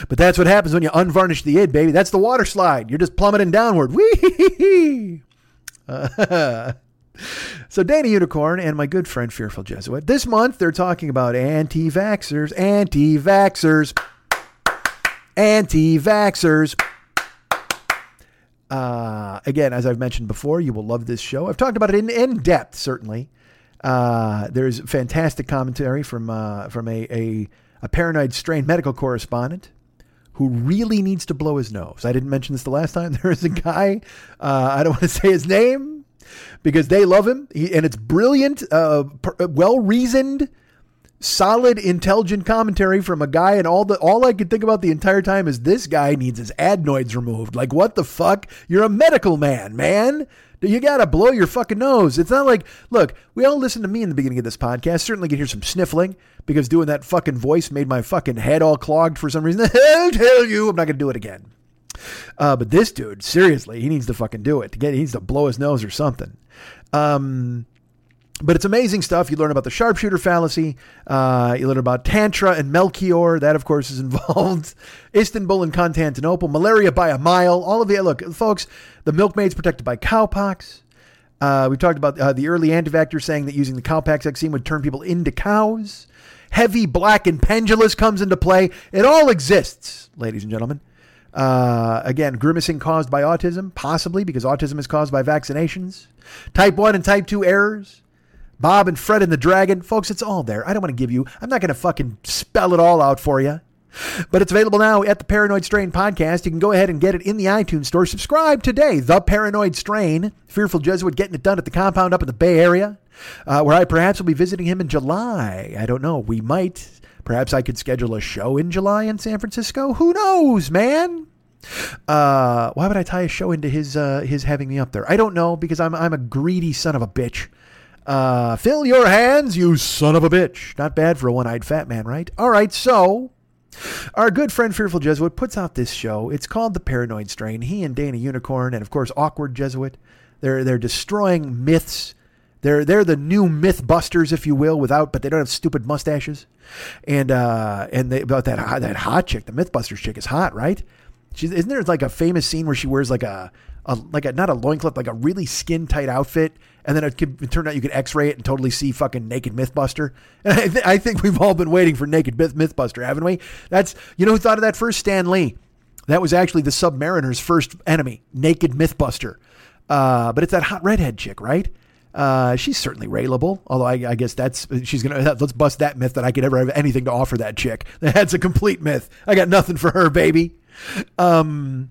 But that's what happens when you unvarnish the id, baby. That's the water slide. You're just plummeting downward. Wee uh, So Dana Unicorn and my good friend Fearful Jesuit. This month they're talking about anti-vaxxers, anti-vaxxers, anti-vaxxers. Uh, again, as I've mentioned before, you will love this show. I've talked about it in, in depth, certainly. Uh, there's fantastic commentary from uh, from a, a a paranoid strain medical correspondent who really needs to blow his nose. I didn't mention this the last time. There is a guy. Uh, I don't want to say his name because they love him, he, and it's brilliant, uh, per, well reasoned solid, intelligent commentary from a guy, and all the all I could think about the entire time is this guy needs his adenoids removed. Like, what the fuck? You're a medical man, man. You gotta blow your fucking nose. It's not like, look, we all listened to me in the beginning of this podcast. Certainly can hear some sniffling because doing that fucking voice made my fucking head all clogged for some reason. I'll tell you, I'm not gonna do it again. Uh, but this dude, seriously, he needs to fucking do it. He needs to blow his nose or something. Um, but it's amazing stuff. You learn about the sharpshooter fallacy. Uh, you learn about Tantra and Melchior. That, of course, is involved. Istanbul and Constantinople. Malaria by a mile. All of the look, folks. The milkmaid's protected by cowpox. Uh, we talked about uh, the early antivactors saying that using the cowpox vaccine would turn people into cows. Heavy, black, and pendulous comes into play. It all exists, ladies and gentlemen. Uh, again, grimacing caused by autism, possibly because autism is caused by vaccinations. Type 1 and type 2 errors. Bob and Fred and the Dragon. Folks, it's all there. I don't want to give you, I'm not going to fucking spell it all out for you. But it's available now at the Paranoid Strain podcast. You can go ahead and get it in the iTunes store. Subscribe today. The Paranoid Strain. Fearful Jesuit getting it done at the compound up in the Bay Area, uh, where I perhaps will be visiting him in July. I don't know. We might. Perhaps I could schedule a show in July in San Francisco. Who knows, man? Uh, why would I tie a show into his uh, his having me up there? I don't know because I'm I'm a greedy son of a bitch. Uh, fill your hands, you son of a bitch. Not bad for a one eyed fat man, right? All right, so our good friend Fearful Jesuit puts out this show. It's called The Paranoid Strain. He and Dana Unicorn, and of course, Awkward Jesuit. They're, they're destroying myths. They're, they're the new mythbusters, if you will, without, but they don't have stupid mustaches. And, uh, and they, about that, that hot chick, the Mythbusters chick is hot, right? She's, isn't there like a famous scene where she wears like a, a like a not a loincloth, like a really skin tight outfit, and then it could it turned out you could X ray it and totally see fucking naked MythBuster. And I, th- I think we've all been waiting for naked Myth- MythBuster, haven't we? That's you know who thought of that first? Stan Lee. That was actually the Sub-Mariner's first enemy, naked MythBuster. Uh, but it's that hot redhead chick, right? Uh, she's certainly railable, although I, I guess that's she's gonna let's bust that myth that I could ever have anything to offer that chick. That's a complete myth. I got nothing for her, baby. Um,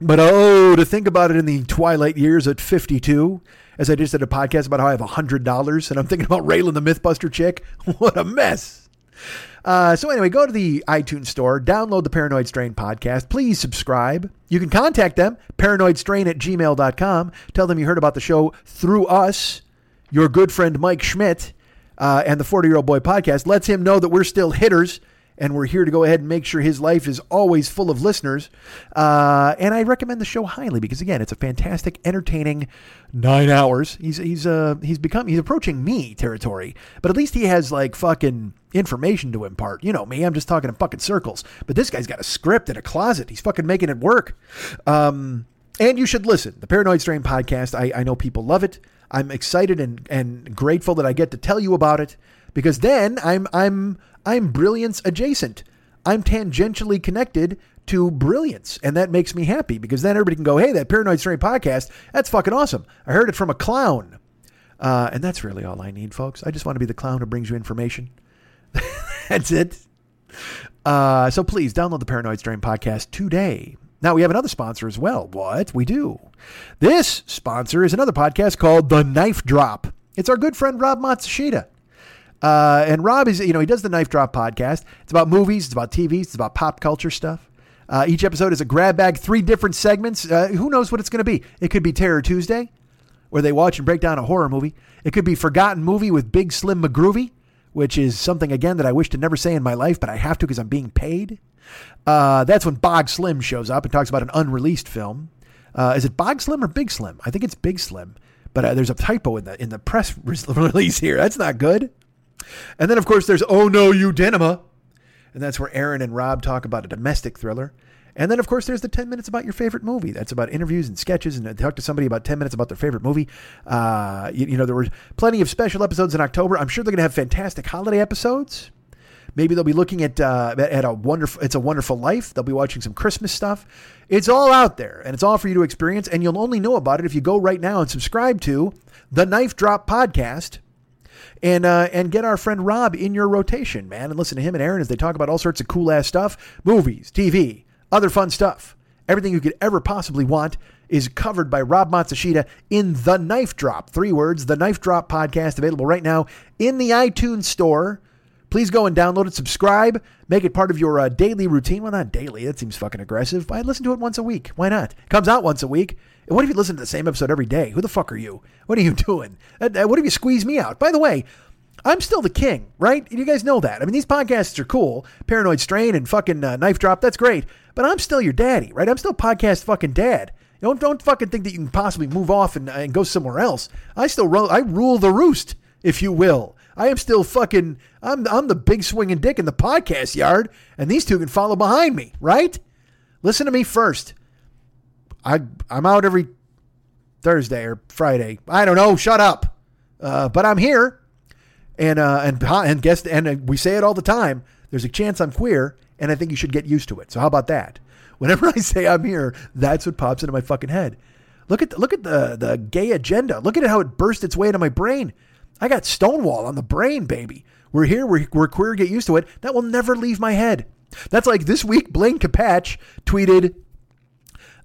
But oh, to think about it in the twilight years at 52, as I just did a podcast about how I have $100 and I'm thinking about Raylan the Mythbuster chick. What a mess. Uh, so anyway, go to the iTunes store, download the Paranoid Strain podcast. Please subscribe. You can contact them, paranoidstrain at gmail.com. Tell them you heard about the show through us, your good friend Mike Schmidt, uh, and the 40 Year Old Boy podcast. Lets him know that we're still hitters and we're here to go ahead and make sure his life is always full of listeners. Uh, and I recommend the show highly because again, it's a fantastic, entertaining nine hours. He's he's uh he's become he's approaching me territory, but at least he has like fucking information to impart. You know me, I'm just talking in fucking circles. But this guy's got a script in a closet. He's fucking making it work. Um, and you should listen. The Paranoid Strain podcast. I, I know people love it. I'm excited and, and grateful that I get to tell you about it because then I'm I'm I'm brilliance adjacent. I'm tangentially connected to brilliance, and that makes me happy because then everybody can go, "Hey, that Paranoid Strain podcast, that's fucking awesome. I heard it from a clown." Uh, and that's really all I need, folks. I just want to be the clown who brings you information. that's it. Uh, so please download the Paranoid Strain podcast today. Now we have another sponsor as well. What? We do. This sponsor is another podcast called The Knife Drop. It's our good friend Rob Matsushita. Uh, and Rob is, you know, he does the Knife Drop podcast. It's about movies, it's about TVs, it's about pop culture stuff. Uh, each episode is a grab bag, three different segments. Uh, who knows what it's going to be? It could be Terror Tuesday, where they watch and break down a horror movie. It could be Forgotten Movie with Big Slim McGroovy, which is something, again, that I wish to never say in my life, but I have to because I'm being paid. Uh, that's when Bog Slim shows up and talks about an unreleased film. Uh, is it Bog Slim or Big Slim? I think it's Big Slim, but uh, there's a typo in the in the press release here. That's not good. And then, of course, there's Oh No You Dinema. And that's where Aaron and Rob talk about a domestic thriller. And then, of course, there's the 10 minutes about your favorite movie. That's about interviews and sketches and talk to somebody about 10 minutes about their favorite movie. Uh, you, you know, there were plenty of special episodes in October. I'm sure they're going to have fantastic holiday episodes. Maybe they'll be looking at uh, at a wonderful. It's a Wonderful Life. They'll be watching some Christmas stuff. It's all out there, and it's all for you to experience. And you'll only know about it if you go right now and subscribe to the Knife Drop podcast and uh, and get our friend Rob in your rotation, man, and listen to him and Aaron as they talk about all sorts of cool ass stuff, movies, TV, other fun stuff. Everything you could ever possibly want is covered by Rob Matsushita in The Knife Drop. Three words, The Knife Drop podcast, available right now in the iTunes store. Please go and download it, subscribe, make it part of your uh, daily routine. Well, not daily, that seems fucking aggressive. But listen to it once a week. Why not? It comes out once a week. What if you listen to the same episode every day? Who the fuck are you? What are you doing? Uh, uh, what if you squeeze me out? By the way, I'm still the king, right? You guys know that. I mean, these podcasts are cool. Paranoid Strain and fucking uh, Knife Drop, that's great. But I'm still your daddy, right? I'm still podcast fucking dad. Don't don't fucking think that you can possibly move off and, uh, and go somewhere else. I still ro- I rule the roost, if you will. I am still fucking. I'm I'm the big swinging dick in the podcast yard, and these two can follow behind me, right? Listen to me first. I I'm out every Thursday or Friday. I don't know. Shut up. Uh, but I'm here, and uh, and and guess and uh, we say it all the time. There's a chance I'm queer, and I think you should get used to it. So how about that? Whenever I say I'm here, that's what pops into my fucking head. Look at the, look at the the gay agenda. Look at how it burst its way into my brain. I got Stonewall on the brain, baby. We're here. We're, we're queer. Get used to it. That will never leave my head. That's like this week. Blaine Capatch tweeted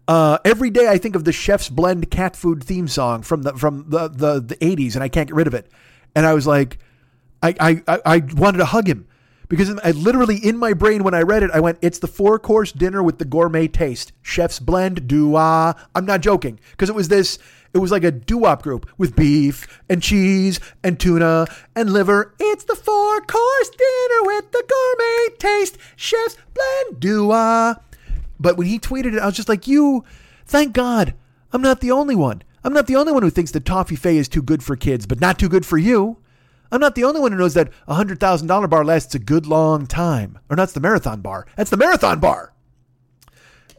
uh, every day I think of the Chef's Blend cat food theme song from the from the, the the 80s, and I can't get rid of it. And I was like, I I I wanted to hug him because I literally in my brain when I read it, I went, "It's the four course dinner with the gourmet taste, Chef's Blend doo I'm not joking because it was this. It was like a doo-wop group with beef and cheese and tuna and liver. It's the four course dinner with the gourmet taste, Chef's Blend doo but when he tweeted it, I was just like, you, thank God, I'm not the only one. I'm not the only one who thinks that Toffifay is too good for kids, but not too good for you. I'm not the only one who knows that a $100,000 bar lasts a good long time. Or that's the marathon bar. That's the marathon bar.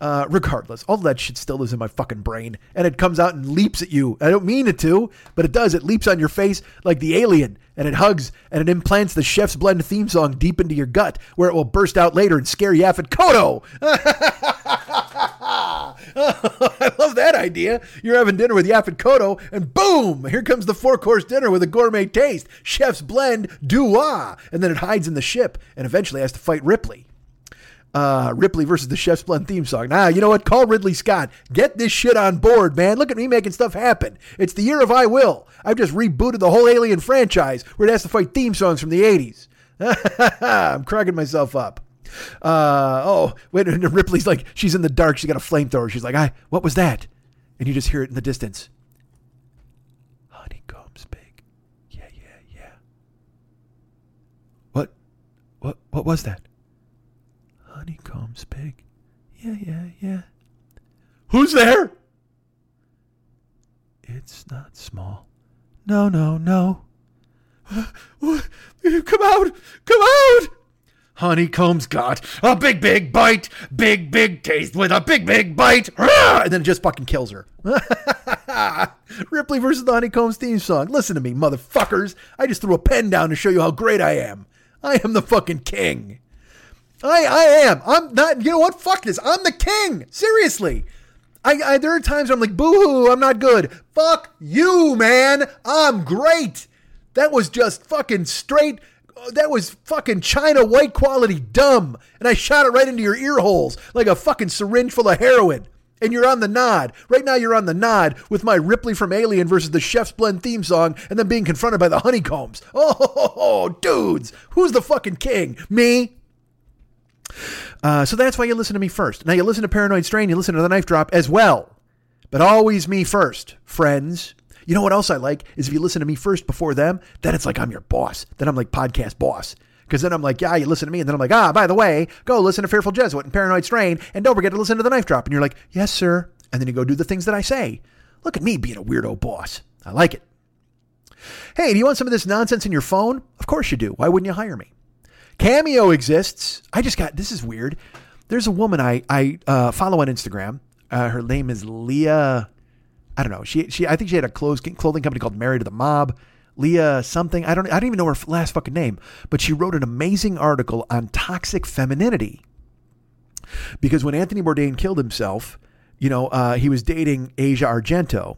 Uh, regardless, all that shit still lives in my fucking brain, and it comes out and leaps at you. I don't mean it to, but it does. It leaps on your face like the alien, and it hugs, and it implants the Chef's Blend theme song deep into your gut, where it will burst out later and scare Yaphet Kotto. I love that idea. You're having dinner with Yaphet Kotto, and boom, here comes the four course dinner with a gourmet taste. Chef's Blend, doo and then it hides in the ship, and eventually has to fight Ripley. Uh, Ripley versus the Chef's Blend theme song. Nah, you know what? Call Ridley Scott. Get this shit on board, man. Look at me making stuff happen. It's the year of I Will. I've just rebooted the whole Alien franchise where it has to fight theme songs from the 80s. I'm cracking myself up. Uh, oh, wait, and Ripley's like, she's in the dark. She's got a flamethrower. She's like, I, what was that? And you just hear it in the distance. Honeycombs big. Yeah, yeah, yeah. What, what, what was that? Honeycombs big. Yeah, yeah, yeah. Who's there? It's not small. No, no, no. Come out! Come out! Honeycomb's got a big, big bite, big, big taste with a big, big bite, ah, and then it just fucking kills her. Ripley versus the Honeycombs theme song. Listen to me, motherfuckers. I just threw a pen down to show you how great I am. I am the fucking king. I I am. I'm not. You know what? Fuck this. I'm the king. Seriously. I, I there are times I'm like, boo hoo, I'm not good. Fuck you, man. I'm great. That was just fucking straight. That was fucking China white quality dumb. And I shot it right into your ear holes like a fucking syringe full of heroin. And you're on the nod. Right now, you're on the nod with my Ripley from Alien versus the Chef's Blend theme song and then being confronted by the honeycombs. Oh, dudes. Who's the fucking king? Me? Uh, so that's why you listen to me first. Now, you listen to Paranoid Strain, you listen to The Knife Drop as well. But always me first, friends. You know what else I like is if you listen to me first before them, then it's like I'm your boss. Then I'm like podcast boss. Because then I'm like, yeah, you listen to me. And then I'm like, ah, by the way, go listen to Fearful Jesuit and Paranoid Strain. And don't forget to listen to The Knife Drop. And you're like, yes, sir. And then you go do the things that I say. Look at me being a weirdo boss. I like it. Hey, do you want some of this nonsense in your phone? Of course you do. Why wouldn't you hire me? Cameo exists. I just got this is weird. There's a woman I I uh, follow on Instagram. Uh, her name is Leah. I don't know. She she I think she had a clothes clothing company called Married to the Mob. Leah something. I don't I don't even know her last fucking name. But she wrote an amazing article on toxic femininity. Because when Anthony Bourdain killed himself, you know, uh, he was dating Asia Argento.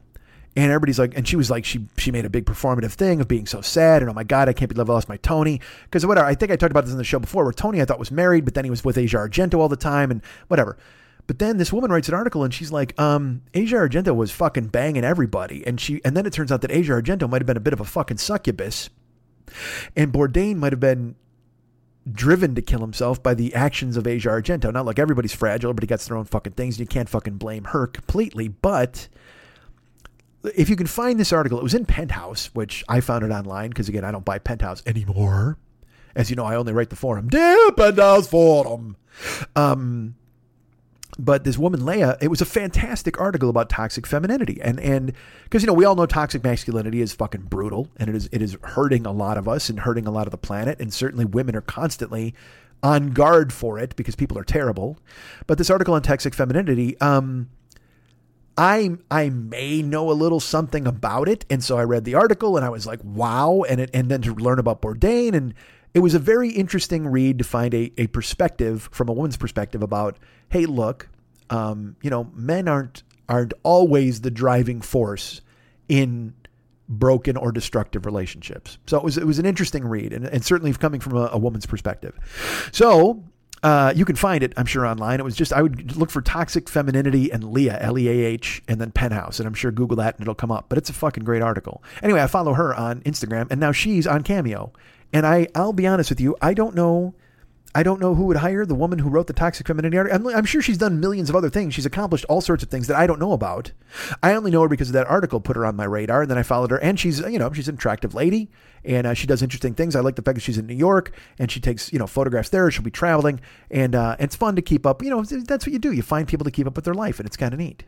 And everybody's like, and she was like, she she made a big performative thing of being so sad, and oh my god, I can't believe I lost my Tony. Because whatever, I think I talked about this in the show before, where Tony I thought was married, but then he was with Asia Argento all the time, and whatever. But then this woman writes an article, and she's like, um, Asia Argento was fucking banging everybody, and she, and then it turns out that Asia Argento might have been a bit of a fucking succubus, and Bourdain might have been driven to kill himself by the actions of Asia Argento. Not like everybody's fragile, everybody gets their own fucking things, and you can't fucking blame her completely, but if you can find this article, it was in Penthouse, which I found it online because again, I don't buy Penthouse anymore. As you know, I only write the forum, dear Penthouse Forum. Um, but this woman Leah, it was a fantastic article about toxic femininity, and and because you know we all know toxic masculinity is fucking brutal, and it is it is hurting a lot of us and hurting a lot of the planet, and certainly women are constantly on guard for it because people are terrible. But this article on toxic femininity, um, I I may know a little something about it, and so I read the article and I was like, wow, and it, and then to learn about Bourdain, and it was a very interesting read to find a, a perspective from a woman's perspective about, hey, look, um, you know, men aren't aren't always the driving force in broken or destructive relationships. So it was it was an interesting read, and, and certainly coming from a, a woman's perspective. So uh, you can find it, I'm sure, online. It was just, I would look for toxic femininity and Leah, L E A H, and then Penthouse. And I'm sure Google that and it'll come up. But it's a fucking great article. Anyway, I follow her on Instagram and now she's on Cameo. And I, I'll be honest with you, I don't know. I don't know who would hire the woman who wrote the toxic femininity article. I'm, I'm, sure she's done millions of other things. She's accomplished all sorts of things that I don't know about. I only know her because of that article put her on my radar, and then I followed her. And she's, you know, she's an attractive lady, and uh, she does interesting things. I like the fact that she's in New York and she takes, you know, photographs there. She'll be traveling, and uh, it's fun to keep up. You know, that's what you do. You find people to keep up with their life, and it's kind of neat.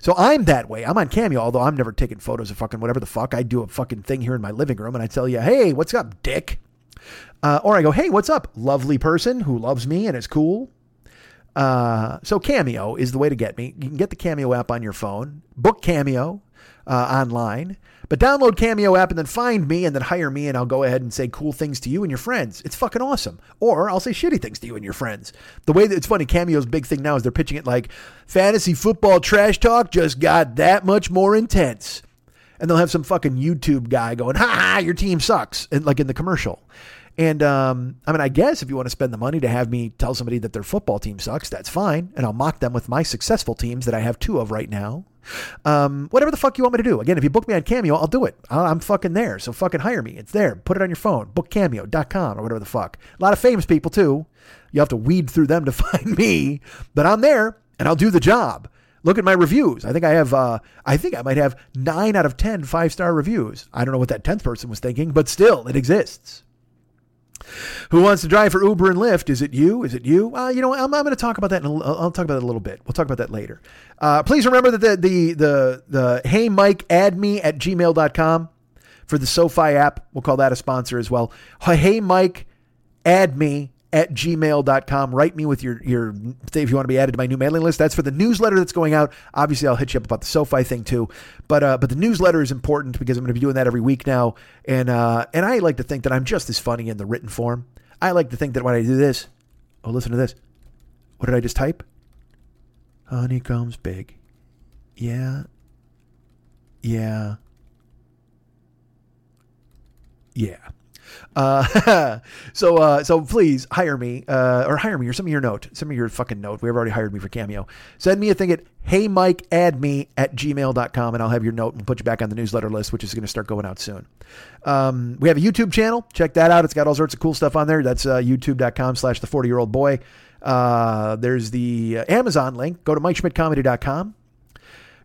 So I'm that way. I'm on Cameo, although I'm never taking photos of fucking whatever the fuck. I do a fucking thing here in my living room, and I tell you, hey, what's up, dick? Uh, or I go, hey, what's up, lovely person who loves me and is cool. Uh, so Cameo is the way to get me. You can get the Cameo app on your phone, book Cameo uh, online, but download Cameo app and then find me and then hire me, and I'll go ahead and say cool things to you and your friends. It's fucking awesome. Or I'll say shitty things to you and your friends. The way that it's funny, Cameo's big thing now is they're pitching it like fantasy football trash talk just got that much more intense and they'll have some fucking YouTube guy going, "Ha ha, your team sucks," and like in the commercial. And um, I mean, I guess if you want to spend the money to have me tell somebody that their football team sucks, that's fine. And I'll mock them with my successful teams that I have two of right now. Um, whatever the fuck you want me to do. Again, if you book me on Cameo, I'll do it. i am fucking there. So fucking hire me. It's there. Put it on your phone. Bookcameo.com or whatever the fuck. A lot of famous people too. You have to weed through them to find me, but I'm there and I'll do the job. Look at my reviews. I think I have, uh, I think I might have nine out of 10 five star reviews. I don't know what that 10th person was thinking, but still, it exists. Who wants to drive for Uber and Lyft? Is it you? Is it you? Uh, you know, I'm, I'm going to talk about that. I'll talk about it a little bit. We'll talk about that later. Uh, please remember that the, the, the, the Hey Mike add me at gmail.com for the SoFi app. We'll call that a sponsor as well. Hey Mike add me at gmail.com. Write me with your, your, if you want to be added to my new mailing list. That's for the newsletter that's going out. Obviously, I'll hit you up about the SoFi thing too. But, uh, but the newsletter is important because I'm going to be doing that every week now. And, uh, and I like to think that I'm just as funny in the written form. I like to think that when I do this, oh, listen to this. What did I just type? Honeycombs big. Yeah. Yeah. Yeah. Uh, so uh, so please hire me uh, or hire me or send me your note, some of your fucking note. We've already hired me for Cameo. Send me a thing at hey Mike add me at gmail.com and I'll have your note and put you back on the newsletter list, which is going to start going out soon. Um, we have a YouTube channel. Check that out. It's got all sorts of cool stuff on there. That's uh, youtube.com slash the 40 year old boy. Uh, there's the uh, Amazon link. Go to MikeSchmidtComedy.com.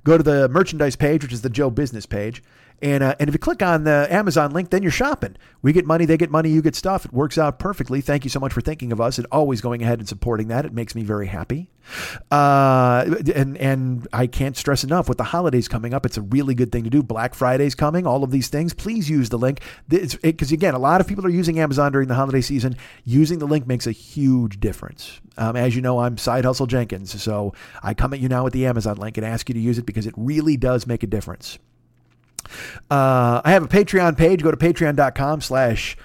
Go to the merchandise page, which is the Joe Business page. And, uh, and if you click on the Amazon link, then you're shopping. We get money, they get money, you get stuff. It works out perfectly. Thank you so much for thinking of us and always going ahead and supporting that. It makes me very happy. Uh, and and I can't stress enough with the holidays coming up, it's a really good thing to do. Black Friday's coming, all of these things. Please use the link because again, a lot of people are using Amazon during the holiday season. Using the link makes a huge difference. Um, as you know, I'm Side Hustle Jenkins, so I come at you now with the Amazon link and ask you to use it because it really does make a difference. Uh, I have a Patreon page. Go to patreon.com slash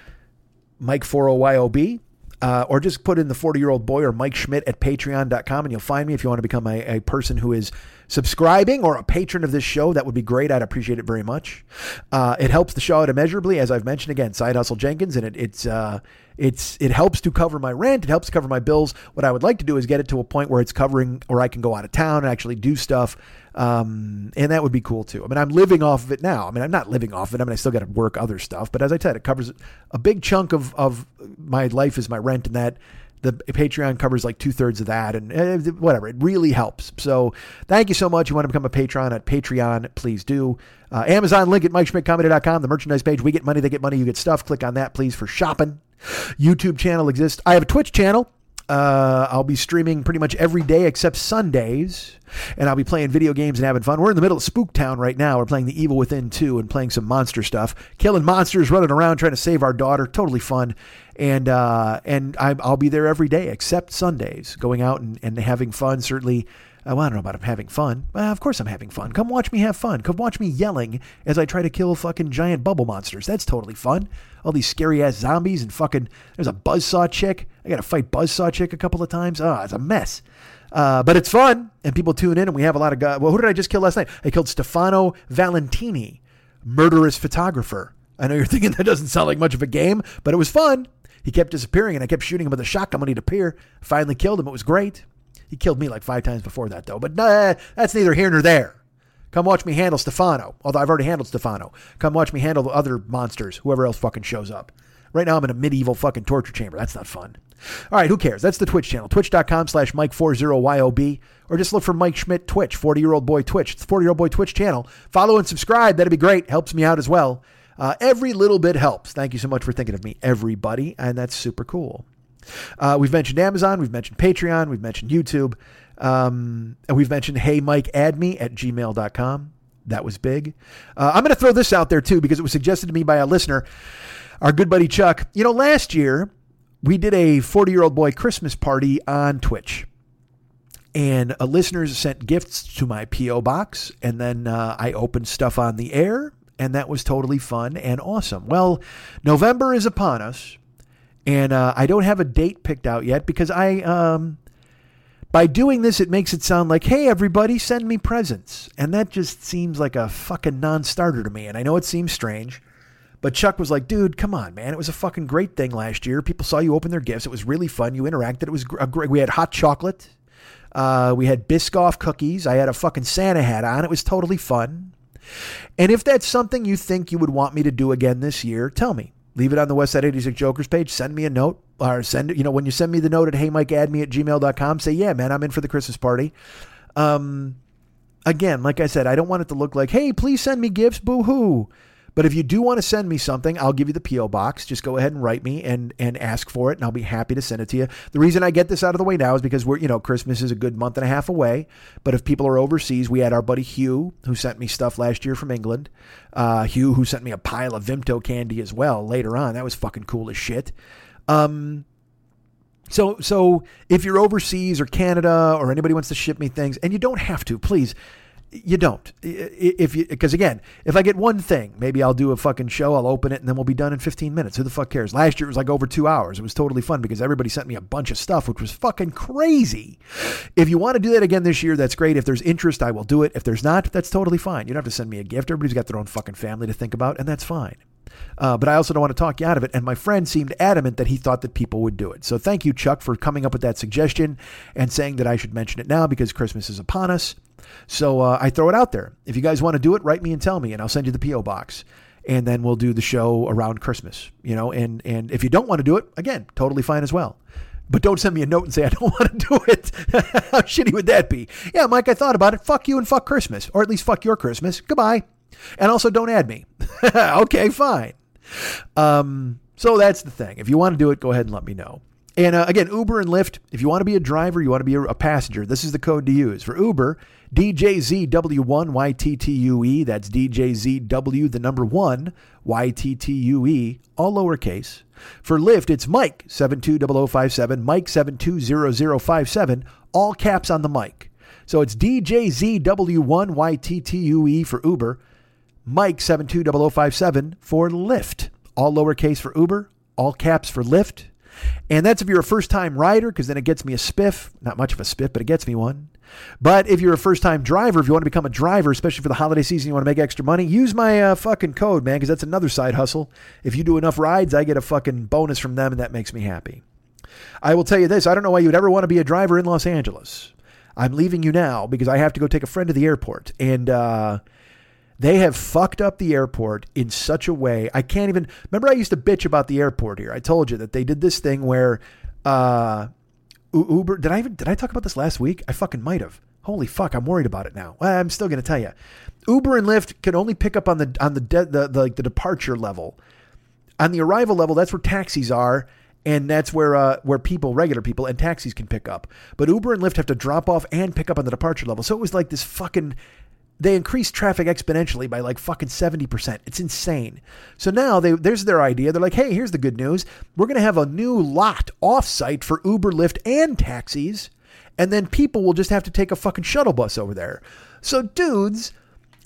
Mike40YOB. Uh, or just put in the 40 year old boy or Mike Schmidt at patreon.com and you'll find me if you want to become a, a, person who is subscribing or a patron of this show. That would be great. I'd appreciate it very much. Uh, it helps the show out immeasurably, as I've mentioned again, Side Hustle Jenkins, and it, it's, uh, it's, it helps to cover my rent. It helps cover my bills. What I would like to do is get it to a point where it's covering, where I can go out of town and actually do stuff um, and that would be cool too. I mean, I'm living off of it now. I mean, I'm not living off of it. I mean, I still got to work other stuff. But as I said, it covers a big chunk of, of my life is my rent and that the Patreon covers like two thirds of that and uh, whatever. It really helps. So thank you so much. You want to become a patron at Patreon, please do. Uh, Amazon link at MikeSchmidtComedy.com, the merchandise page. We get money, they get money, you get stuff. Click on that, please, for shopping. YouTube channel exists. I have a Twitch channel. Uh, I'll be streaming pretty much every day except Sundays, and I'll be playing video games and having fun. We're in the middle of Spooktown right now. We're playing The Evil Within 2 and playing some monster stuff, killing monsters, running around trying to save our daughter. Totally fun. And uh, and I, will be there every day except Sundays, going out and, and having fun. Certainly Oh, I don't know about having fun. Well, of course I'm having fun. Come watch me have fun. Come watch me yelling as I try to kill fucking giant bubble monsters. That's totally fun. All these scary ass zombies and fucking. There's a buzzsaw chick. I got to fight buzzsaw chick a couple of times. Oh, it's a mess. Uh, but it's fun, and people tune in, and we have a lot of guys. Well, who did I just kill last night? I killed Stefano Valentini, murderous photographer. I know you're thinking that doesn't sound like much of a game, but it was fun. He kept disappearing, and I kept shooting him with a shotgun when he'd appear. Finally killed him. It was great. He killed me like five times before that, though. But nah, that's neither here nor there. Come watch me handle Stefano. Although I've already handled Stefano. Come watch me handle the other monsters, whoever else fucking shows up. Right now I'm in a medieval fucking torture chamber. That's not fun. All right, who cares? That's the Twitch channel. Twitch.com slash Mike40YOB. Or just look for Mike Schmidt Twitch, 40 year old boy Twitch. It's 40 year old boy Twitch channel. Follow and subscribe. That'd be great. Helps me out as well. Uh, every little bit helps. Thank you so much for thinking of me, everybody. And that's super cool. Uh, we've mentioned Amazon, we've mentioned Patreon, we've mentioned YouTube, um, and we've mentioned Hey Mike Add Me at gmail.com. That was big. Uh, I'm going to throw this out there too because it was suggested to me by a listener, our good buddy Chuck. You know, last year we did a 40 year old boy Christmas party on Twitch. And uh, listeners sent gifts to my P.O. box, and then uh, I opened stuff on the air, and that was totally fun and awesome. Well, November is upon us, and uh, I don't have a date picked out yet because I, um, by doing this, it makes it sound like, hey, everybody, send me presents. And that just seems like a fucking non starter to me. And I know it seems strange, But Chuck was like, dude, come on, man. It was a fucking great thing last year. People saw you open their gifts. It was really fun. You interacted. It was great. We had hot chocolate. Uh, we had Biscoff cookies. I had a fucking Santa hat on. It was totally fun. And if that's something you think you would want me to do again this year, tell me. Leave it on the Westside 86 Jokers page. Send me a note or send you know, when you send me the note at heymikeadme at gmail.com, say, yeah, man, I'm in for the Christmas party. Um, again, like I said, I don't want it to look like, hey, please send me gifts, boo hoo. But if you do want to send me something, I'll give you the PO box. Just go ahead and write me and and ask for it, and I'll be happy to send it to you. The reason I get this out of the way now is because we're you know Christmas is a good month and a half away. But if people are overseas, we had our buddy Hugh who sent me stuff last year from England. Uh, Hugh who sent me a pile of Vimto candy as well later on. That was fucking cool as shit. Um, so so if you're overseas or Canada or anybody wants to ship me things, and you don't have to, please. You don't. If you because again, if I get one thing, maybe I'll do a fucking show. I'll open it and then we'll be done in 15 minutes. Who the fuck cares? Last year it was like over two hours. It was totally fun because everybody sent me a bunch of stuff, which was fucking crazy. If you want to do that again this year, that's great. If there's interest, I will do it. If there's not, that's totally fine. You don't have to send me a gift. Everybody's got their own fucking family to think about, and that's fine. Uh, but I also don't want to talk you out of it. And my friend seemed adamant that he thought that people would do it. So thank you, Chuck, for coming up with that suggestion and saying that I should mention it now because Christmas is upon us. So uh, I throw it out there. If you guys want to do it, write me and tell me, and I'll send you the PO box. And then we'll do the show around Christmas, you know. And and if you don't want to do it, again, totally fine as well. But don't send me a note and say I don't want to do it. How shitty would that be? Yeah, Mike, I thought about it. Fuck you and fuck Christmas, or at least fuck your Christmas. Goodbye. And also, don't add me. okay, fine. Um, so that's the thing. If you want to do it, go ahead and let me know. And uh, again, Uber and Lyft, if you want to be a driver, you want to be a, passenger, this is the code to use. For Uber, DJZW1YTTUE, that's DJZW, the number one, YTTUE, all lowercase. For Lyft, it's Mike 720057, Mike 720057, all caps on the mic. So it's DJZW1YTTUE for Uber, Mike 720057 for Lyft. All lowercase for Uber, all caps for Lyft. And that's if you're a first time rider, because then it gets me a spiff. Not much of a spiff, but it gets me one. But if you're a first time driver, if you want to become a driver, especially for the holiday season, you want to make extra money, use my uh, fucking code, man, because that's another side hustle. If you do enough rides, I get a fucking bonus from them, and that makes me happy. I will tell you this I don't know why you'd ever want to be a driver in Los Angeles. I'm leaving you now because I have to go take a friend to the airport. And, uh, they have fucked up the airport in such a way. I can't even remember. I used to bitch about the airport here. I told you that they did this thing where uh, Uber. Did I even did I talk about this last week? I fucking might have. Holy fuck! I'm worried about it now. Well, I'm still to tell you. Uber and Lyft can only pick up on the on the de- the, the like the departure level. On the arrival level, that's where taxis are, and that's where uh, where people, regular people, and taxis can pick up. But Uber and Lyft have to drop off and pick up on the departure level. So it was like this fucking they increased traffic exponentially by like fucking 70%. It's insane. So now they there's their idea. They're like, hey, here's the good news. We're going to have a new lot offsite for Uber, Lyft, and taxis. And then people will just have to take a fucking shuttle bus over there. So, dudes,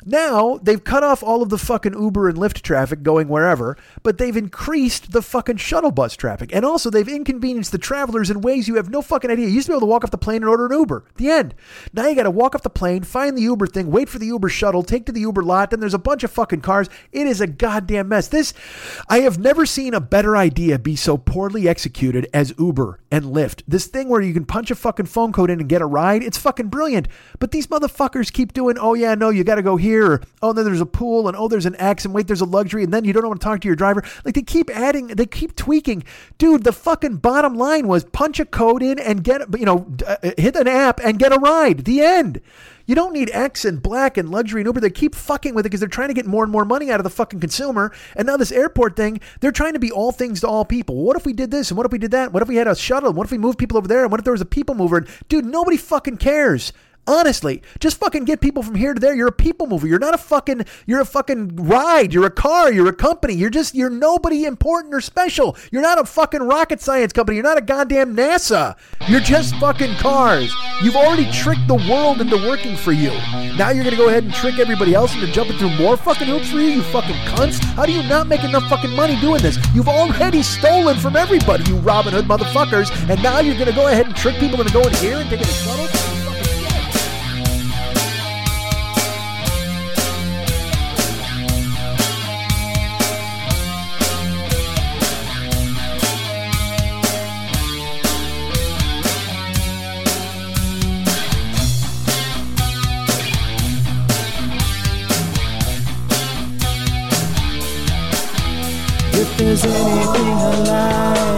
now they've cut off all of the fucking Uber and Lyft traffic going wherever, but they've increased the fucking shuttle bus traffic. And also they've inconvenienced the travelers in ways you have no fucking idea. You used to be able to walk off the plane and order an Uber. The end. Now you got to walk off the plane, find the Uber thing, wait for the Uber shuttle, take to the Uber lot, then there's a bunch of fucking cars. It is a goddamn mess. This I have never seen a better idea be so poorly executed as Uber and Lyft. This thing where you can punch a fucking phone code in and get a ride, it's fucking brilliant. But these motherfuckers keep doing, "Oh yeah, no, you got to go here." Or, oh, then there's a pool, and oh, there's an X, and wait, there's a luxury, and then you don't want to talk to your driver. Like they keep adding, they keep tweaking. Dude, the fucking bottom line was punch a code in and get, you know, uh, hit an app and get a ride. The end. You don't need X and Black and luxury and Uber. They keep fucking with it because they're trying to get more and more money out of the fucking consumer. And now this airport thing, they're trying to be all things to all people. What if we did this? And what if we did that? What if we had a shuttle? And what if we moved people over there? And what if there was a people mover? And dude, nobody fucking cares. Honestly, just fucking get people from here to there. You're a people mover. You're not a fucking, you're a fucking ride. You're a car. You're a company. You're just, you're nobody important or special. You're not a fucking rocket science company. You're not a goddamn NASA. You're just fucking cars. You've already tricked the world into working for you. Now you're to go ahead and trick everybody else into jumping through more fucking hoops for you, you fucking cunts. How do you not make enough fucking money doing this? You've already stolen from everybody, you Robin Hood motherfuckers. And now you're to go ahead and trick people into going here and taking a shuttle?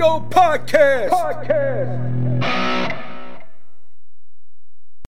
Podcast. Podcast.